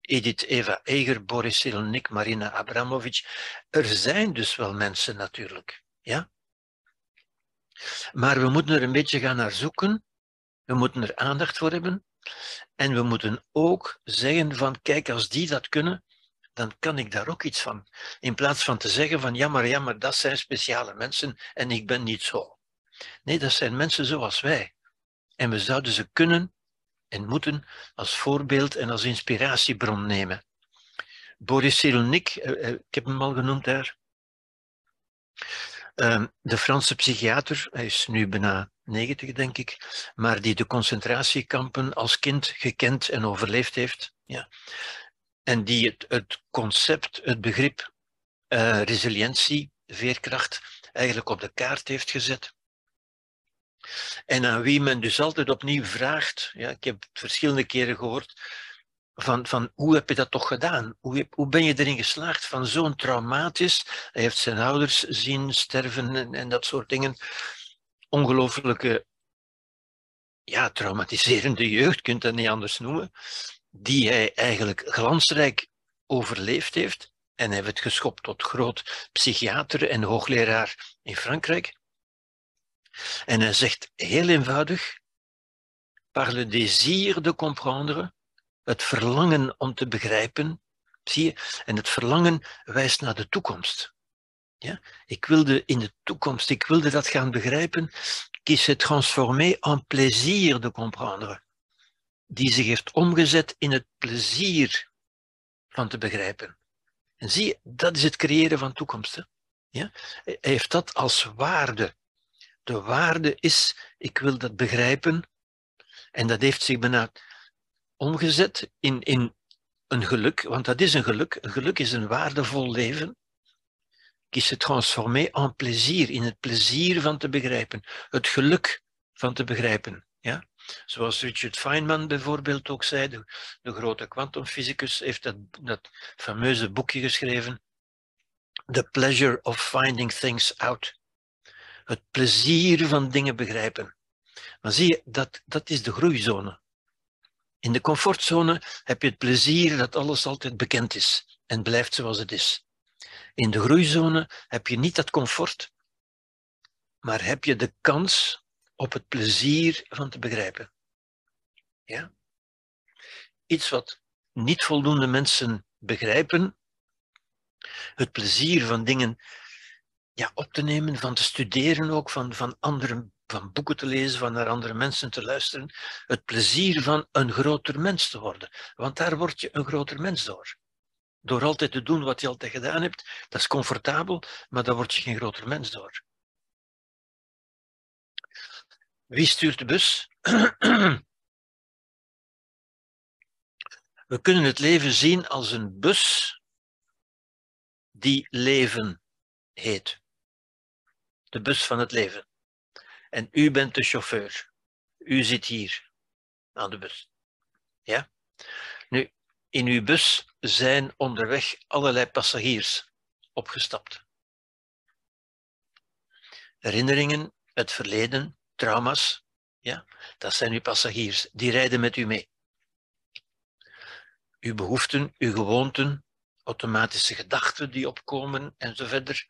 Edith Eva Eger, Boris Cyrulnik, Marina Abramovic. Er zijn dus wel mensen natuurlijk. Ja? Maar we moeten er een beetje gaan naar zoeken. We moeten er aandacht voor hebben. En we moeten ook zeggen van, kijk, als die dat kunnen, dan kan ik daar ook iets van. In plaats van te zeggen van, ja maar, ja maar, dat zijn speciale mensen en ik ben niet zo. Nee, dat zijn mensen zoals wij. En we zouden ze kunnen en moeten als voorbeeld en als inspiratiebron nemen. Boris Cyrulnik, eh, eh, ik heb hem al genoemd daar, ehm, de Franse psychiater, hij is nu bijna 90 denk ik, maar die de concentratiekampen als kind gekend en overleefd heeft. Ja. En die het, het concept, het begrip uh, resilientie, veerkracht, eigenlijk op de kaart heeft gezet. En aan wie men dus altijd opnieuw vraagt, ja, ik heb het verschillende keren gehoord, van, van hoe heb je dat toch gedaan? Hoe, hoe ben je erin geslaagd van zo'n traumatisch, hij heeft zijn ouders zien sterven en, en dat soort dingen, ongelooflijke, ja, traumatiserende jeugd, kunt dat niet anders noemen, die hij eigenlijk glansrijk overleefd heeft. En hij het geschopt tot groot psychiater en hoogleraar in Frankrijk. En hij zegt heel eenvoudig, par le désir de comprendre, het verlangen om te begrijpen, zie je, en het verlangen wijst naar de toekomst. Ja? Ik wilde in de toekomst, ik wilde dat gaan begrijpen, qui s'est transformé en plaisir de comprendre, die zich heeft omgezet in het plezier van te begrijpen. En zie dat is het creëren van toekomsten. Ja? Hij heeft dat als waarde de waarde is, ik wil dat begrijpen. En dat heeft zich bijna omgezet in, in een geluk, want dat is een geluk. Een geluk is een waardevol leven. Qui se transformé en plezier, in het plezier van te begrijpen. Het geluk van te begrijpen. Zoals Richard Feynman bijvoorbeeld ook zei, de, de grote kwantumfysicus, heeft dat, dat fameuze boekje geschreven. The pleasure of finding things out. Het plezier van dingen begrijpen. Maar zie je, dat, dat is de groeizone. In de comfortzone heb je het plezier dat alles altijd bekend is en blijft zoals het is. In de groeizone heb je niet dat comfort, maar heb je de kans op het plezier van te begrijpen. Ja? Iets wat niet voldoende mensen begrijpen, het plezier van dingen ja, op te nemen, van te studeren ook, van, van, andere, van boeken te lezen, van naar andere mensen te luisteren. Het plezier van een groter mens te worden. Want daar word je een groter mens door. Door altijd te doen wat je altijd gedaan hebt, dat is comfortabel, maar daar word je geen groter mens door. Wie stuurt de bus? We kunnen het leven zien als een bus die leven heet de bus van het leven. En u bent de chauffeur. U zit hier aan de bus. Ja? Nu, in uw bus zijn onderweg allerlei passagiers opgestapt. Herinneringen, het verleden, trauma's, ja, dat zijn uw passagiers. Die rijden met u mee. Uw behoeften, uw gewoonten, automatische gedachten die opkomen en zo verder,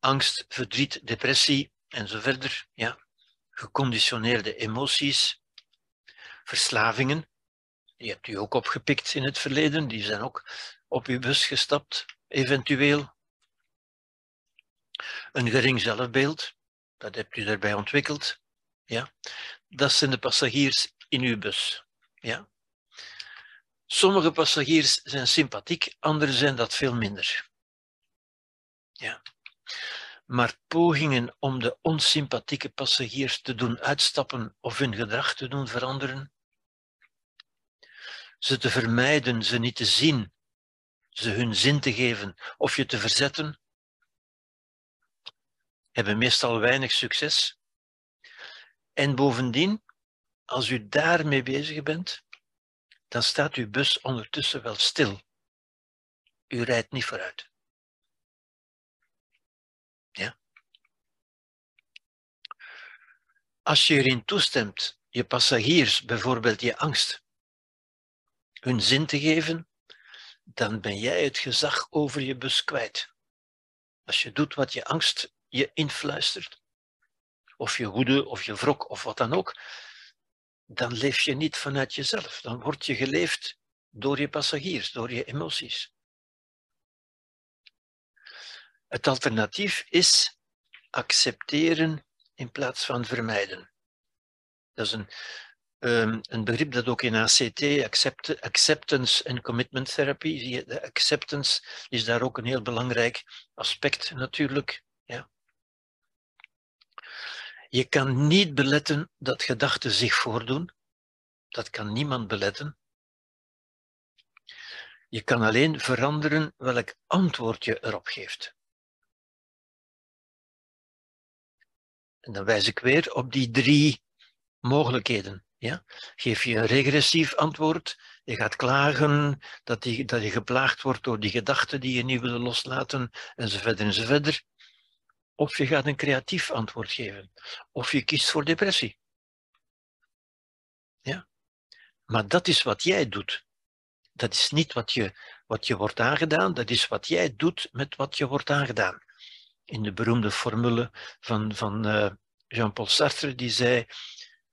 angst, verdriet, depressie en zo verder. Ja. Geconditioneerde emoties, verslavingen, die hebt u ook opgepikt in het verleden, die zijn ook op uw bus gestapt, eventueel. Een gering zelfbeeld, dat hebt u daarbij ontwikkeld. Ja. Dat zijn de passagiers in uw bus. Ja. Sommige passagiers zijn sympathiek, anderen zijn dat veel minder. Ja maar pogingen om de onsympathieke passagiers te doen uitstappen of hun gedrag te doen veranderen, ze te vermijden, ze niet te zien, ze hun zin te geven of je te verzetten, hebben meestal weinig succes. En bovendien, als u daarmee bezig bent, dan staat uw bus ondertussen wel stil. U rijdt niet vooruit. Ja? Als je erin toestemt je passagiers, bijvoorbeeld je angst, hun zin te geven, dan ben jij het gezag over je bus kwijt. Als je doet wat je angst je influistert, of je woede of je wrok of wat dan ook, dan leef je niet vanuit jezelf. Dan word je geleefd door je passagiers, door je emoties. Het alternatief is accepteren in plaats van vermijden. Dat is een, um, een begrip dat ook in ACT, accept, acceptance en commitment therapy, de acceptance is daar ook een heel belangrijk aspect natuurlijk. Je kan niet beletten dat gedachten zich voordoen. Dat kan niemand beletten. Je kan alleen veranderen welk antwoord je erop geeft. En dan wijs ik weer op die drie mogelijkheden. Ja? Geef je een regressief antwoord, je gaat klagen dat, die, dat je geplaagd wordt door die gedachten die je niet wil loslaten, enzovoort enzovoort. Of je gaat een creatief antwoord geven. Of je kiest voor depressie. Ja? Maar dat is wat jij doet. Dat is niet wat je, wat je wordt aangedaan, dat is wat jij doet met wat je wordt aangedaan. In de beroemde formule van, van uh, Jean-Paul Sartre, die zei: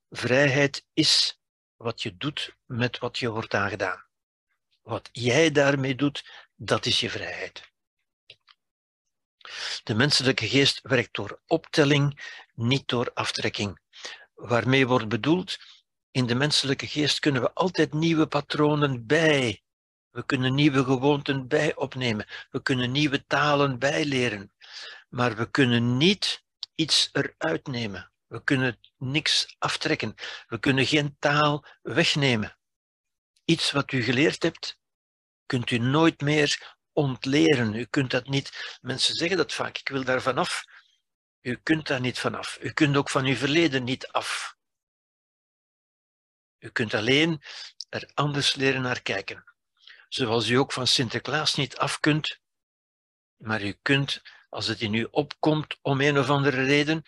Vrijheid is wat je doet met wat je wordt aangedaan. Wat jij daarmee doet, dat is je vrijheid. De menselijke geest werkt door optelling, niet door aftrekking. Waarmee wordt bedoeld, in de menselijke geest kunnen we altijd nieuwe patronen bij. We kunnen nieuwe gewoonten bij opnemen. We kunnen nieuwe talen bijleren. Maar we kunnen niet iets eruit nemen. We kunnen niks aftrekken. We kunnen geen taal wegnemen. Iets wat u geleerd hebt, kunt u nooit meer ontleren. U kunt dat niet. Mensen zeggen dat vaak, ik wil daar vanaf. U kunt daar niet vanaf. U kunt ook van uw verleden niet af. U kunt alleen er anders leren naar kijken. Zoals u ook van Sinterklaas niet af kunt, maar u kunt, als het in u opkomt om een of andere reden,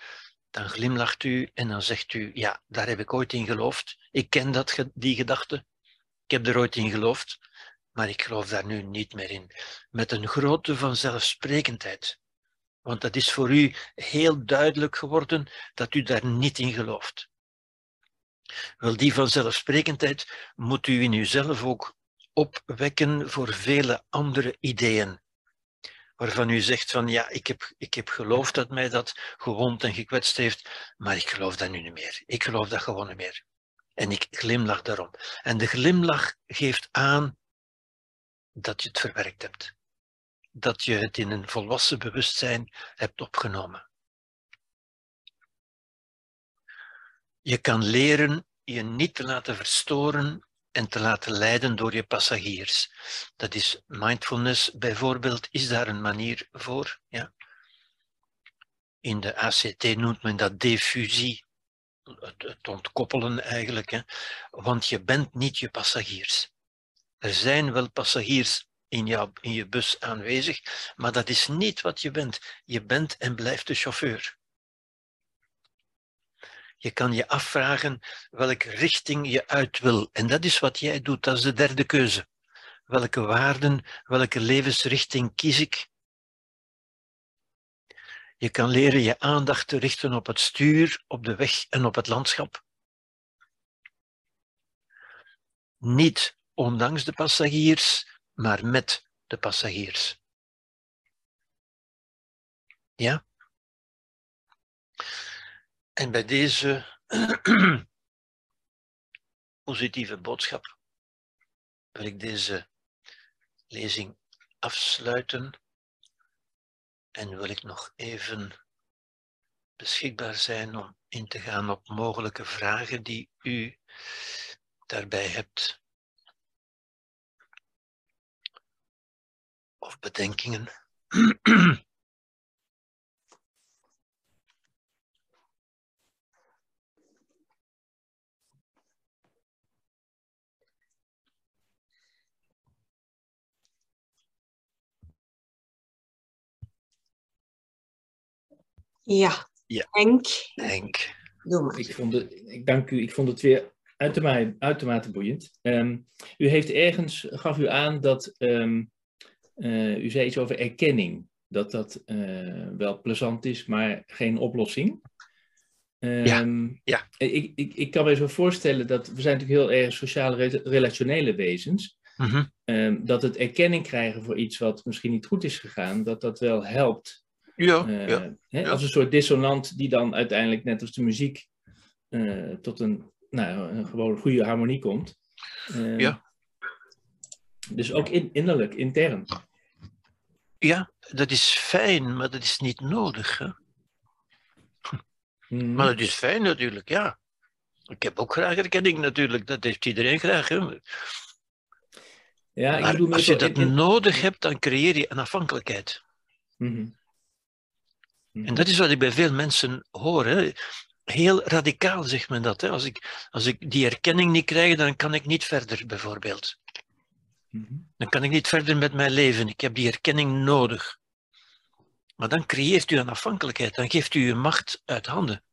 dan glimlacht u en dan zegt u, ja, daar heb ik ooit in geloofd. Ik ken dat, die gedachte. Ik heb er ooit in geloofd, maar ik geloof daar nu niet meer in. Met een grote vanzelfsprekendheid. Want dat is voor u heel duidelijk geworden dat u daar niet in gelooft. Wel, die vanzelfsprekendheid moet u in uzelf ook opwekken voor vele andere ideeën waarvan u zegt van ja, ik heb, ik heb geloofd dat mij dat gewond en gekwetst heeft, maar ik geloof dat nu niet meer. Ik geloof dat gewoon niet meer. En ik glimlach daarom. En de glimlach geeft aan dat je het verwerkt hebt. Dat je het in een volwassen bewustzijn hebt opgenomen. Je kan leren je niet te laten verstoren en te laten leiden door je passagiers. Dat is mindfulness bijvoorbeeld, is daar een manier voor. Ja? In de ACT noemt men dat diffusie, het, ontkoppelen eigenlijk. Hè? Want je bent niet je passagiers. Er zijn wel passagiers in, in je bus aanwezig, maar dat is niet wat je bent. Je bent en blijft de chauffeur. Je kan je afvragen welke richting je uit wil. En dat is wat jij doet, dat is de derde keuze. Welke waarden, welke levensrichting kies ik? Je kan leren je aandacht te richten op het stuur, op de weg en op het landschap. Niet ondanks de passagiers, maar met de passagiers. Ja? En bij deze positieve boodschap wil ik deze lezing afsluiten en wil ik nog even beschikbaar zijn om in te gaan op mogelijke vragen die u daarbij hebt. Of bedenkingen. Ja, ja. Henk. Henk. Doe maar. Ik vond het, ik dank u, ik vond het weer uitermate, uitermate boeiend. Ehm, u heeft ergens, gaf u aan dat, ehm, eh, u zei iets over erkenning. Dat dat eh, wel plezant is, maar geen oplossing. Ehm, ja. Ik, ik, ik kan me zo voorstellen dat we zijn natuurlijk heel erg sociale relationele wezens. Mhm. Ehm, dat het erkenning krijgen voor iets wat misschien niet goed is gegaan, dat dat wel helpt. Ja, Eh, ja. ja. Als een soort dissonant die dan uiteindelijk, net als de muziek, eh, tot een, nou, een gewoon goede harmonie komt. Ehm, Ja. Dus ook in, innerlijk, intern. ja, dat is fijn, maar dat is niet nodig. Hè? Mhm. Maar het is fijn natuurlijk, ja. Ik heb ook graag erkenning natuurlijk, dat heeft iedereen graag. Hè? ja, ik als je dat in- nodig hebt, dan creëer je een afhankelijkheid. Mhm. Mhm. En dat is wat ik bij veel mensen hoor. Hè. Heel radicaal zegt men dat. Hè. Als, ik, als ik die erkenning niet krijg, dan kan ik niet verder, bijvoorbeeld. Mhm. Dan kan ik niet verder met mijn leven. Ik heb die erkenning nodig. Maar dan creëert u een afhankelijkheid. Dan geeft u uw macht uit handen.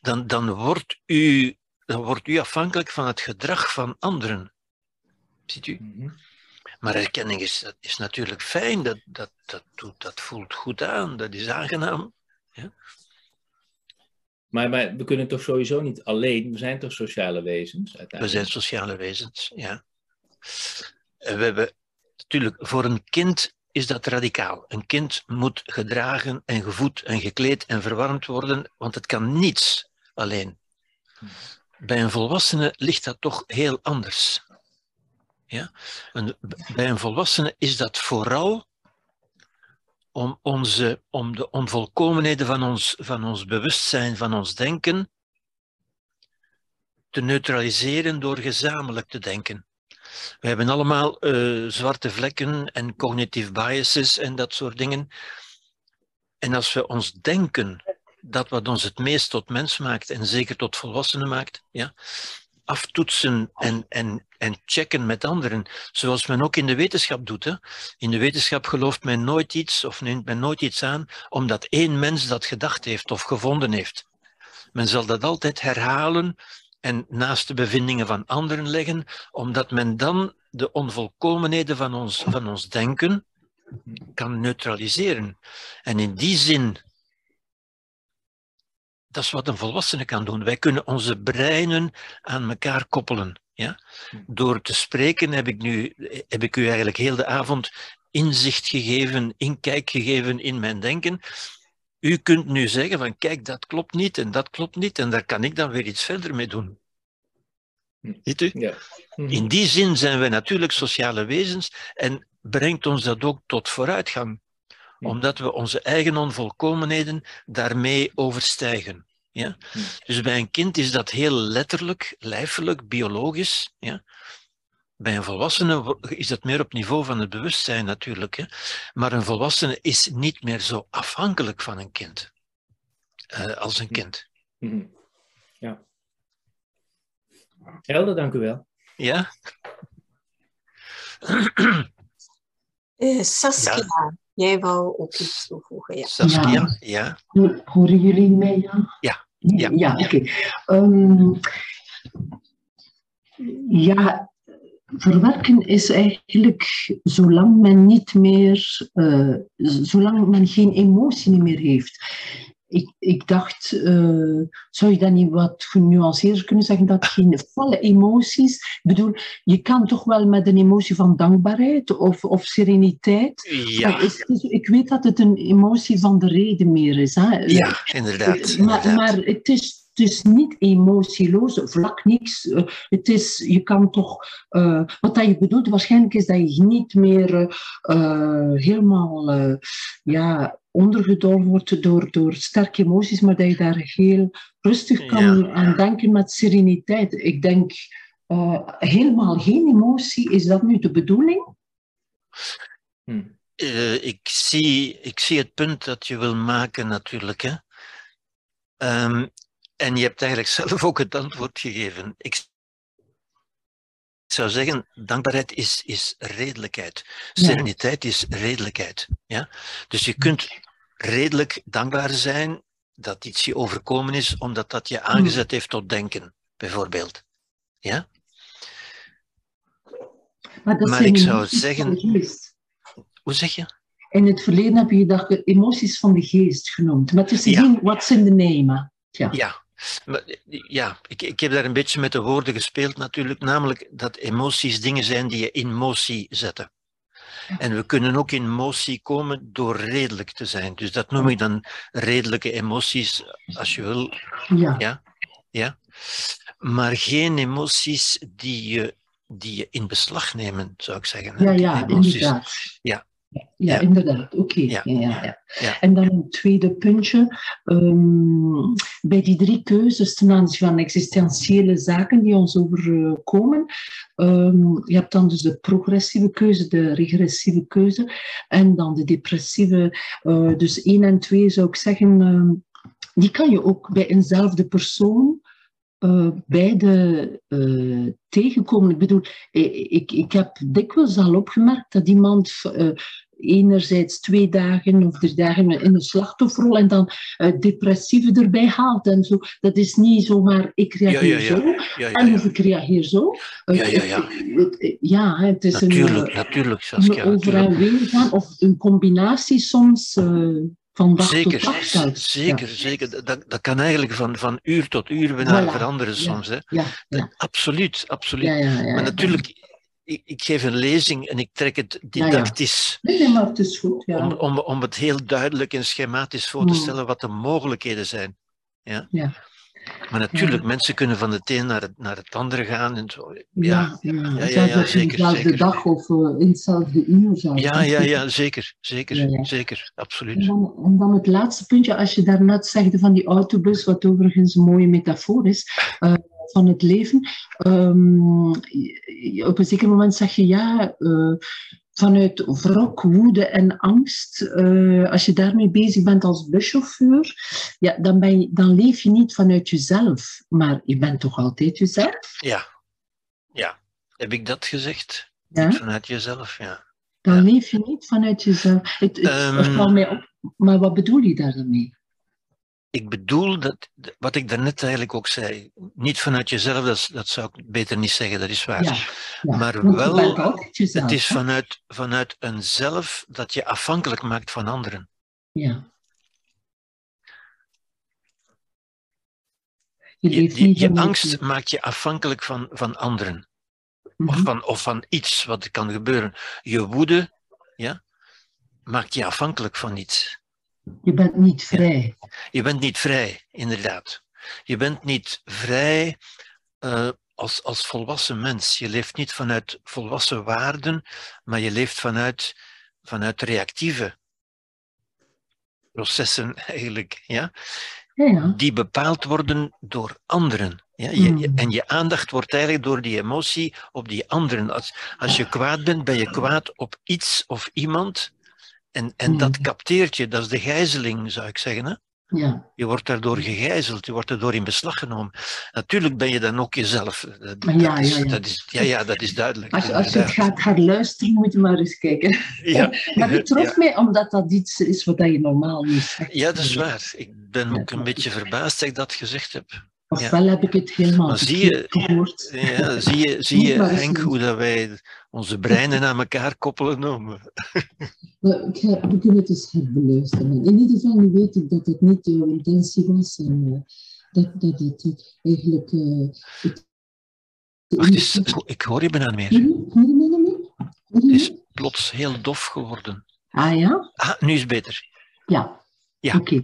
Dan, dan, wordt u, dan wordt u afhankelijk van het gedrag van anderen. Ziet u? Mhm. Maar erkenning is, dat is natuurlijk fijn. Dat, dat, dat, doet, dat voelt goed aan. Dat is aangenaam. Maar, maar we kunnen toch sowieso niet alleen, we zijn toch sociale wezens We uiteindelijk. zijn sociale wezens, ja. We hebben, natuurlijk, voor een kind is dat radicaal. Een kind moet gedragen en gevoed en gekleed en verwarmd worden, want het kan niets alleen. Bij een volwassene ligt dat toch heel anders. Ja? Bij een volwassene is dat vooral om, onze, om de onvolkomenheden van ons, van ons bewustzijn, van ons denken, te neutraliseren door gezamenlijk te denken. We hebben allemaal eh, zwarte vlekken en cognitive biases en dat soort dingen. En als we ons denken, dat wat ons het meest tot mens maakt en zeker tot volwassenen maakt, ja, aftoetsen en, en, en checken met anderen, zoals men ook in de wetenschap doet. Hè. In de wetenschap gelooft men nooit iets of neemt men nooit iets aan omdat één mens dat gedacht heeft of gevonden heeft. Men zal dat altijd herhalen en naast de bevindingen van anderen leggen, omdat men dan de onvolkomenheden van ons, van ons denken kan neutraliseren. En in die zin, dat is wat een volwassene kan doen. Wij kunnen onze breinen aan elkaar koppelen. Ja? Door te spreken heb ik, nu, heb ik u eigenlijk heel de avond inzicht gegeven, inkijk gegeven in mijn denken. U kunt nu zeggen van kijk, dat klopt niet en dat klopt niet en daar kan ik dan weer iets verder mee doen. Ziet u? Ja. Mhm. In die zin zijn we natuurlijk sociale wezens en brengt ons dat ook tot vooruitgang, Hm. omdat we onze eigen onvolkomenheden daarmee overstijgen. Ja? Hm. Dus bij een kind is dat heel letterlijk, lijfelijk, biologisch. Ja? Bij een volwassene is dat meer op niveau van het bewustzijn natuurlijk. Hè? Maar een volwassene is niet meer zo afhankelijk van een kind eh, als een Hm. kind. Mhm. Ja. Helder, dank u wel. Ja? Eh, Saskia, jij wou ook iets toevoegen. Ja. Saskia? Ja? Horen jullie mij? Ja, Ja. Ja, Ja. oké. Ehm, ja, verwerken is eigenlijk zolang men niet meer, eh, zolang men geen emotie meer heeft. Ik, ik dacht, eh, zou je dat niet wat genuanceerder kunnen zeggen, dat geen volle emoties, ik bedoel, je kan toch wel met een emotie van dankbaarheid of, of sereniteit, Ja, maar is- is- ik weet dat het een emotie van de reden meer is. Hè? ja inderdaad. Maar, inderdaad. maar het, is, is niet emotieloos, vlak niks. Eh, Het is, je kan toch, eh, wat dat je bedoelt waarschijnlijk is dat je niet meer eh, helemaal ja, ondergedolven wordt door, door sterke emoties, maar dat je daar heel rustig kan Ja. aan denken met sereniteit. Ik denk helemaal geen emotie, is dat nu de bedoeling? Hm. Ik, zie, ik zie het punt dat je wil maken natuurlijk. Hè? Ehm, en je hebt eigenlijk zelf ook het antwoord gegeven. Ik zou zeggen, dankbaarheid is, is redelijkheid. Sereniteit is redelijkheid. Ja? Dus je kunt redelijk dankbaar zijn dat iets je overkomen is omdat dat je aangezet heeft tot denken, bijvoorbeeld. Ja? Maar, dat Maar zijn ik zou zeggen- de. Hoe zeg je? In het verleden heb je gedacht emoties van de geest genoemd. Maar het is Ja. geen what's in the name. Ja. Ja, ja ik, ik heb daar een beetje met de woorden gespeeld natuurlijk, namelijk dat emoties dingen zijn die je in motie zetten. En we kunnen ook in motie komen door redelijk te zijn. Dus dat noem ik dan redelijke emoties, als je wil. Ja. Ja. Ja. Maar geen emoties die je, die je in beslag nemen, zou ik zeggen. Ja, ja, emoties. inderdaad. Ja. Ja, inderdaad. Oké. Ja. Ja. Ja, ja, Ja. En dan een tweede puntje. Ehm, bij die drie keuzes ten aanzien van existentiële zaken die ons overkomen. ehm, je hebt dan dus de progressieve keuze, de regressieve keuze en dan de depressieve. eh, dus één en twee zou ik zeggen, ehm, die kan je ook bij eenzelfde persoon eh, beide eh, tegenkomen. Ik bedoel, ik, ik, ik heb dikwijls al opgemerkt dat iemand eh, enerzijds twee dagen of drie dagen in een slachtofferrol en dan eh, depressieve erbij haalt en zo. Dat is niet zomaar ik reageer ja, ja. zo Ja, ja, en ja. of ik reageer zo. Ja, ja, ja. Het- het- ja, het is een, Natuurlijk, eh, een Saskia. over en weer gaan of een combinatie soms eh, van dag Zeker, tot dag zelfs. zeker, zeker. Dat, dat kan eigenlijk van, van uur tot uur bijna Voilà, veranderen soms. Hè. Ja, ja, Absoluut, absoluut. Maar natuurlijk, ik, ik geef een lezing en ik trek het ja. didactisch. Nee, nee, maar het is goed. Ja. Om, om, om het heel duidelijk en schematisch voor te Hmm. stellen wat de mogelijkheden zijn. Ja? Ja. Maar natuurlijk, mensen kunnen van het een naar het, naar het andere gaan. En zo. Ja, Ja, ja, zeker, dezelfde dag of eh, in hetzelfde uur zelfs. ja, ja, ja, zeker, zeker, Ja, ja. zeker, En absoluut. dan, en dan het laatste puntje, als je daarnet zegde van die autobus, wat overigens een mooie metafoor is, eh, van het leven. Ehm, op een zeker moment zeg je ja, eh, vanuit wrok, woede en angst, eh, als je daarmee bezig bent als buschauffeur, ja, dan, ben je, dan leef je niet vanuit jezelf, maar je bent toch altijd jezelf? Ja, ja. Heb ik dat gezegd? Ja? Vanuit jezelf, ja. Dan Ja. leef je niet vanuit jezelf. Het, het, Ehm. mij op, maar wat bedoel je daar dan mee? Ik bedoel dat, wat ik daarnet eigenlijk ook zei, niet vanuit jezelf, dat, zou ik beter niet zeggen, dat is waar. Ja, ja, Maar wel, Het is vanuit, vanuit een zelf dat je afhankelijk maakt van anderen. Ja. Je, Je, angst maakt je afhankelijk van, van anderen. Of, Mhm. van, of van iets wat kan gebeuren. Je woede ja, maakt je afhankelijk van iets. Je bent niet vrij. Je bent niet vrij, inderdaad. Je bent niet vrij eh, als, als volwassen mens. Je leeft niet vanuit volwassen waarden, maar je leeft vanuit, vanuit reactieve processen eigenlijk. Ja? Ja, die bepaald worden door anderen. Ja, je, je- Mm. en je aandacht wordt eigenlijk door die emotie op die anderen. Als, als je kwaad bent, ben je kwaad op iets of iemand. En, en dat Mm. capteert je, dat is de gijzeling, zou ik zeggen. Hè? ja. Je wordt daardoor gegijzeld, je wordt daardoor in beslag genomen. Natuurlijk ben je dan ook jezelf. Dat, Maar ja, dat is, ja, ja. Dat is, ja, ja, dat is duidelijk. Als, als je het inderdaad. gaat herluisteren, moet je maar eens kijken. Ja, Maar het trof mij omdat dat iets is wat je normaal niet zegt. ja, dat is waar. Ik ben ook een beetje verbaasd dat ik dat gezegd heb. Ofwel heb ik het helemaal Maar zie je- gehoord. Ja, zie je, zie je Henk, hoe dat wij onze breinen aan elkaar koppelen? Om... Maar ik ga- we kunnen het eens herbeluisteren. In ieder geval nu weet ik dat het niet jouw intentie was. En eh, dat, dat het eh, eigenlijk... eh, het, Wacht eens, ik hoor je bijna meer. Hoor je- meer? Het is plots heel dof geworden. Ah ja? Ah, nu is het beter. Ja. Ja. Oké.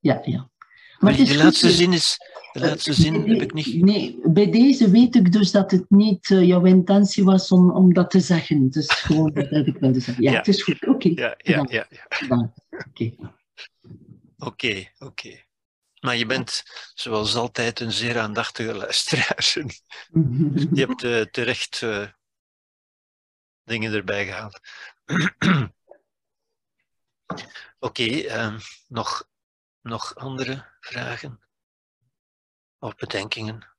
Ja, ja. Maar de laatste eh, zin is... De laatste zin nee, heb ik niet... Nee, bij deze weet ik dus dat het niet eh, jouw intentie was om, om dat te zeggen. Het is gewoon dat heb ik wilde zeggen. Ja, Ja. het is goed. Oké. Ja, ja, ja. Oké. Oké, oké. Maar je bent, zoals altijd, een zeer aandachtige luisteraar. Je hebt eh, terecht dingen erbij gehaald. Oké, ehm, nog, nog andere vragen? Of bedenkingen?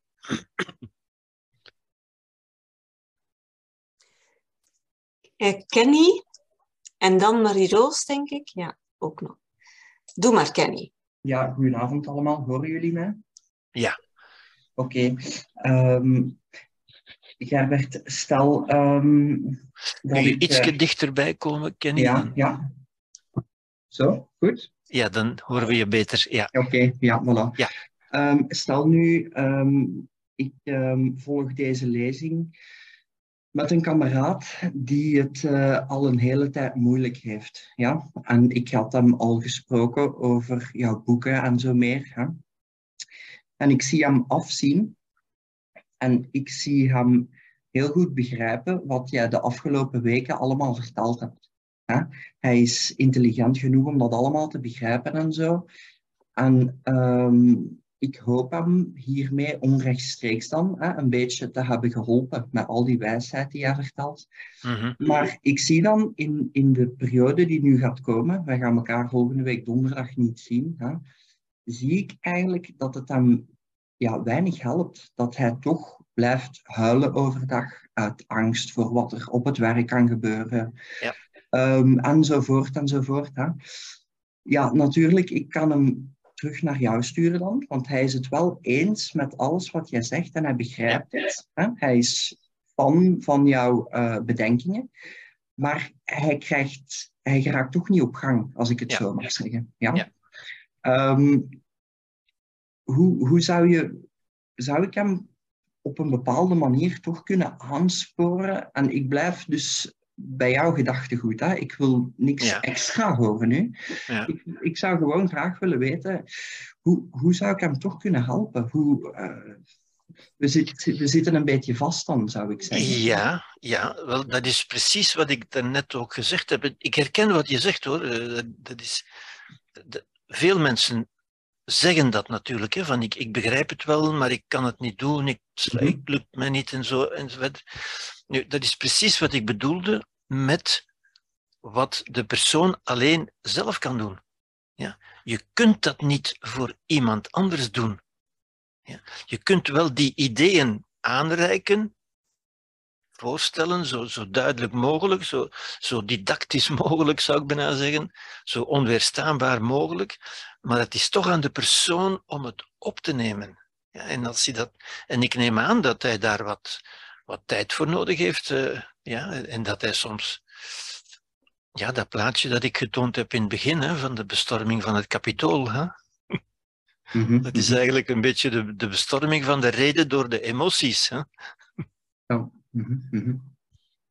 Eh, Kenny en dan Marie-Roos, denk ik. Ja, ook nog. Doe maar, Kenny. ja, goedenavond allemaal. Horen jullie mij? Ja. Oké. Ehm, Gerbert, stel um, dat Kun je ik, iets uh, dichterbij komen, Kenny? Ja, ja. Zo, goed? Ja, dan horen we je beter. Ja. Oké, ja, voilà. Ja. Um, stel nu, ik volg deze lezing met een kameraad die het uh, al een hele tijd moeilijk heeft. Ja? En ik had hem al gesproken over jouw boeken en zo meer. Hè? En ik zie hem afzien en ik zie hem heel goed begrijpen wat jij de afgelopen weken allemaal verteld hebt. Hij is intelligent genoeg om dat allemaal te begrijpen en zo. En um, ik hoop hem hiermee onrechtstreeks dan hè, een beetje te hebben geholpen met al die wijsheid die hij vertelt. Mhm. Maar ik zie dan in, in de periode die nu gaat komen, wij gaan elkaar volgende week donderdag niet zien, hè, zie ik eigenlijk dat het hem ja, weinig helpt. Dat hij toch blijft huilen overdag uit angst voor wat er op het werk kan gebeuren. Ja. Um, enzovoort, enzovoort. Hè. Ja, natuurlijk, ik kan hem terug naar jou sturen dan, want hij is het wel eens met alles wat jij zegt en hij begrijpt het. Hè? Hij is fan van jouw uh, bedenkingen, maar hij, krijgt, hij geraakt toch niet op gang, als ik het ja. zo mag zeggen. Ja? ja. Um, hoe, hoe zou je, zou ik hem op een bepaalde manier toch kunnen aansporen? En ik blijf dus bij jouw gedachtegoed. Hè? Ik wil niks Ja. extra horen nu. Ja. Ik, ik zou gewoon graag willen weten, hoe, hoe zou ik hem toch kunnen helpen? Hoe, eh, we, zit, we zitten een beetje vast dan, zou ik zeggen. Ja, ja wel, dat is precies wat ik daarnet ook gezegd heb. Ik herken wat je zegt hoor. Eh, Dat, is, veel mensen zeggen dat natuurlijk. Hè, van ik, ik begrijp het wel, maar ik kan het niet doen. Ik, Mhm. Het lukt mij niet en zo enzovoort. Nu, dat is precies wat ik bedoelde met wat de persoon alleen zelf kan doen. Ja? Je kunt dat niet voor iemand anders doen. Ja? Je kunt wel die ideeën aanreiken, voorstellen, zo, zo duidelijk mogelijk, zo, zo didactisch mogelijk zou ik bijna zeggen, zo onweerstaanbaar mogelijk, maar het is toch aan de persoon om het op te nemen. Ja, en, als hij dat, en ik neem aan dat hij daar wat, wat tijd voor nodig heeft, eh, ja, en dat hij soms ja, dat plaatje dat ik getoond heb in het begin hè, van de bestorming van het kapitool. Hè? Mhm, Dat is eigenlijk een beetje de, de bestorming van de reden door de emoties. Hè? Ja, mhm, mhm.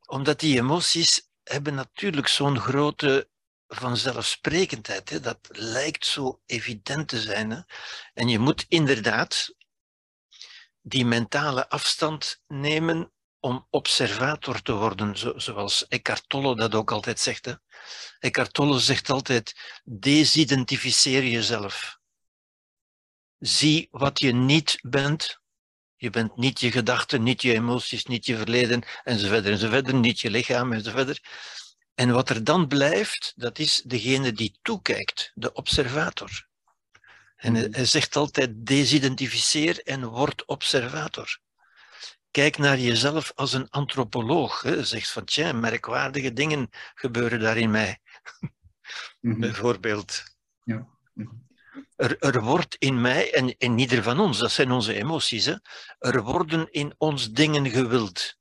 Omdat die emoties hebben natuurlijk zo'n grote vanzelfsprekendheid. Hè? Dat lijkt zo evident te zijn. Hè? En je moet inderdaad die mentale afstand nemen om observator te worden, zo, zoals Eckhart Tolle dat ook altijd zegt. Eckhart Tolle zegt altijd, desidentificeer jezelf. Zie wat je niet bent. Je bent niet je gedachten, niet je emoties, niet je verleden, enzovoort, enzovoort, niet je lichaam, enzovoort. En wat er dan blijft, dat is degene die toekijkt, de observator. En hij, hij zegt altijd, desidentificeer en word observator. Kijk naar jezelf als een antropoloog. Hè. Zegt van, tja, merkwaardige dingen gebeuren daar in mij. Mhm. Bijvoorbeeld. Ja. Mhm. Er, er wordt in mij, en in ieder van ons, dat zijn onze emoties, hè, er worden in ons dingen gewild.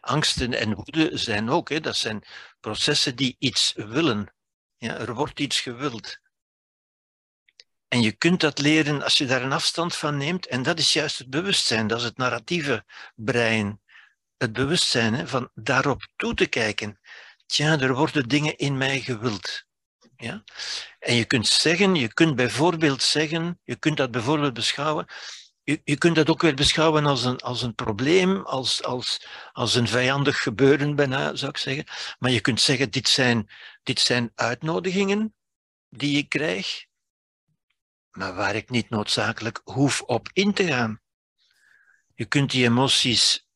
Angsten en woede zijn ook, hè, dat zijn processen die iets willen. Ja, er wordt iets gewild. En je kunt dat leren als je daar een afstand van neemt, en dat is juist het bewustzijn, dat is het narratieve brein. Het bewustzijn hè, van daarop toe te kijken. Tja, er worden dingen in mij gewild. Ja? En je kunt zeggen, je kunt bijvoorbeeld zeggen, je kunt dat bijvoorbeeld beschouwen, je, je kunt dat ook weer beschouwen als een, als een probleem, als, als, als een vijandig gebeuren bijna, zou ik zeggen. Maar je kunt zeggen, dit zijn, dit zijn uitnodigingen die ik krijg, maar waar ik niet noodzakelijk hoef op in te gaan. Je kunt die emoties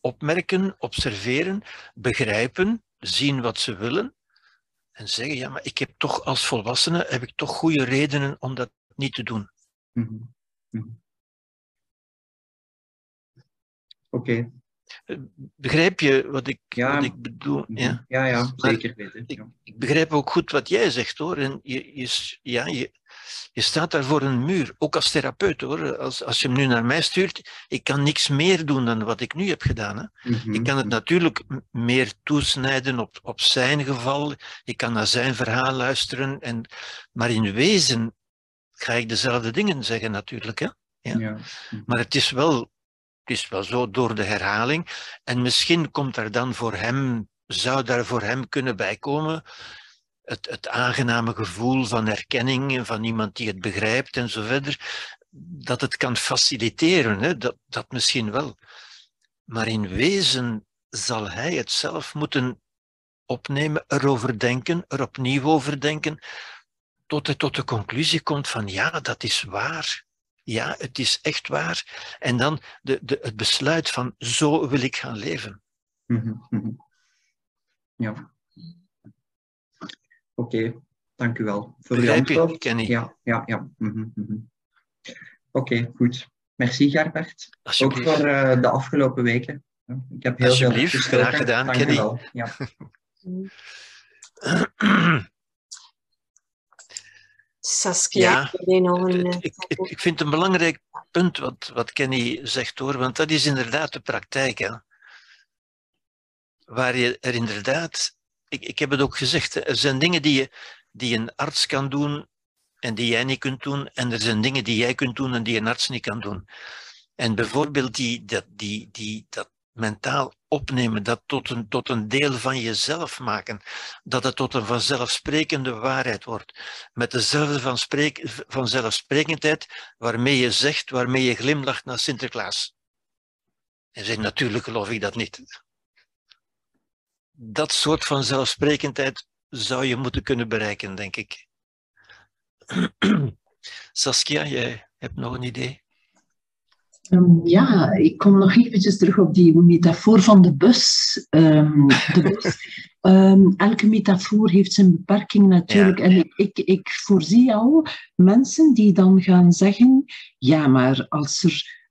opmerken, observeren, begrijpen, zien wat ze willen en zeggen, ja, maar ik heb toch als volwassene, heb ik toch goede redenen om dat niet te doen. Mhm. Mhm. Oké, Begrijp je wat ik, Ja. wat ik bedoel? Ja? ja, ja zeker weten. ik, ik begrijp ook goed wat jij zegt hoor. En je, je, ja, je, je staat daar voor een muur, ook als therapeut hoor. Als, als je hem nu naar mij stuurt, ik kan niks meer doen dan wat ik nu heb gedaan. Hè. Mhm. Ik kan het natuurlijk meer toesnijden op, op zijn geval. Ik kan naar zijn verhaal luisteren. En, maar in wezen ga ik dezelfde dingen zeggen natuurlijk. Hè. ja. Ja. Maar het is wel, het is wel zo door de herhaling. En misschien komt er dan voor hem, zou daar voor hem kunnen bijkomen het, het aangename gevoel van erkenning en van iemand die het begrijpt en zo verder. Dat het kan faciliteren, hè? Dat, dat misschien wel. Maar in wezen zal hij het zelf moeten opnemen, erover denken, er opnieuw over denken, tot hij tot de conclusie komt van ja, dat is waar. Ja, het is echt waar. En dan de, de, het besluit van zo wil ik gaan leven. Mhm, mhm. Ja. Oké, dank u wel voor uw antwoord. Kenny? Ja, ja, ja. Mhm, mhm. Oké, goed. Merci Gerbert. Ook voor eh, de afgelopen weken. Ik heb heel Alsjeblieft, veel gesproken. graag gedaan, Dank u Kenny. wel. Ja. Saskia, Ja, ik, ik, ik vind het een belangrijk punt wat, wat Kenny zegt hoor, want dat is inderdaad de praktijk. Hè. Waar je er inderdaad, ik, ik heb het ook gezegd, er zijn dingen die, je, die een arts kan doen en die jij niet kunt doen, en er zijn dingen die jij kunt doen en die een arts niet kan doen. En bijvoorbeeld die, dat, die, die, dat mentaal opnemen, dat tot een, tot een deel van jezelf maken, dat het tot een vanzelfsprekende waarheid wordt met dezelfde vanzelfsprekendheid waarmee je zegt, waarmee je glimlacht naar Sinterklaas. En zegt, natuurlijk geloof ik dat niet. Dat soort van zelfsprekendheid zou je moeten kunnen bereiken, denk ik. Saskia, jij hebt nog een idee? Ehm, ja, ik kom nog eventjes terug op die metafoor van de bus. Ehm, de bus. Ehm, elke metafoor heeft zijn beperking natuurlijk. En ik, ik, ik voorzie al mensen die dan gaan zeggen, ja, maar als er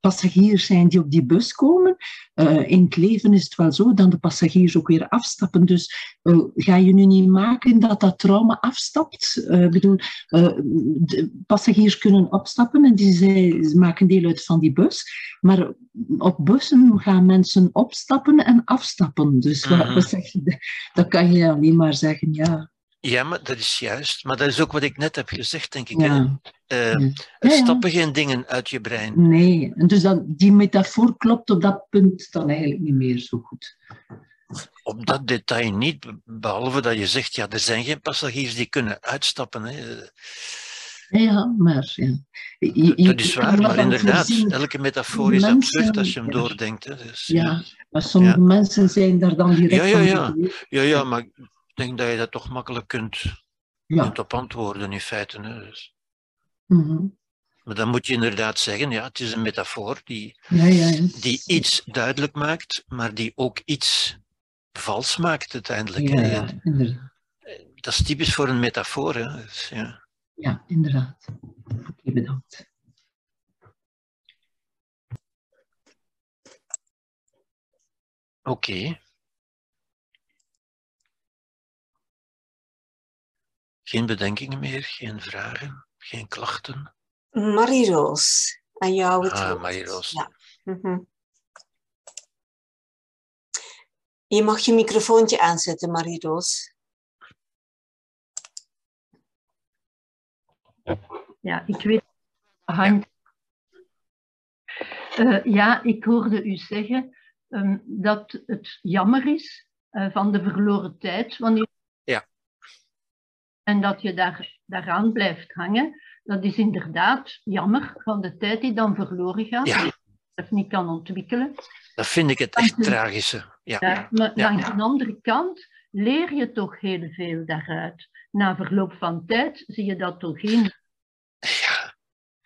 passagiers zijn die op die bus komen, eh, in het leven is het wel zo dat de passagiers ook weer afstappen. Dus eh, ga je nu niet maken dat dat trauma afstapt? Eh, Ik bedoel, passagiers kunnen opstappen en die zij, ze maken deel uit van die bus. Maar op bussen gaan mensen opstappen en afstappen. Dus wat, Mhm. wat zeg je? Dan kan je alleen maar zeggen, ja. Ja, maar dat is juist. Maar dat is ook wat ik net heb gezegd, denk ik. hè. ja. Eh, Ja. Er Ja, ja. stappen geen dingen uit je brein. Nee, en dus dan, die metafoor klopt op dat punt dan eigenlijk niet meer zo goed. Op dat detail niet, behalve dat je zegt, ja, er zijn geen passagiers die kunnen uitstappen. Hè. Ja, maar ja. Je- je- Dat is waar, maar inderdaad, voorzien- elke metafoor is mensen- absurd als je hem doordenkt. Hè. Dus, Ja, maar sommige mensen zijn daar dan direct Ja, ja, ja. ja, ja, maar denk dat je dat toch makkelijk kunt, Ja. kunt op antwoorden in feite. Hè. Dus, mhm. maar dan moet je inderdaad zeggen, ja, het is een metafoor die, ja, die iets duidelijk maakt, maar die ook iets vals maakt uiteindelijk. Ja, inderdaad. Dat is typisch voor een metafoor. Hè. Dus, ja. Ja, inderdaad. Oké, bedankt. Oké. Geen bedenkingen meer, geen vragen, geen klachten. Marie-Roos, aan jou het Ah, woord. Marie-Roos. Ja. Mhm. Je mag je microfoontje aanzetten, Marie-Roos. Ja, ik weet. Hangt. Eh, ja, ik hoorde u zeggen ehm, dat het jammer is eh, van de verloren tijd. Wanneer... En dat je daar, daaraan blijft hangen. Dat is inderdaad jammer van de tijd die dan verloren gaat. Ja. Die je niet kan ontwikkelen. Dat vind ik het echt tragische. Ja. Ja, maar Ja. langs de andere kant leer je toch heel veel daaruit. Na verloop van tijd zie je dat toch in. Ja,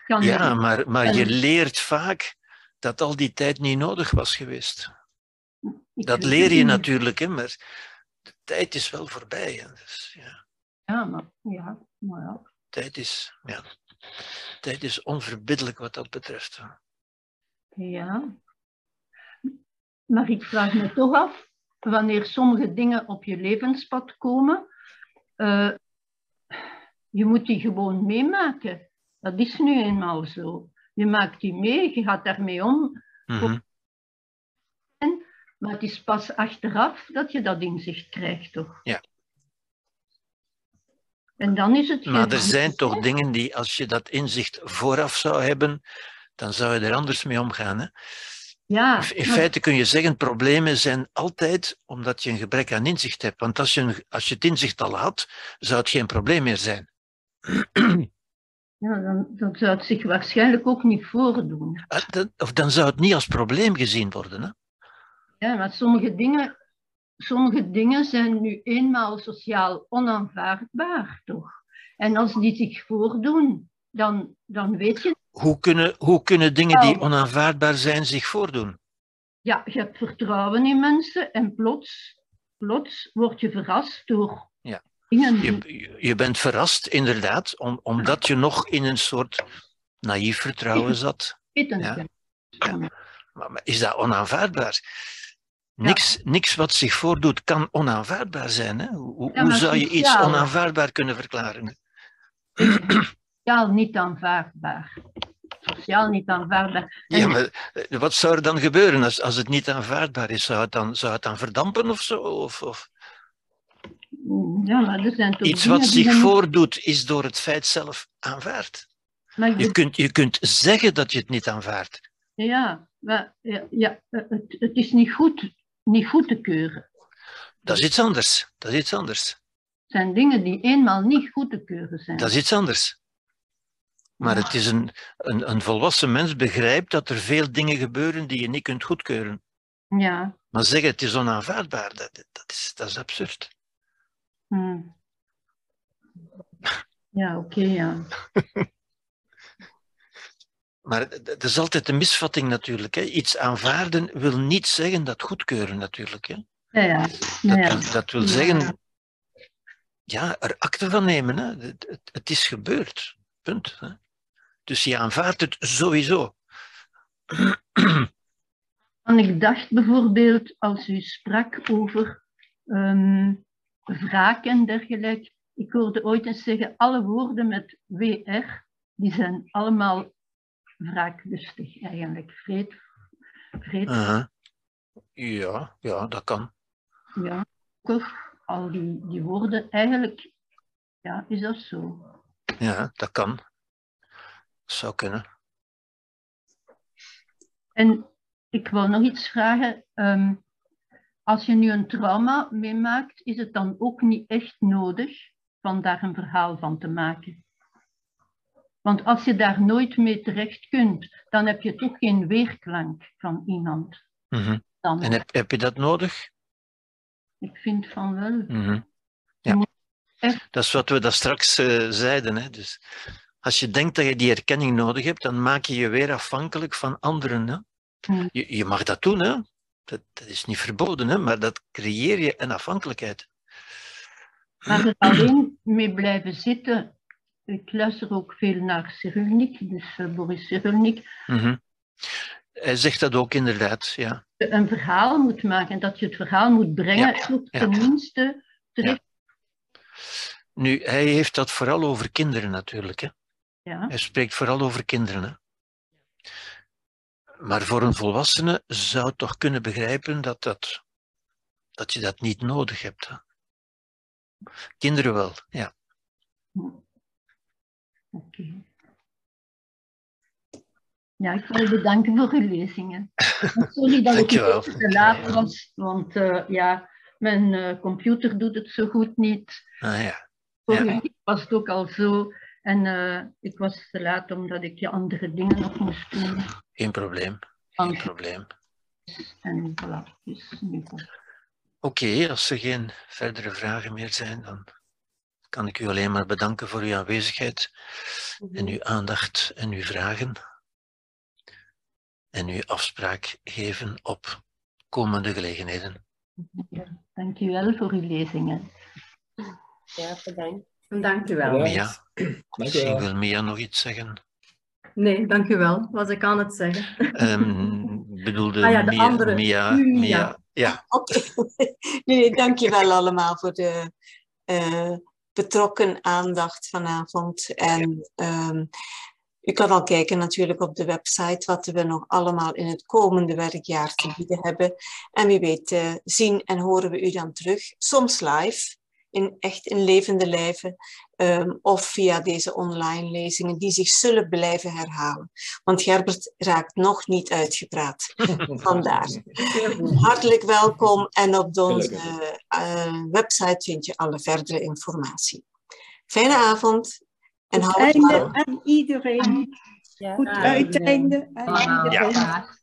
Kan ja maar, maar je leert vaak dat al die tijd niet nodig was geweest. ik Dat leer je niet. natuurlijk, hè, maar de tijd is wel voorbij. Hè. Dus, ja, Ja, maar ja, maar ja. tijd, is, ja, tijd is onverbiddelijk wat dat betreft. Ja. maar ik vraag me toch af, wanneer sommige dingen op je levenspad komen, uh, je moet die gewoon meemaken. Dat is nu eenmaal zo. Je maakt die mee, je gaat daarmee om. Mhm. Maar het is pas achteraf dat je dat inzicht krijgt, toch? Ja. En dan is het... Maar er zijn toch dingen die, als je dat inzicht vooraf zou hebben, dan zou je er anders mee omgaan. Hè? Ja, In maar- feite kun je zeggen, problemen zijn altijd omdat je een gebrek aan inzicht hebt. Want als je, een- als je het inzicht al had, zou het geen probleem meer zijn. ja, dan, dan zou het zich waarschijnlijk ook niet voordoen. Ah, Of dan zou het niet als probleem gezien worden. Hè? Ja, maar sommige dingen, sommige dingen zijn nu eenmaal sociaal onaanvaardbaar, toch? En als die zich voordoen, dan, dan weet je, Hoe, kunnen, hoe kunnen dingen die onaanvaardbaar zijn zich voordoen? ja, je hebt vertrouwen in mensen en plots, plots word je verrast door Ja. dingen. Je, je- je bent verrast, inderdaad, om, omdat je nog in een soort naïef vertrouwen zat. Ja. Ja. Maar, maar is dat onaanvaardbaar? Niks, niks wat zich voordoet kan onaanvaardbaar zijn. Hè? Hoe, hoe- Ja, hoe maar zou je iets onaanvaardbaar kunnen verklaren? Sociaal niet aanvaardbaar. Sociaal niet aanvaardbaar. En Ja, maar eh, wat zou er dan gebeuren als, als het niet aanvaardbaar is? Zou het dan, zou het dan verdampen of zo? Of, of ja, maar er zijn toch iets wat zich voordoet, is door het feit zelf aanvaard. maar Je kunt, je kunt zeggen dat je het niet aanvaardt. Ja, maar ja, ja, het, het is niet goed, niet goed te keuren. Dat is iets anders. Dat is iets anders. Het zijn dingen die eenmaal niet goed te keuren zijn. Dat is iets anders. Maar het is een, een, een volwassen mens begrijpt dat er veel dingen gebeuren die je niet kunt goedkeuren. Ja, Maar zeggen het is onaanvaardbaar, dat, dat, is, dat is absurd. hm. ja oké, ja. Maar het is altijd een misvatting natuurlijk. Hè. Iets aanvaarden wil niet zeggen dat goedkeuren natuurlijk. Hè. Ja, ja. Dat, Ja, dat wil zeggen, ja, er akte van nemen. Hè. Het, het, het is gebeurd. Punt. Hè. Dus je aanvaardt het sowieso. En ik dacht bijvoorbeeld, als u sprak over ehm wraak en dergelijke, ik hoorde ooit eens zeggen, alle woorden met WR, die zijn allemaal wraaklustig eigenlijk. Vreed, vreed. Ja, ja, dat kan. Ja, al die, die woorden, eigenlijk ja, is dat zo. Ja, dat kan. Zou kunnen. En ik wil nog iets vragen. ehm, als je nu een trauma meemaakt, is het dan ook niet echt nodig van daar een verhaal van te maken? Want als je daar nooit mee terecht kunt, dan heb je toch geen weerklank van iemand. Mhm. Dan. En heb, heb je dat nodig? Ik vind van wel. Mhm. Ja. echt- Dat is wat we daar straks eh, zeiden. Hè? Dus als je denkt dat je die erkenning nodig hebt, dan maak je je weer afhankelijk van anderen. Hè? Hmm. Je, je mag dat doen, hè? Dat, dat is niet verboden, hè? maar dat creëer je een afhankelijkheid. Maar er alleen mee blijven zitten. Ik luister ook veel naar Cyrulnik, dus eh, Boris Cyrulnik. Mhm. Hij zegt dat ook inderdaad, ja. Een verhaal moet maken, dat je het verhaal moet brengen, Ja, ja. tenminste terecht. Nu, hij heeft dat vooral over kinderen natuurlijk. Hè? Ja. Hij spreekt vooral over kinderen. Hè? Maar voor een volwassene zou toch kunnen begrijpen dat, dat, dat je dat niet nodig hebt. Hè? Kinderen wel, ja. Oké. Ja, ik wil je bedanken voor uw lezingen. En Sorry dat ik te laat was, want eh, ja, mijn eh, computer doet het zo goed niet. Ah, ja. Vorige Ja. was het ook al zo. En eh, ik was te laat omdat ik je andere dingen nog moest doen. Geen probleem. Geen probleem. En voilà, dus nu. Oké, als er geen verdere vragen meer zijn, dan kan ik u alleen maar bedanken voor uw aanwezigheid en uw aandacht en uw vragen. En uw afspraak geven op komende gelegenheden. Ja, dank u wel voor uw lezingen. Ja, bedankt. Dank u wel. Mia, misschien wil Mia nog iets zeggen. Nee, dank u wel. Was ik aan het zeggen. Um, bedoelde Ah ja, de Mia, andere. Mia, Mia. Mia. Ja, Oké. Nee, dankjewel allemaal voor de eh, betrokken aandacht vanavond. En ehm, u kan al kijken natuurlijk op de website wat we nog allemaal in het komende werkjaar te bieden hebben. En wie weet eh, zien en horen we u dan terug, soms live, in echt in levende lijven, ehm, of via deze online lezingen die zich zullen blijven herhalen. Want Gerbert raakt nog niet uitgepraat. Vandaar. Hartelijk welkom en op onze eh, website vind je alle verdere informatie. Fijne avond en hou het Einde warm. aan iedereen. Ja. Goed uiteinde aan iedereen. Ja.